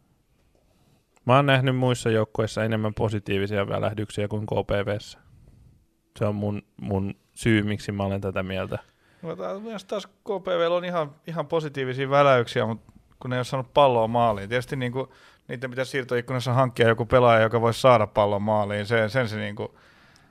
Mä oon nähnyt muissa joukkueissa enemmän positiivisia välähdyksiä kuin KPVssä. Se on mun, mun syy, miksi mä olen tätä mieltä. No, tää- Mielestäni taas KPV on ihan, ihan positiivisia väläyksiä, mutta kun ne ei ole saanut palloa maaliin. Tietysti niin kuin, niiden pitäisi siirtoikkunassa hankkia joku pelaaja, joka voisi saada pallon maaliin. Se, sen se niin kuin,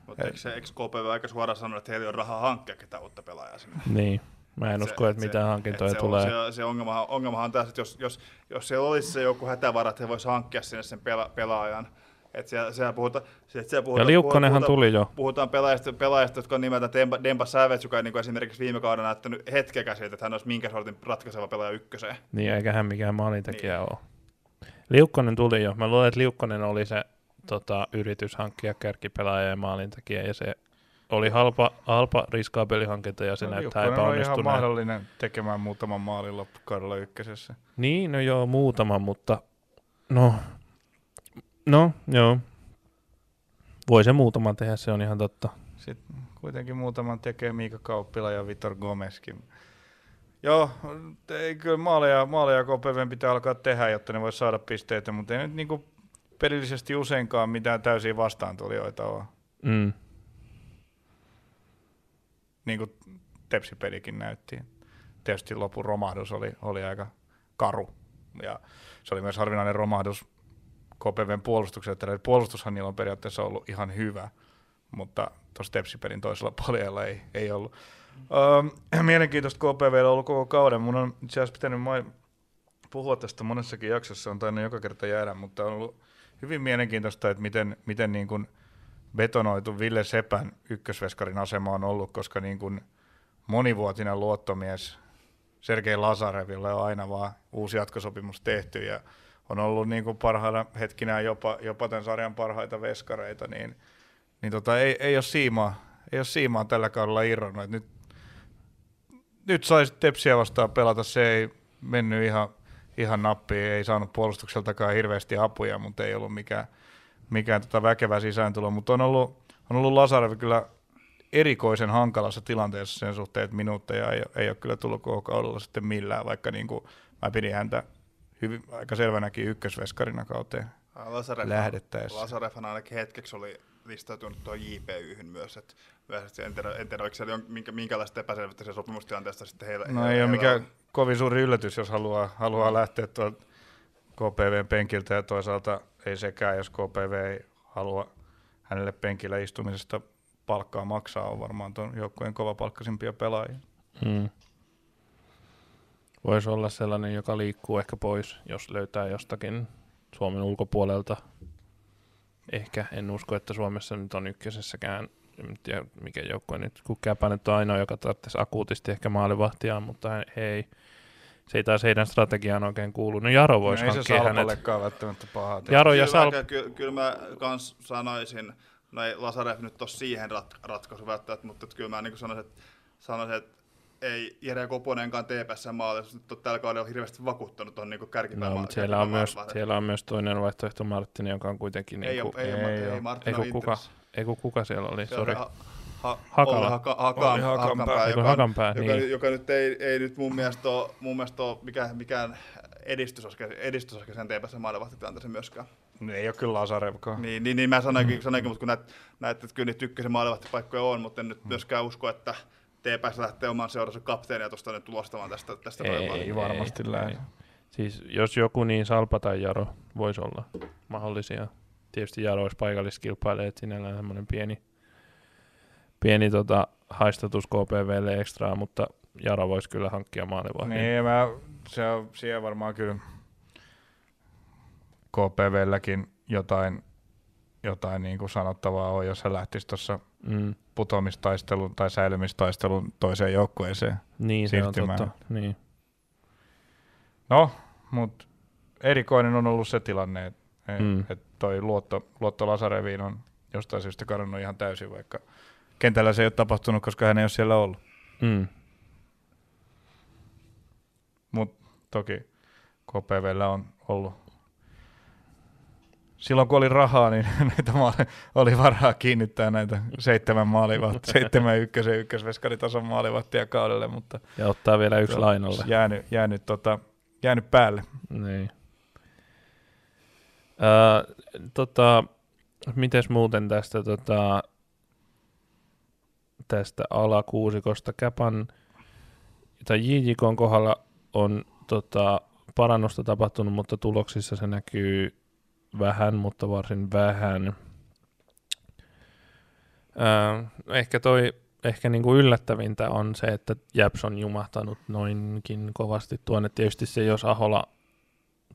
Mutta eikö, se, eikö KPV aika suoraan sanoa, että heillä ei ole rahaa hankkia ketään uutta pelaajaa sinne? Niin. Mä en Se- usko, että se- mitään hankintoja et se, tulee. Se, se ongelmahan, ongelmahan on tässä, että jos, jos, jos siellä olisi se joku hätävara, että he voisi hankkia sinne sen pela, pelaajan, että siellä, siellä puhutaan, siellä, siellä puhutaan, Ja Liukkonenhan puhutaan, tuli jo. Puhutaan pelaajista, pelaajista jotka on nimeltä Demba, Demba Savage, joka ei niin esimerkiksi viime kaudella näyttänyt hetkeäkään siltä, että hän olisi minkä sortin ratkaiseva pelaaja ykköseen. Niin, eikä hän mikään maalintekijä niin. ole. Liukkonen tuli jo. Mä luulen, että Liukkonen oli se tota, yritys hankkia kärkipelaaja ja maalintekijä, ja se oli halpa, halpa riskaabeli hankinta, ja se no, näyttää on ihan epäonnistuneen. mahdollinen tekemään muutaman maalin loppukaudella ykkösessä. Niin, no joo, muutama, mutta no, no joo. Voi se muutaman tehdä, se on ihan totta. Sitten kuitenkin muutaman tekee Miika Kauppila ja Vitor Gomeskin. Joo, ei, kyllä maaleja, maaleja KPVn pitää alkaa tehdä, jotta ne voi saada pisteitä, mutta ei nyt niinku pelillisesti useinkaan mitään täysiä vastaantulijoita ole. Mm. Niin kuin Tepsipelikin näytti. Tietysti lopun romahdus oli, oli aika karu. Ja se oli myös harvinainen romahdus KPVn puolustukselle. Että puolustushan niillä on periaatteessa ollut ihan hyvä, mutta tuossa Tepsipelin toisella puolella ei, ei ollut. Öö, mielenkiintoista KPV on ollut koko kauden. Mun on itse asiassa pitänyt mai- puhua tästä monessakin jaksossa, on tainnut joka kerta jäädä, mutta on ollut hyvin mielenkiintoista, että miten, miten niin kuin betonoitu Ville Sepän ykkösveskarin asema on ollut, koska niin kuin monivuotinen luottomies Sergei Lazareville on aina vaan uusi jatkosopimus tehty ja on ollut niin kuin parhaina hetkinä jopa, jopa tämän sarjan parhaita veskareita, niin, niin tota, ei, ei, ole siimaa, ei ole siimaa tällä kaudella irronnut. nyt, nyt saisi Tepsiä vastaan pelata, se ei mennyt ihan, ihan nappiin, ei saanut puolustukseltakaan hirveästi apuja, mutta ei ollut mikään, mikään tota väkevä sisääntulo, mutta on ollut, on ollut Lasarev kyllä erikoisen hankalassa tilanteessa sen suhteen, että minuutteja ei, ei ole kyllä tullut koko kaudella sitten millään, vaikka niin kuin mä pidin häntä hyvin, aika selvänäkin ykkösveskarina kauteen Lasareff, lähdettäessä. Lasarefhan ainakin hetkeksi oli listautunut tuo JPYhyn myös, että en tiedä, en tiedä oliko siellä minkä, minkälaista epäselvyyttä se sopimustilanteesta sitten heillä No heillä, ei ole mikään kovin suuri yllätys, jos haluaa, haluaa lähteä tuolta KPVn penkiltä ja toisaalta ei sekään, jos KPV ei halua hänelle penkillä istumisesta palkkaa maksaa, on varmaan tuon joukkueen palkkasimpia pelaajia. Hmm. Voisi olla sellainen, joka liikkuu ehkä pois, jos löytää jostakin Suomen ulkopuolelta. Ehkä en usko, että Suomessa nyt on ykkösessäkään, en tiedä mikä joukkue nyt, kun Käpänet on ainoa, joka tarvitsisi akuutisti ehkä maalivahtia, mutta he ei, se ei taas heidän strategiaan oikein kuulu. No Jaro voisi no, hankkia hänet. Ei se välttämättä pahaa. Jaro ja Sal... Kyllä, kyllä mä kans sanoisin, no ei Lasarev nyt ole siihen rat- ratkaisu välttämättä, mutta kyllä mä niin sanoisin, että, sanoisin, että ei Jere Koponenkaan TPS maalissa nyt tällä kaudella hirveästi vakuuttanut tuon niin kärkipään no, mutta siellä on, myös, siellä on myös toinen vaihtoehto Martin, joka on kuitenkin... Niin ei, kuin, ei, ei, ei, ei, Martin ei, kuka, ei kuka siellä oli, sori. Ha, ha, Hakala. Haka, haka, Olli Hakanpää, joka, Hakanpää, joka, niin. joka, nyt ei, ei nyt mun mielestä ole, mun mielestä ole mikään, mikään edistysaskel, edistysaskel sen TPS maalivahtitilanteeseen myöskään. No ei ole kyllä Lasarevkaan. Niin, niin, niin mä sanoinkin, mm. sanoinkin mutta kun näet, näet, että kyllä niitä ykkösen maalivahtipaikkoja on, mutta en nyt mm. myöskään usko, että TPS lähtee oman seuransa kapteenia tuosta nyt tulostamaan tästä, tästä ei, ei varmasti lähde. Siis jos joku niin Salpa tai Jaro voisi olla mahdollisia. Tietysti Jaro olisi paikalliskilpailija, että sinällään semmoinen pieni, pieni tota, haistatus KPVlle ekstraa, mutta Jaro voisi kyllä hankkia maalivahdin. Niin, mä, se on siellä varmaan kyllä KPVlläkin jotain, jotain niin kuin sanottavaa on, jos hän lähtisi tuossa mm. putoamistaistelun tai säilymistaistelun toiseen joukkueeseen niin, siirtymään. Se on totta. Niin. No, mutta erikoinen on ollut se tilanne, että mm. et toi luotto, luotto Lasareviin on jostain syystä kadonnut ihan täysin, vaikka kentällä se ei ole tapahtunut, koska hän ei ole siellä ollut. Mm. Mutta toki KPVllä on ollut silloin kun oli rahaa, niin näitä maali, oli varaa kiinnittää näitä seitsemän maalivahtia, seitsemän ykkösen ykkösveskaritason maalivahtia kaudelle, mutta... Ja ottaa vielä yksi lainalle. Jäänyt, jäänyt, tota, jäänyt päälle. Niin. Öö, tota, mites muuten tästä, tota, tästä alakuusikosta Käpan tai JJKn kohdalla on tota, parannusta tapahtunut, mutta tuloksissa se näkyy vähän, mutta varsin vähän. Öö, ehkä toi ehkä niinku yllättävintä on se, että Japs on jumahtanut noinkin kovasti tuonne. Tietysti se, jos Ahola,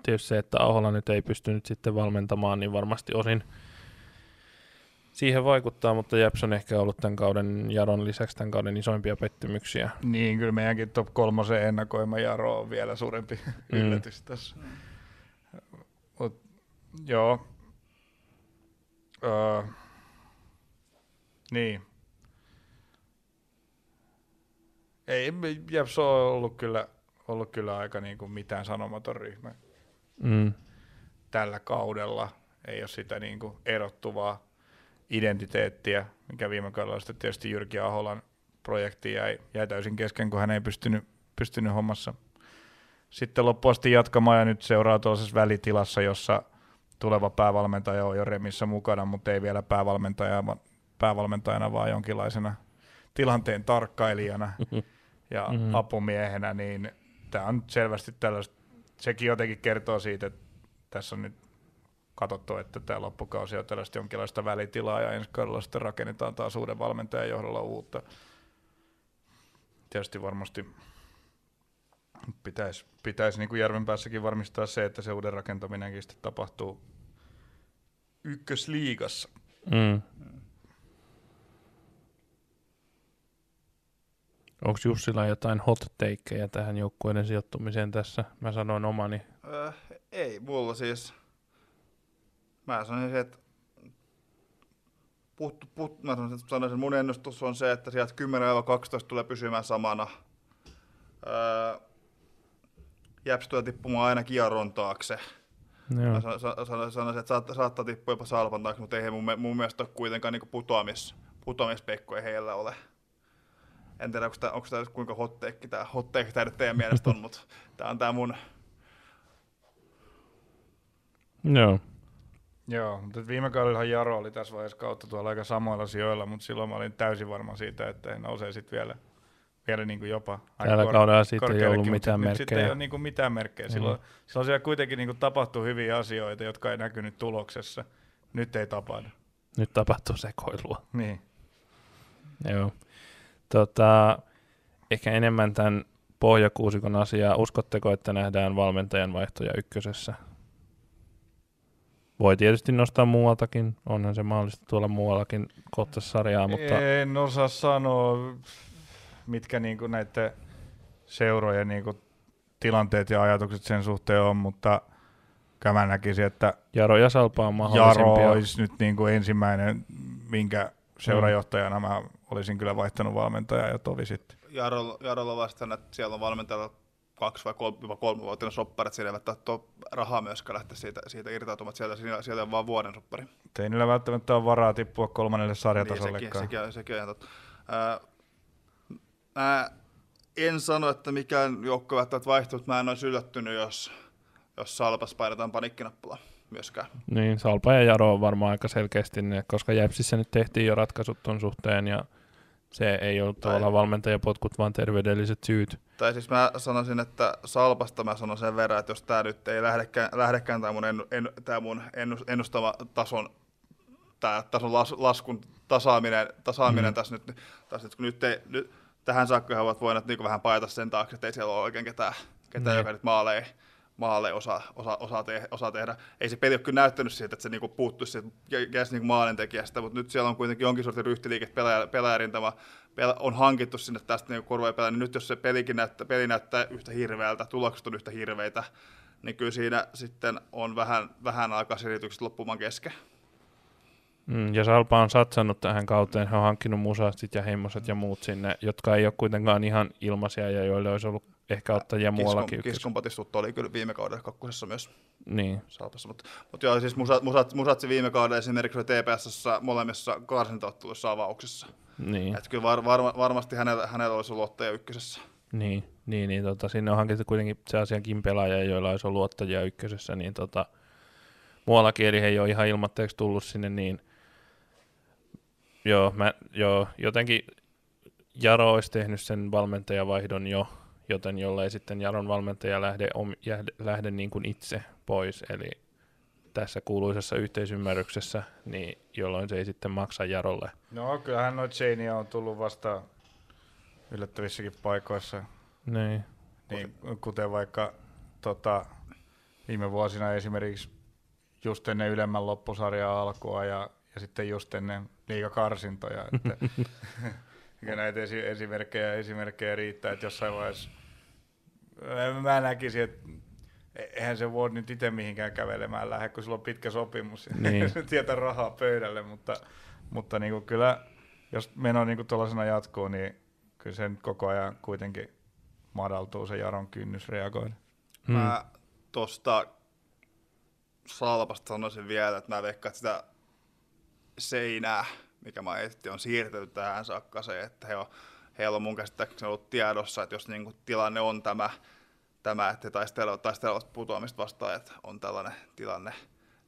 tietysti se, että Ahola nyt ei pystynyt sitten valmentamaan, niin varmasti osin siihen vaikuttaa, mutta Japs on ehkä ollut tämän kauden Jaron lisäksi tämän kauden isoimpia pettymyksiä. Niin, kyllä meidänkin top kolmosen ennakoima Jaro on vielä suurempi mm. yllätys tässä. Joo. Öö, niin. Ei Jeps ole ollut kyllä, ollut kyllä aika niin kuin mitään sanomaton ryhmä mm. tällä kaudella. Ei ole sitä niin kuin erottuvaa identiteettiä, mikä viime kaudella sitten tietysti Jyrki Aholan projekti jäi, jäi täysin kesken, kun hän ei pystynyt, pystynyt hommassa sitten loppuasti jatkamaan ja nyt seuraa tuollaisessa välitilassa, jossa – tuleva päävalmentaja on jo remissä mukana, mutta ei vielä päävalmentaja, päävalmentajana, vaan jonkinlaisena tilanteen tarkkailijana ja mm-hmm. apumiehenä, niin tämä on selvästi tällaista, sekin jotenkin kertoo siitä, että tässä on nyt katsottu, että tämä loppukausi on tällaista jonkinlaista välitilaa ja ensi kaudella sitten rakennetaan taas uuden valmentajan johdolla uutta. Tietysti varmasti pitäisi, pitäisi niin kuin Järvenpäässäkin varmistaa se, että se uuden rakentaminenkin sitten tapahtuu ykkösliigassa. Mm. Onko Jussilla jotain hot takeja tähän joukkueiden sijoittumiseen tässä? Mä sanoin omani. Äh, ei, mulla siis Mä sanoisin, että put, put, mä sanoisin, mun ennustus on se, että sieltä 10-12 tulee pysymään samana. Öö, Jäps tulee tippumaan aina kierron taakse. Joo. Mä sanoisin, että saattaa, saattaa tippua jopa salpan taakse, mutta ei mun, mun mielestä ole kuitenkaan niin putoamis, putoamispekko ei heillä ole. En tiedä, onko tämä, onko tämä kuinka hotteekki tämä, hotteekki tämä nyt teidän mielestä on, mutta tämä on tämä mun... Joo. Joo, mutta viime kaudellahan Jaro oli tässä vaiheessa kautta tuolla aika samoilla sijoilla, mutta silloin mä olin täysin varma siitä, että he nousee sitten vielä, vielä niin kuin jopa Tällä kor- kaudella siitä ei ollut mitään merkkejä. Sitten ei ole niin kuin mitään merkkejä. Silloin, mm. silloin siellä kuitenkin niin kuin tapahtui hyviä asioita, jotka ei näkynyt tuloksessa. Nyt ei tapahdu. Nyt tapahtuu sekoilua. Niin. Joo. Tota, ehkä enemmän tämän pohjakuusikon asiaa. Uskotteko, että nähdään valmentajan vaihtoja ykkösessä? Voi tietysti nostaa muualtakin, onhan se mahdollista tuolla muuallakin kohta sarjaa, mutta... En osaa sanoa, mitkä niinku näiden seurojen niinku tilanteet ja ajatukset sen suhteen on, mutta kyllä mä näkisin, että Jaro ja Salpa on Jaro olisi nyt niinku ensimmäinen, minkä seurajohtajana mä olisin kyllä vaihtanut valmentajaa jo tovi sitten. Jarolla, Jarolla vastaan, että siellä on valmentajalla kaksi vai kolme, jopa kolme vuotta sopparit, siinä ei välttämättä rahaa myöskään lähteä siitä, siitä irtautumaan, sieltä, siellä, siellä on vain vuoden soppari. Ei niillä välttämättä ole varaa tippua kolmannelle sarjatasolle. Niin, sekin, sekin, sekin on ihan totta. mä en sano, että mikään joukko välttämättä vaihtuu, mutta mä en olisi yllättynyt, jos, jos Salpas painetaan panikkinappula myöskään. Niin, Salpa ja Jaro on varmaan aika selkeästi ne, koska Jäpsissä nyt tehtiin jo ratkaisut ton suhteen ja se ei ollut tai, tavallaan valmentajapotkut, vaan terveydelliset syyt. Tai siis mä sanoisin, että Salpasta mä sanon sen verran, että jos tämä nyt ei lähdekään, lähdekään tämä mun, en, en, tää mun ennustama tason, tää tason las, laskun tasaaminen, tasaaminen mm. tässä nyt, tässä nyt, kun nyt, ei, nyt tähän saakka he ovat voineet niin vähän paeta sen taakse, että ei siellä ole oikein ketään, ketään mm. joka nyt maaleja maalle osaa, osaa, osaa, te, osaa tehdä. Ei se peli ole kyllä näyttänyt siitä, että se niinku puuttuisi siitä, jäisi niinku maalintekijästä, mutta nyt siellä on kuitenkin jonkin sortin ryhtiliike, pelaaja, on hankittu sinne tästä niinku korvaa pelaa, niin nyt jos se pelikin näyttää, peli näyttää yhtä hirveältä, tulokset on yhtä hirveitä, niin kyllä siinä sitten on vähän, vähän aikaa selitykset loppumaan kesken. Mm, ja Salpa on satsannut tähän kauteen, he on hankkinut musastit ja heimoset ja muut sinne, jotka ei ole kuitenkaan ihan ilmaisia ja joille olisi ollut ehkä ottajia muuallakin. Kiskon patistuttu oli kyllä viime kaudella kakkosessa myös. Niin. Salpassa, mutta, mutta joo, siis musat, musat, musatsi viime kaudella esimerkiksi oli TPS molemmissa karsintaotteluissa avauksessa. Niin. Että kyllä var, var, varmasti hänellä, hänellä olisi ollut ottaja ykkösessä. Niin, niin, niin tota, sinne on hankittu kuitenkin sellaisiakin pelaajia, joilla olisi ollut ottajia ykkösessä, niin tota, muuallakin, eli he ei ole ihan ilmatteeksi tullut sinne, niin joo, mä, joo, jotenkin Jaro olisi tehnyt sen valmentajavaihdon jo, joten jollei sitten Jaron valmentaja lähde, om, jähde, lähde niin kuin itse pois, eli tässä kuuluisessa yhteisymmärryksessä, niin jolloin se ei sitten maksa Jarolle. No kyllähän noita seiniä on tullut vasta yllättävissäkin paikoissa. Niin. niin kuten vaikka tota, viime vuosina esimerkiksi just ennen ylemmän loppusarjaa alkua ja, ja sitten just ennen liikakarsintoja. Että ja näitä esi- esimerkkejä, esimerkkejä riittää, että jossain vaiheessa mä näkisin, että eihän se voi nyt itse mihinkään kävelemään lähde, kun sulla on pitkä sopimus ja niin. tietä rahaa pöydälle, mutta, mutta niin kuin kyllä jos meno niin tuollaisena jatkuu, niin kyllä sen koko ajan kuitenkin madaltuu se Jaron kynnys reagoida. Hmm. Mä tuosta Salpasta sanoisin vielä, että mä veikkaan, että sitä seinää, mikä mä etsin, on siirtynyt tähän saakka se, että he on, heillä on mun käsittääkseni ollut tiedossa, että jos niin tilanne on tämä, tämä, että he taistelevat, taistelevat putoamista vastaan, että on tällainen tilanne,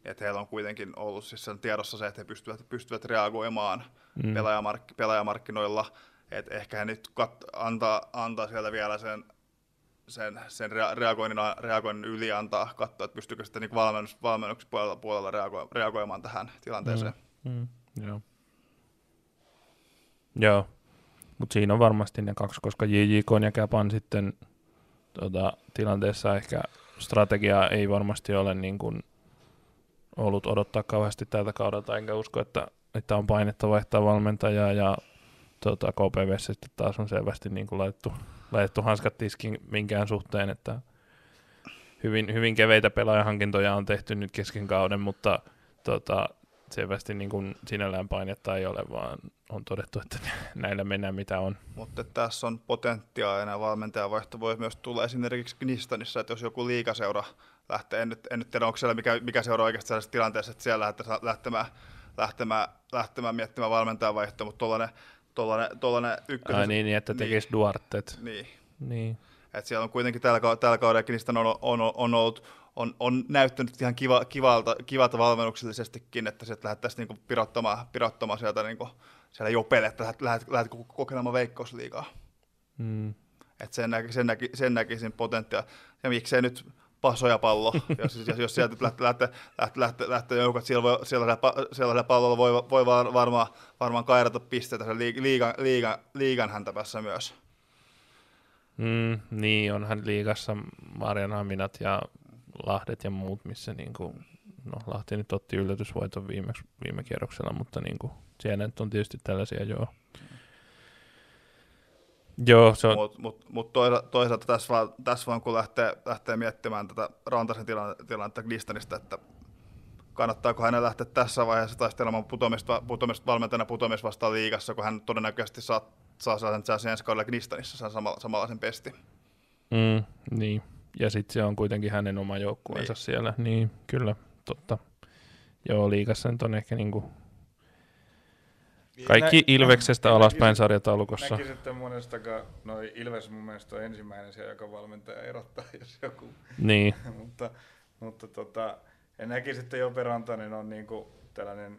että heillä on kuitenkin ollut siis sen tiedossa se, että he pystyvät, pystyvät reagoimaan mm. pelaajamark- pelaajamarkkinoilla, että ehkä he nyt kat- antaa, antaa sieltä vielä sen, sen, sen reagoinnin, reagoinnin yli antaa katsoa, että pystyykö sitten niin valmennus, valmennuksen puolella, puolella reago- reagoimaan tähän tilanteeseen. Mm. Mm. Joo. Joo, mutta siinä on varmasti ne kaksi, koska JJK ja Käpan sitten tota, tilanteessa ehkä strategia ei varmasti ole niin kuin ollut odottaa kauheasti tältä kaudelta, enkä usko, että, että on painetta vaihtaa valmentajaa ja tota, KPV sitten taas on selvästi niin kuin laitettu, laitettu hanskat tiskin minkään suhteen, että hyvin, hyvin keveitä pelaajahankintoja on tehty nyt kesken kauden, mutta tota, selvästi niin kuin sinällään painetta ei ole, vaan on todettu, että näillä mennään mitä on. Mutta tässä on potentiaalinen valmentajavaihto voi myös tulla esimerkiksi Gnistanissa, että jos joku liikaseura lähtee, en nyt, en nyt tiedä onko siellä mikä, mikä seura oikeasti sellaisessa tilanteessa, että siellä lähtee lähtemään, lähtemään, lähtemään miettimään valmentajavaihtoa, mutta tuollainen tollainen, tollainen ykkönen. Ai niin, niin että tekisi niin, Duartet. Niin. niin. Et siellä on kuitenkin tällä, tällä kaudella Kinistan on, on, on, ollut, on, on näyttänyt ihan kiva, kivalta, kivalta valmennuksellisestikin, että sieltä lähdettäisiin niinku pirottamaan, pirottamaan sieltä niinku, siellä jopelle, että lähdet, lähdet, lähdet kokeilemaan veikkausliigaa. Mm. Et sen, näki, sen, näki, sen näkisin potentiaa. Ja miksei nyt pasoja pallo, jos, jos, jos sieltä lähtee, lähtee, lähtee, lähtee, lähtee joukot, siellä, voi, siellä, siellä pallolla voi, voi varmaan, varmaan kairata pisteitä liigan, liigan, liigan häntäpässä myös. Mm, niin, onhan liigassa Marian Haminat ja Lahdet ja muut, missä niin kuin, no Lahti nyt otti yllätysvoiton viime, viime kierroksella, mutta niin kuin, siellä nyt on tietysti tällaisia joo. Joo, se on... Mutta mut, mut toisaalta, tässä, vaan, tässä vaan kun lähtee, lähtee miettimään tätä Rantasen tilannetta Glistanista, että kannattaako hänen lähteä tässä vaiheessa taistelemaan putomista, putomista valmentajana putomista vastaan liigassa, kun hän todennäköisesti saa, saa sen ensi kaudella Gnistanissa sen samalla, samanlaisen pesti. Mm, niin, ja sitten se on kuitenkin hänen oma joukkueensa niin. siellä, niin kyllä, totta. Joo, liigassa nyt on ehkä niinku kaikki Ilveksestä alaspäin sarjataulukossa. Näkisin, että monestakaan, no Ilves mun mielestä on ensimmäinen siellä, joka valmentaja erottaa, jos joku. Niin. mutta mutta tota, en näkisi, että Jope Rantanen on niinku tällainen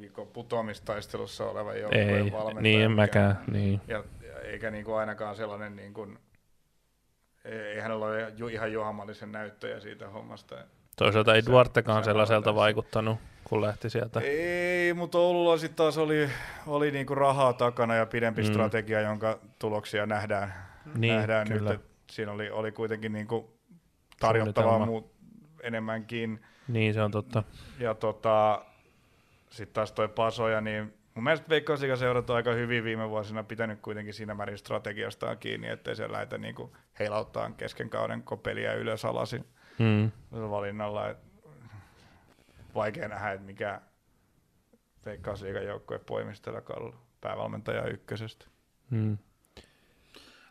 viikon putoamistaistelussa oleva joukkueen valmentaja. Niin, en mäkään. Niin. Ja, ja, eikä niinku ainakaan sellainen, niinku, ei hänellä ole ihan johamallisen näyttöjä siitä hommasta. Toisaalta ei Duartekaan sellaiselta vaikuttanut, kun lähti sieltä. Ei, mutta Oululla sitten taas oli, oli niinku rahaa takana ja pidempi mm. strategia, jonka tuloksia nähdään, niin, nähdään kyllä. nyt. Siinä oli, oli kuitenkin niinku tarjottavaa muu, enemmänkin. Niin, se on totta. Ja tota, sitten taas toi Pasoja, niin mun mielestä Veikkausliigaseurat on aika hyvin viime vuosina pitänyt kuitenkin siinä määrin strategiastaan kiinni, ettei se lähdetä niinku heilauttaa kesken kauden kopeliä ylös alasin mm. valinnalla. Et vaikea nähdä, että mikä Veikkausliigan joukkue poimistella kallu päävalmentaja ykkösestä. Mm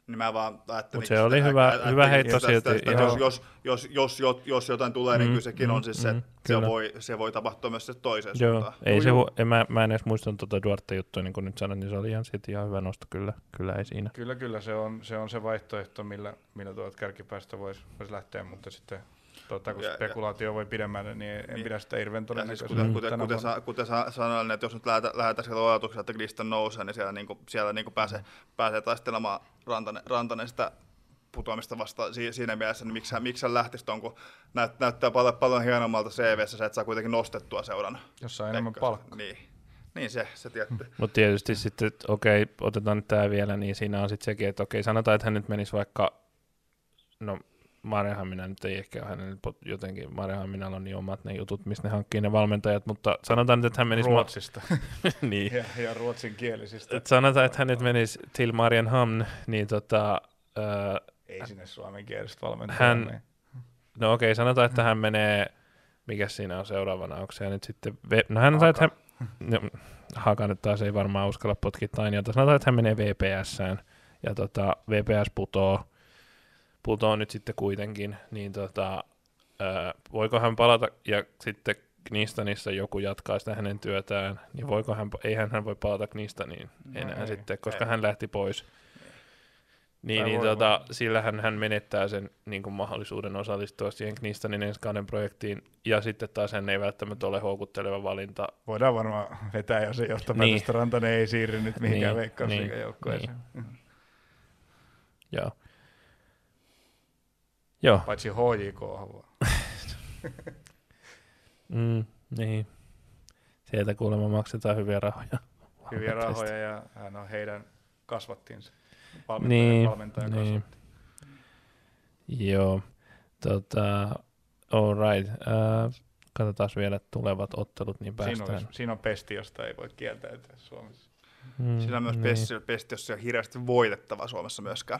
niin mä vaan ajattelin... se oli hyvä, ä, hyvä heitto silti. Jos, jos, jos, jos, jos, jos jotain tulee, niin mm, niin kyllä sekin mm, on siis se, mm, se, voi, se voi tapahtua myös se toiseen Joo, suuntaan. Ei se, en, mä, mä en edes muistanut tuota Duarte-juttua, niin kuin nyt sanoin, niin se oli ihan, silti ihan hyvä nosto, kyllä, kyllä ei siinä. Kyllä, kyllä, se on se, on se vaihtoehto, millä, millä tuolta kärkipäästä voisi vois lähteä, mutta sitten Tota, kun ja, spekulaatio ja, voi pidemmälle, niin en niin, pidä sitä hirveän todennäköisenä. Siis kuten, kuten, kuten, sa, kuten sa, sanoin, että jos nyt lähdetään sillä ajatuksella, että Gliston nousee, niin siellä, niin kuin, siellä niin kuin pääsee, pääsee taistelemaan Rantanen, Rantanen sitä putoamista vasta siinä mielessä, niin miksi, miksi hän lähtisi tuon, kun näyt, näyttää paljon, paljon hienommalta CVssä se, että saa kuitenkin nostettua seuran. Jos on enemmän palkkaa. Niin. Niin se, se tietty. Mutta tietysti sitten, että okei, otetaan nyt tämä vielä, niin siinä on sitten sekin, että okei, sanotaan, että hän nyt menisi vaikka, no minä nyt ei ehkä ole hänellä jotenkin, minä on niin omat ne jutut, mistä ne hankkii ne valmentajat, mutta sanotaan, että hän menisi... Ruotsista. niin. ja, ja ruotsinkielisistä. Et sanotaan, että hän nyt menisi til Hamn, niin tota... Äh, ei sinne suomenkielistä valmentajaa. Hän, niin. no okei, okay, sanotaan, että hän menee, mikä siinä on seuraavana, onko se nyt sitten... Ve, no hän sanoo, että hän... No, Haka nyt taas ei varmaan uskalla potkia Tainiota. Sanotaan, että hän menee VPSään ja tota, VPS putoo putoo nyt sitten kuitenkin, niin tota, ää, voiko hän palata ja sitten Knistanissa joku jatkaa sitä hänen työtään, niin voiko hän, eihän hän voi palata Knistaniin no enää ei, sitten, koska ei. hän lähti pois. Niin, niin tota, sillähän hän menettää sen niin kuin mahdollisuuden osallistua siihen Knistanin ensi kauden projektiin, ja sitten taas hän ei välttämättä ole houkutteleva valinta. Voidaan varmaan vetää jo se johtopäätös, niin. Rantanen ei siirry nyt mihinkään niin, veikkausliigajoukkueeseen. Niin. Mm. Joo. Joo. Paitsi HJK haluaa. mm, niin. Sieltä kuulemma maksetaan hyviä rahoja. Hyviä rahoja ja hän on heidän kasvattinsa. Valmentaja, niin, valmentaja niin. Joo. Tota, all right. Uh, katsotaan vielä tulevat ottelut, niin päästään. Siinä on, siinä on pesti, josta ei voi kieltäytyä Suomessa. Mm, Siinä on myös niin. pesti, pesti, jos se on hirveästi voitettava Suomessa myöskään.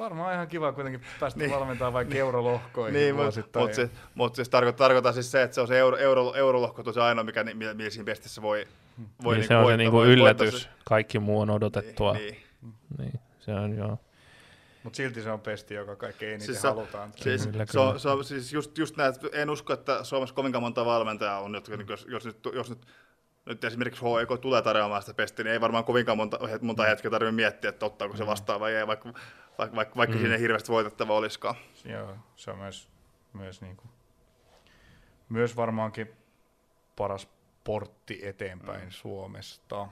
Varmaan ihan kiva kuitenkin päästä Niin. niin. valmentamaan vaikka eurolohkoihin Niin, mutta vuosittain. mut siis, mut siis tarkoittaa, tarkoittaa siis se, että se on se euro, euro, eurolohko on se ainoa, mikä, ni- millä siinä pestissä voi, voi niin niinku se on se voittaa- niinku voi- voittaa yllätys. Kaikki muu on odotettua. Niin, niin. Niin, se on joo. Mutta silti se on pesti, joka kaikkein eniten Siis se- halutaan. Siis, Kyllä, se on, kyllä. se on, siis just, just näin, että en usko, että Suomessa kovinkaan monta valmentajaa on, jotka, jos, jos, nyt, jos nyt, nyt esimerkiksi HEK tulee tarjoamaan sitä pestiä, niin ei varmaan kovinkaan monta, monta hetkeä tarvitse miettiä, että ottaako se vastaan vai ei, vaikka, vaikka, vaikka, vaikka Mm. siinä ei hirveästi voitettava olisikaan. Joo, se on myös, myös, niinku, myös varmaankin paras portti eteenpäin mm. Suomesta.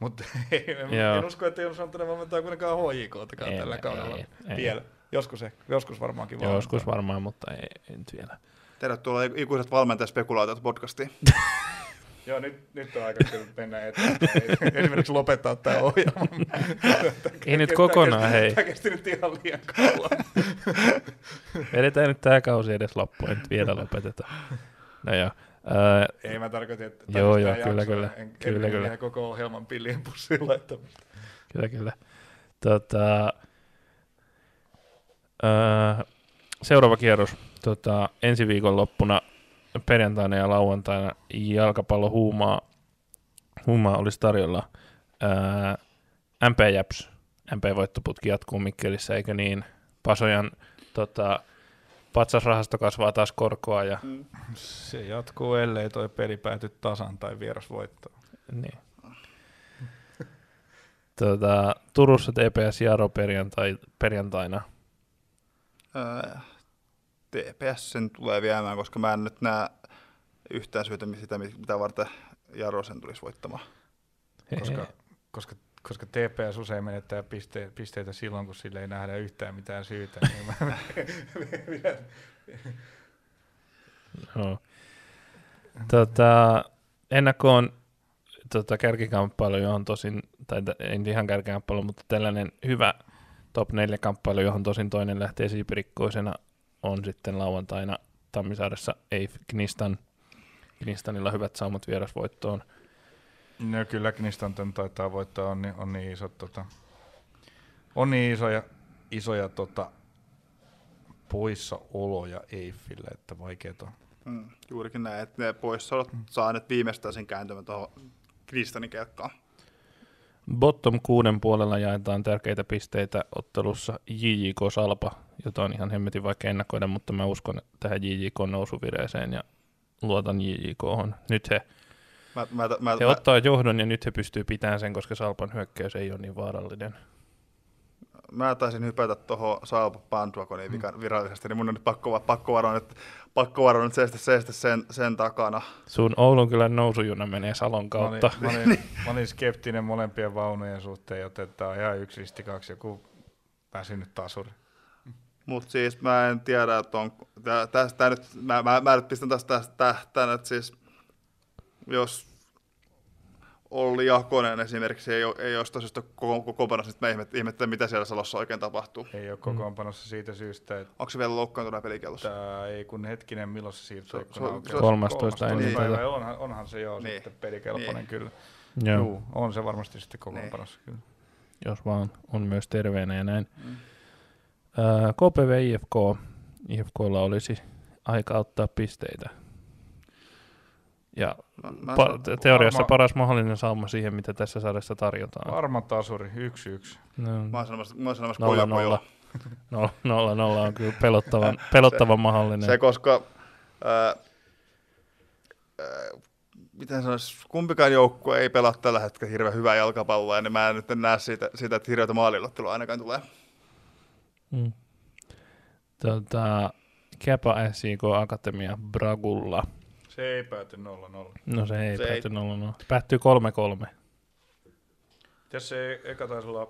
Mutta en, en usko, että Jons Antonen valmentaa kuitenkaan HJKtakaan Ei, tällä ei, kaudella. ei. Vielä. Joskus, ehkä, joskus varmaankin Joo, Joskus valmentaa. varmaan, mutta ei, ei nyt vielä. Tervetuloa ikuiset valmentajaspekulaatiot podcastiin. Joo, nyt, nyt on aika kyllä mennä eteenpäin. Esimerkiksi lopettaa tämä ohjelma. Ei nyt Tämä kokonaan, hei. Tämä kesti nyt ihan liian kauan. Vedetään nyt tämä kausi edes loppuun, nyt vielä lopeteta. No joo. Öö, Ei mä tarkoitin, että Joo, tai joo, sitä kyllä, kyllä. En, Kyllä, en kyllä. koko ohjelman pillien pussiin laittamista. Kyllä, kyllä. Tota, öö, seuraava kierros. Tota, ensi viikon loppuna perjantaina ja lauantaina jalkapallo huumaa, huumaa olisi tarjolla. Öö, MP Japs, MP-voittoputki jatkuu Mikkelissä, eikö niin? Pasojan tota, patsasrahasto kasvaa taas korkoa ja Se jatkuu, ellei toi peli pääty tasan tai vieras voittaa. Niin. Tota, Turussa TPS Jaro perjantai, perjantaina. Öö, TPS sen tulee viemään, koska mä en nyt näe yhtään syytä sitä, mitä varten Jaro sen tulisi voittamaan. Koska, koska, koska TPS usein menettää piste, pisteitä silloin, kun sille ei nähdä yhtään mitään syytä. Niin mä, Joo. Tota, ennakkoon tota, kärkikamppailu, johon tosin, tai ei nyt ihan kärkikamppailu, mutta tällainen hyvä top 4 kamppailu, johon tosin toinen lähtee siipirikkoisena, on sitten lauantaina Tammisaaressa Eif Knistan. Knistanilla hyvät saumat vierasvoittoon. no kyllä Knistan tän taitaa voittaa, on niin, on niin iso, tota, on niin isoja, isoja tota, poissaoloja Eiffille, että vaikeet on. Mm, juurikin näin, että ne poissaolot saa nyt viimeistään sen kääntymän tuohon Kristanin kelkkaan. Bottom kuuden puolella jaetaan tärkeitä pisteitä ottelussa JJK Salpa, jota on ihan hemmetin vaikea ennakoida, mutta mä uskon tähän JJK nousuvireeseen ja luotan JJK. Nyt he, Mä, mä, mä, he mä, ottaa johdon ja nyt he pystyy pitämään sen, koska Salpan hyökkäys ei ole niin vaarallinen. Mä taisin hypätä tuohon Saalpa Bandwagoniin mm. virallisesti, niin mun on nyt pakko, pakko varoa nyt, pakko varoa nyt seistä, seistä sen, sen takana. Sun Oulun kylän nousujuna menee Salon Mä kautta. olin, mä, olin, mä olin skeptinen molempien vaunujen suhteen, joten tää on ihan yksi risti kaksi, joku väsynyt tasuri. Mutta siis mä en tiedä, että on, tästä nyt, mä, mä, mä nyt pistän tästä tähtään, että siis jos Olli Jakonen esimerkiksi ei, oo- ei olisi tosista koko, koko niin mä ihmet- ihmettelen, mitä siellä Salossa oikein tapahtuu. Ei ole kokoonpanossa siitä syystä, että Onko se vielä loukkaantunut pelikellossa? Tää ei kun hetkinen, milloin se siirtyi. Se- se- aukeaa? se- 13 13 ennen päivä, onhan, onhan se joo Niin. sitten pelikelpoinen Niin. kyllä. Joo, Juu, on se varmasti sitten kokoonpanossa kyllä. jos vaan on myös terveenä ja näin. Mm. KPV IFK. IFKlla olisi aika ottaa pisteitä. Ja Mä, mä pa- teoriassa varma- paras mahdollinen sauma siihen, mitä tässä sarjassa tarjotaan. Varma tasuri, yksi yksi. No, Mä oon sanomassa, mä oon sanomassa Nolla, koja, nolla. nolla, nolla, nolla on kyllä pelottavan, pelottavan mahdollinen. Se, koska ää, ää, miten sanois, kumpikaan joukkue ei pelaa tällä hetkellä hirveän hyvää jalkapalloa, niin mä en nyt en näe siitä, siitä että hirveätä maalilottelua ainakaan tulee. Mm. Tota, Kepa SIK Akatemia Bragulla. Se ei pääty 0-0. No se ei Se ei- pääty 0 0 Päättyy 3-3. Tässä se eka taisi olla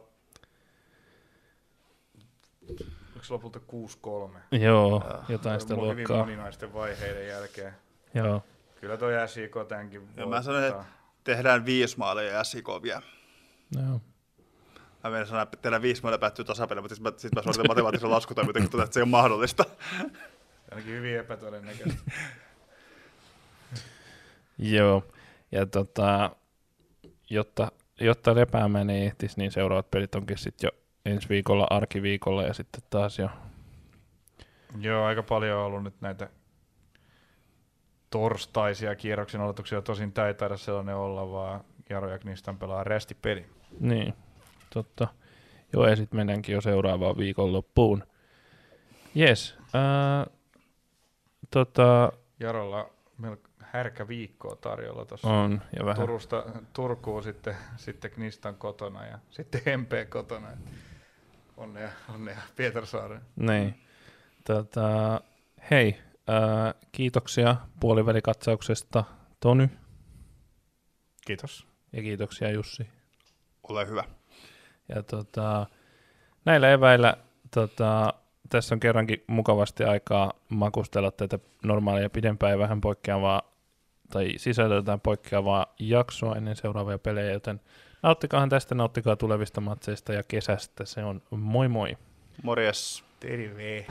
Oliko se lopulta 6-3? Joo, Joo. jotain sitä Mo- Hyvin luokkaa. moninaisten vaiheiden jälkeen. Joo. Kyllä toi SIK tämänkin Ja mä sanoin, että tehdään viisi maalia ja SIK vie. Joo. Mä menen sanoa, että tehdään viisi maalia päättyy tasapeli, mutta sitten mä, sit mä suoritan matemaattisen laskutoiminnan, mutta että se ei ole mahdollista. Ainakin hyvin epätodennäköistä. Joo. Ja tota, jotta, jotta lepäämään ei ehtisi, niin seuraavat pelit onkin sitten jo ensi viikolla, arkiviikolla ja sitten taas jo Joo, aika paljon on ollut nyt näitä torstaisia kierroksen aloituksia. Tosin tämä ei taida sellainen olla, vaan Jaro ja Knistan pelaa restipeli. Niin, totta. Joo, ja sitten mennäänkin jo seuraavaan viikonloppuun. Jes, ää, tota, Jarolla melko härkä viikkoa tarjolla tuossa. on, ja vähän, Turusta Turkuun sitten, sitten Knistan kotona ja sitten MP kotona. Onnea, onnea Pietarsaaren. niin. Tota, hei, ää, kiitoksia puolivälikatsauksesta Tony, Kiitos. ja kiitoksia Jussi. Ole hyvä. Ja tota, näillä eväillä tota, tässä on kerrankin mukavasti aikaa makustella tätä normaalia pidempää ja vähän poikkeavaa tai sisällöltään poikkeavaa jaksoa ennen seuraavia pelejä, joten nauttikaahan tästä, nauttikaa tulevista matseista ja kesästä. Se on moi moi! Morjes. Terve.